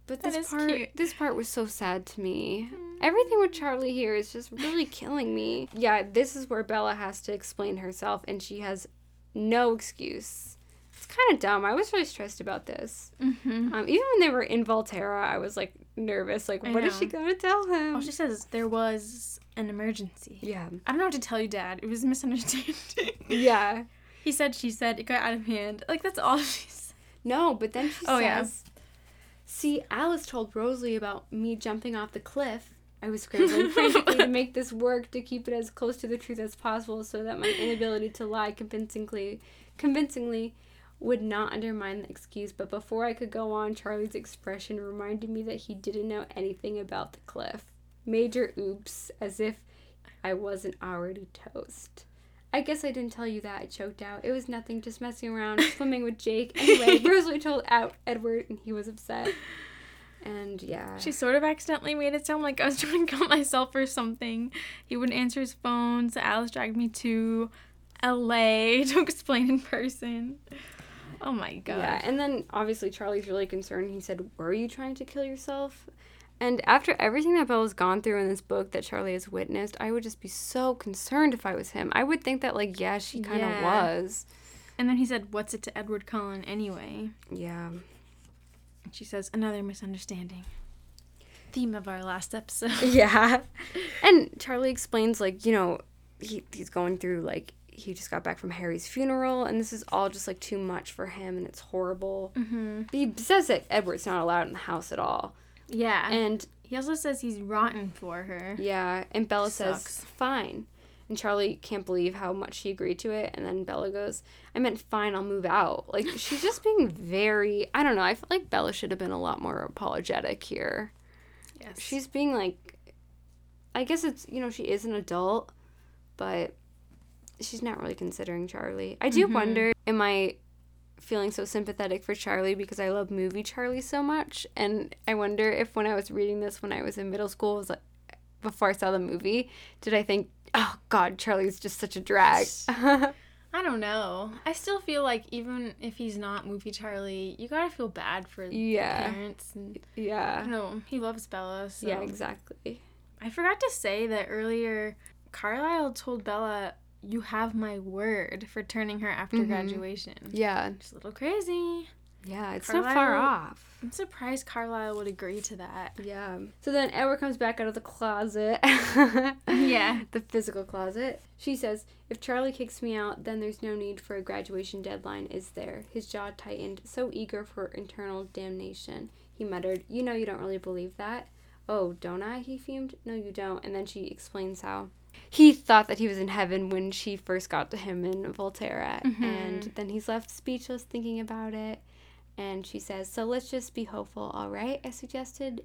but That this is part, cute. this part was so sad to me. Everything with Charlie here is just really killing me. Yeah, this is where Bella has to explain herself, and she has no excuse. It's kind of dumb. I was really stressed about this. Mhm. Um, even when they were in Volterra, I was like nervous. Like, I what is she gonna tell him? All she says is there was an emergency. yeah, I don't know what to tell you, Dad. It was a misunderstanding. yeah. he said, she said, it got out of hand. Like, that's all she's. No, but then she Oh, yeah. says, See, Alice told Rosalie about me jumping off the cliff. I was scrambling frantically to make this work to keep it as close to the truth as possible so that my inability to lie convincingly convincingly would not undermine the excuse. But before I could go on, Charlie's expression reminded me that he didn't know anything about the cliff. Major oops, as if I wasn't already toast. I guess I didn't tell you that. I choked out. It was nothing, just messing around, swimming with Jake. Anyway, Rosalie told out Edward, and he was upset. And yeah, She sort of accidentally made it sound like I was trying to kill myself or something. He wouldn't answer his phone, so Alice dragged me to LA to explain in person. Oh my god. yeah. And then obviously Charlie's really concerned. He said, "Were you trying to kill yourself?" And after everything that Bella's gone through in this book that Charlie has witnessed, I would just be so concerned if I was him. I would think that like, yeah, she kind of Yeah. was. And then he said, What's it to Edward Cullen anyway? Yeah. And she says, Another misunderstanding. Theme of our last episode. yeah. And Charlie explains, like, you know, he, he's going through, like, he just got back from Harry's funeral, and this is all just, like, too much for him, and it's horrible. hmm He says that Edward's not allowed in the house at all. Yeah. And, he also says he's rotten for her. yeah, and Bella says, fine. And Charlie can't believe how much she agreed to it, and then Bella goes, I meant fine, I'll move out. Like, she's just being very, I don't know, I feel like Bella should have been a lot more apologetic here. Yes. she's being like i guess it's you know she is an adult but she's not really considering charlie i do mm-hmm. wonder am i feeling so sympathetic for charlie because i love movie charlie so much and i wonder if when i was reading this when i was in middle school was like before i saw the movie did i think oh god charlie's just such a drag I don't know. I still feel like even if he's not movie Charlie, you gotta feel bad for the Yeah. parents. And I yeah don't know. He loves Bella. So. yeah exactly I forgot to say that earlier. Carlisle told Bella, you have my word for turning her after Mhm. graduation. Yeah. It's a little crazy. Yeah, it's not far off. I'm surprised Carlisle would agree to that. Yeah. So then Edward comes back out of the closet. Yeah. The physical closet. She says, If Charlie kicks me out, then there's no need for a graduation deadline, is there? His jaw tightened, so eager for internal damnation. He muttered, You know you don't really believe that. Oh, don't I? He fumed. No, you don't. And then she explains how. He thought that he was in heaven when she first got to him in Volterra. Mm-hmm. And then he's left speechless thinking about it. And she says, So let's just be hopeful, all right? I suggested.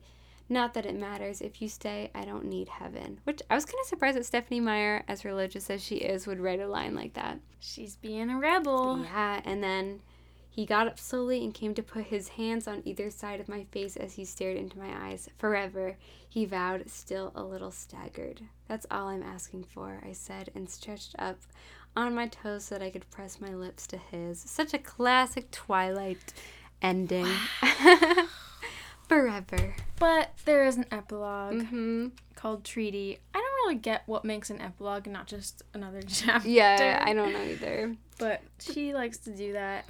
Not that it matters. If you stay, I don't need heaven. Which I was kind of surprised that Stephenie Meyer, as religious as she is, would write a line like that. She's being a rebel. Yeah, and then he got up slowly and came to put his hands on either side of my face as he stared into my eyes. Forever, he vowed, still a little staggered. That's all I'm asking for, I said, and stretched up on my toes so that I could press my lips to his. Such a classic Twilight ending. Forever. But there is an epilogue Mm-hmm. called Treaty. I don't really get what makes an epilogue, not just another chapter. Yeah, I don't know either. But she likes to do that.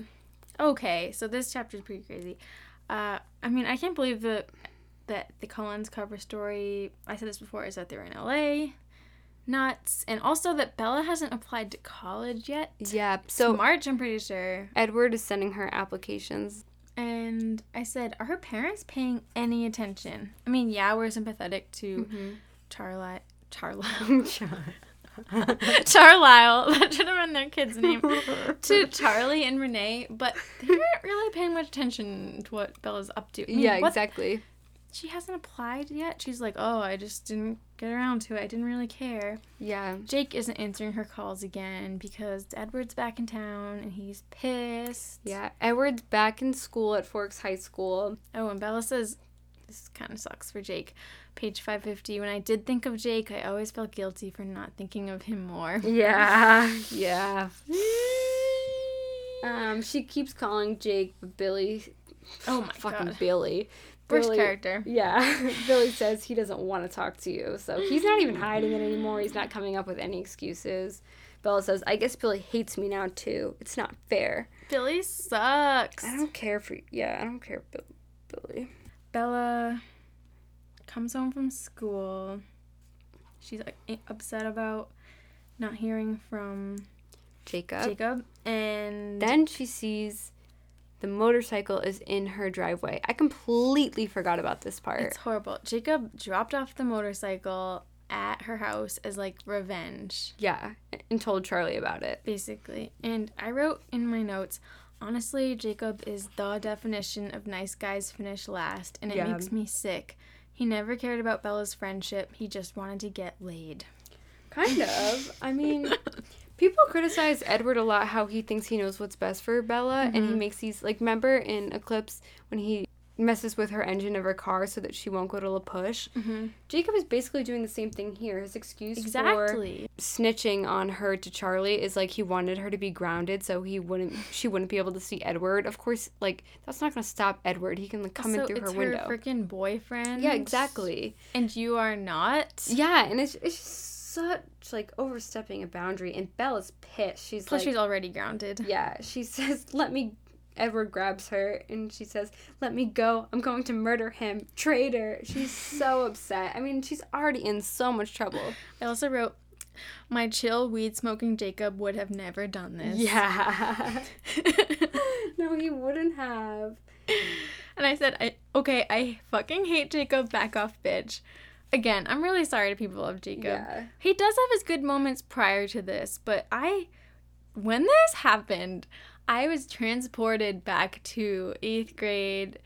Okay, so this chapter is pretty crazy. Uh, I mean, I can't believe that that the Cullens cover story. I said this before is that they're in LA. Nuts, and also that Bella hasn't applied to college yet. Yeah, So March, I'm pretty sure. Edward is sending her applications. And I said, are her parents paying any attention? I mean, yeah, we're sympathetic to Mm-hmm. Charlotte. Charlotte. Charlisle. That should have been their kid's name. to Charlie and Renee, but they weren't really paying much attention to what Bella's up to. I mean, yeah, what- exactly. She hasn't applied yet. She's like, oh, I just didn't get around to it. I didn't really care. Yeah. Jake isn't answering her calls again because Edward's back in town and he's pissed. Yeah, Edward's back in school at Forks High School. Oh, and Bella says, this kind of sucks for Jake. Page 550. When I did think of Jake, I always felt guilty for not thinking of him more. Yeah, yeah. Um, she keeps calling Jake Billy. Oh my fucking god. Billy. Worst Billy- character. Yeah, Billy says he doesn't want to talk to you, so he's not even hiding it anymore. He's not coming up with any excuses. Bella says, "I guess Billy hates me now too. It's not fair. Billy sucks. I don't care for yeah, I don't care, Bill- Billy." Bella comes home from school. She's like upset about not hearing from Jacob. Jacob, and Then she sees the motorcycle is in her driveway. I completely forgot about this part. it's horrible. Jacob dropped off the motorcycle at her house as like revenge, yeah, and told Charlie about it. basically. And I wrote in my notes. Honestly, Jacob is the definition of nice guys finish last, and it Yeah. makes me sick. He never cared about Bella's friendship. He just wanted to get laid. Kind of. I mean, people criticize Edward a lot how he thinks he knows what's best for Bella, and he mm-hmm. makes these like remember in Eclipse when he messes with her engine of her car so that she won't go to La Push. Mm-hmm. Jacob is basically doing the same thing here. His excuse for snitching on her to Charlie is like he wanted her to be grounded so he wouldn't she wouldn't be able to see Edward. Of course, like that's not gonna stop Edward. He can like, come in through her it's window. freaking boyfriend. yeah, exactly. And you are not. Yeah, and it's it's just such like overstepping a boundary. And Bella's pissed. She's Plus, like, she's already grounded. yeah. She says, "Let me." Edward grabs her and she says, "Let me go. I'm going to murder him, traitor." She's so upset. I mean, she's already in so much trouble. I also wrote, "My chill weed smoking Jacob would have never done this." Yeah. no, he wouldn't have. and I said, "I okay, I fucking hate Jacob. Back off, bitch." Again, I'm really sorry to people of Jacob. Yeah. He does have his good moments prior to this, but I, when this happened, I was transported back to eighth grade,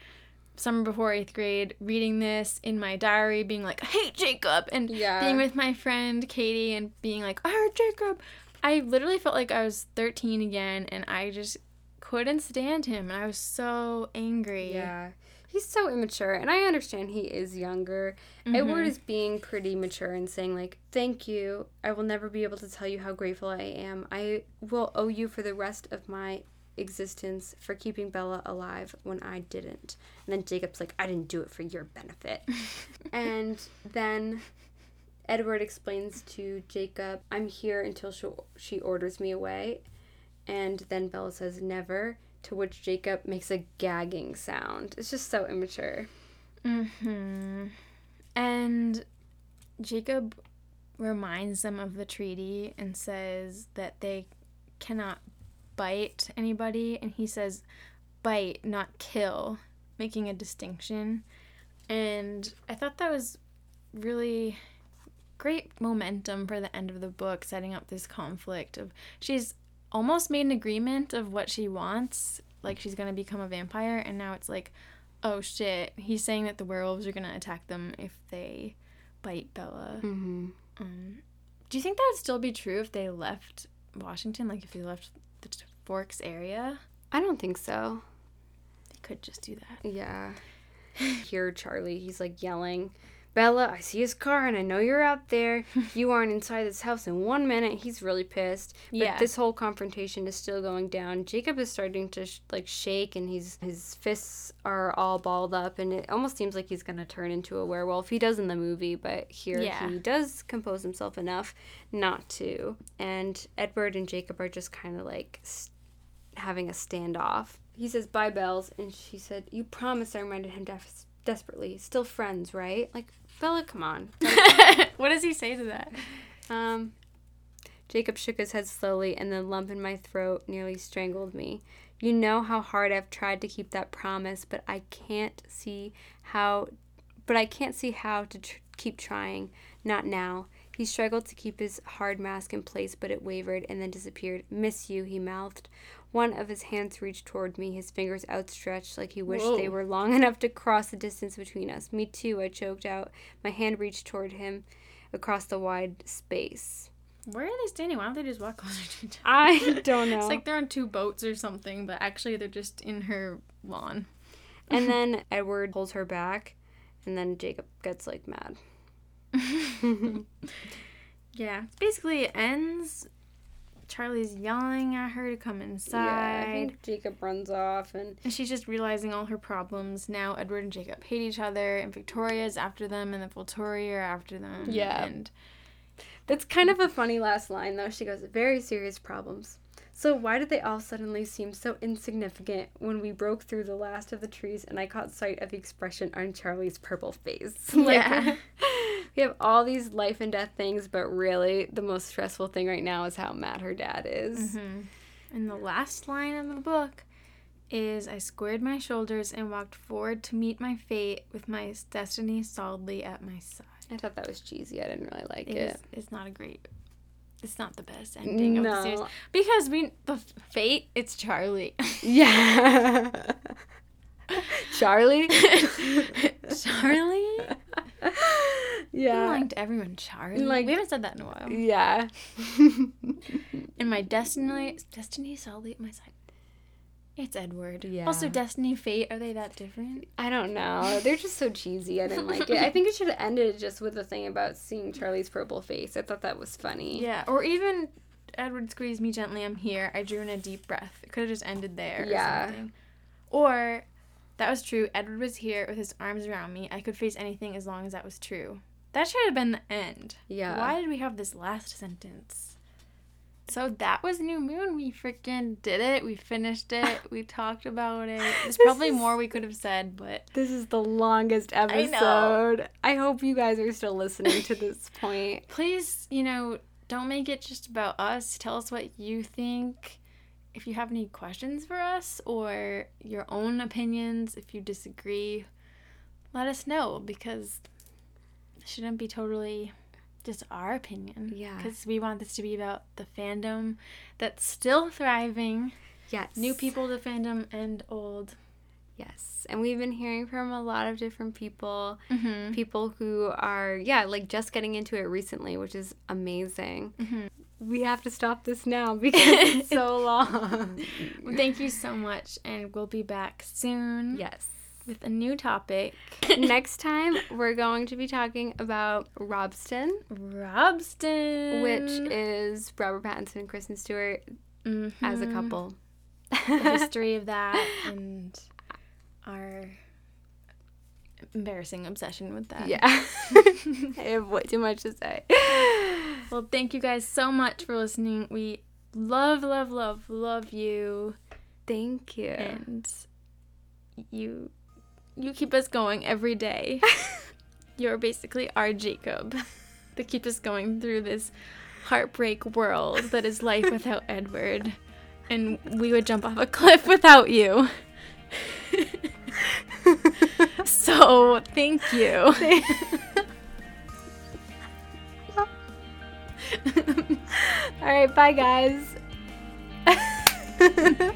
summer before eighth grade, reading this in my diary, being like, I hate Jacob, and Yeah. being with my friend Katie and being like, I hate Jacob. I literally felt like I was 13 again, and I just couldn't stand him, and I was so angry. Yeah. He's so immature, and I understand he is younger. Edward mm-hmm. is being pretty mature and saying, like, thank you. I will never be able to tell you how grateful I am. I will owe you for the rest of my existence for keeping Bella alive when I didn't. And then Jacob's like, I didn't do it for your benefit. and then Edward explains to Jacob, I'm here until she, she orders me away. And then Bella says, never, to which Jacob makes a gagging sound. It's just so immature. Mm-hmm. And Jacob reminds them of the treaty and says that they cannot bite anybody. And he says, bite, not kill, making a distinction. And I thought that was really great momentum for the end of the book, setting up this conflict of she's almost made an agreement of what she wants, like she's gonna become a vampire, and now it's like, oh shit, he's saying that the werewolves are gonna attack them if they bite Bella. Mm-hmm. Um, do you think that would still be true if they left Washington? Like if they left the Forks area, I don't think so. they could just do that. Yeah. Hear Charlie, he's like yelling, Bella, I see his car and I know you're out there. You aren't inside this house in one minute. He's really pissed. But Yeah. this whole confrontation is still going down. Jacob is starting to sh- like shake and he's his fists are all balled up and it almost seems like he's going to turn into a werewolf. He does in the movie, but here Yeah. he does compose himself enough not to. And Edward and Jacob are just kind of like s having a standoff. He says, Bye, Bells. And she said, You promised I reminded him des- desperately. Still friends, right? Like, Bella, come on. what does he say to that? Um, Jacob shook his head slowly, and the lump in my throat nearly strangled me. You know how hard I've tried to keep that promise, but I can't see how. But I can't see how to tr- keep trying. Not now. He struggled to keep his hard mask in place, but it wavered and then disappeared. Miss you, he mouthed. One of his hands reached toward me, his fingers outstretched like he wished they were long enough to cross the distance between us. Me too, I choked out. My hand reached toward him across the wide space. Where are they standing? Why don't they just walk closer to each other? I don't know. It's like they're on two boats or something, but actually they're just in her lawn. and then Edward pulls her back, and then Jacob gets like mad. Yeah. Basically, it ends. Charlie's yelling at her to come inside. Yeah, I think Jacob runs off, and And she's just realizing all her problems. Now Edward and Jacob hate each other, and Victoria's after them, and the Volturi are after them. Yeah. And that's kind of a funny last line though. She goes, "Very serious problems." So why did they all suddenly seem so insignificant when we broke through the last of the trees and I caught sight of the expression on Charlie's purple face? Yeah. We have all these life and death things, but really the most stressful thing right now is how mad her dad is. Mhm. And the last line of the book is I squared my shoulders and walked forward to meet my fate with my destiny solidly at my side. I thought that was cheesy. I didn't really like It it. is, it's not a great it's not the best ending of the series. No. Because we the fate, it's Charlie. Yeah. Charlie? Charlie? yeah. I liked everyone Charlie. Like- we haven't said that in a while. Yeah. And my destiny destiny at my side. It's Edward. Yeah. Also Destiny Fate, are they that different? I don't know. They're just so cheesy. I didn't like it. I think it should have ended just with the thing about seeing Charlie's purple face. I thought that was funny. Yeah. Or even Edward squeezed me gently, I'm here. I drew in a deep breath. It could have just ended there. Yeah. Or, something. or that was true. Edward was here with his arms around me. I could face anything as long as that was true. That should have been the end. Yeah. Why did we have this last sentence? So that was New Moon. We freaking did it. We finished it. We talked about it. There's probably is- more we could have said, but This is the longest episode. I, I, hope you guys are still listening to this point. please, you know, don't make it just about us. Tell us what you think. If you have any questions for us or your own opinions, if you disagree, let us know because it shouldn't be totally just our opinion. Yeah. Because we want this to be about the fandom that's still thriving, Yes. new people to fandom, and old. Yes. And we've been hearing from a lot of different people. Mm-hmm. People who are, yeah, like just getting into it recently, which is amazing. Mhm. We have to stop this now because it's so long. Thank you so much, and we'll be back soon Yes. with a new topic. Next time, we're going to be talking about Robsten, Robsten. which is Robert Pattinson and Kristen Stewart as a Mhm. couple. The history of that and our embarrassing obsession with that. Yeah. I have way too much to say. Well, thank you guys so much for listening. We love, love, love, love you, Thank you. and you, you keep us going every day. You're basically our Jacob that keeps us going through this heartbreak world that is life without Edward, and we would jump off a cliff without you. so thank you. All right, bye guys.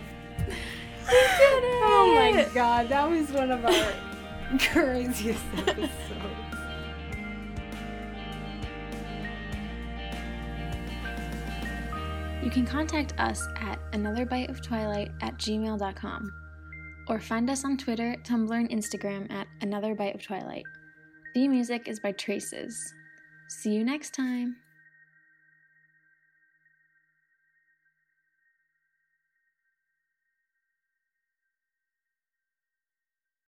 Oh my god, that was one of our craziest episodes. You can contact us at anotherbiteoftwilight at gmail.com or find us on Twitter, Tumblr, and Instagram at Another Bite of Twilight. The music is by Traces. See you next time.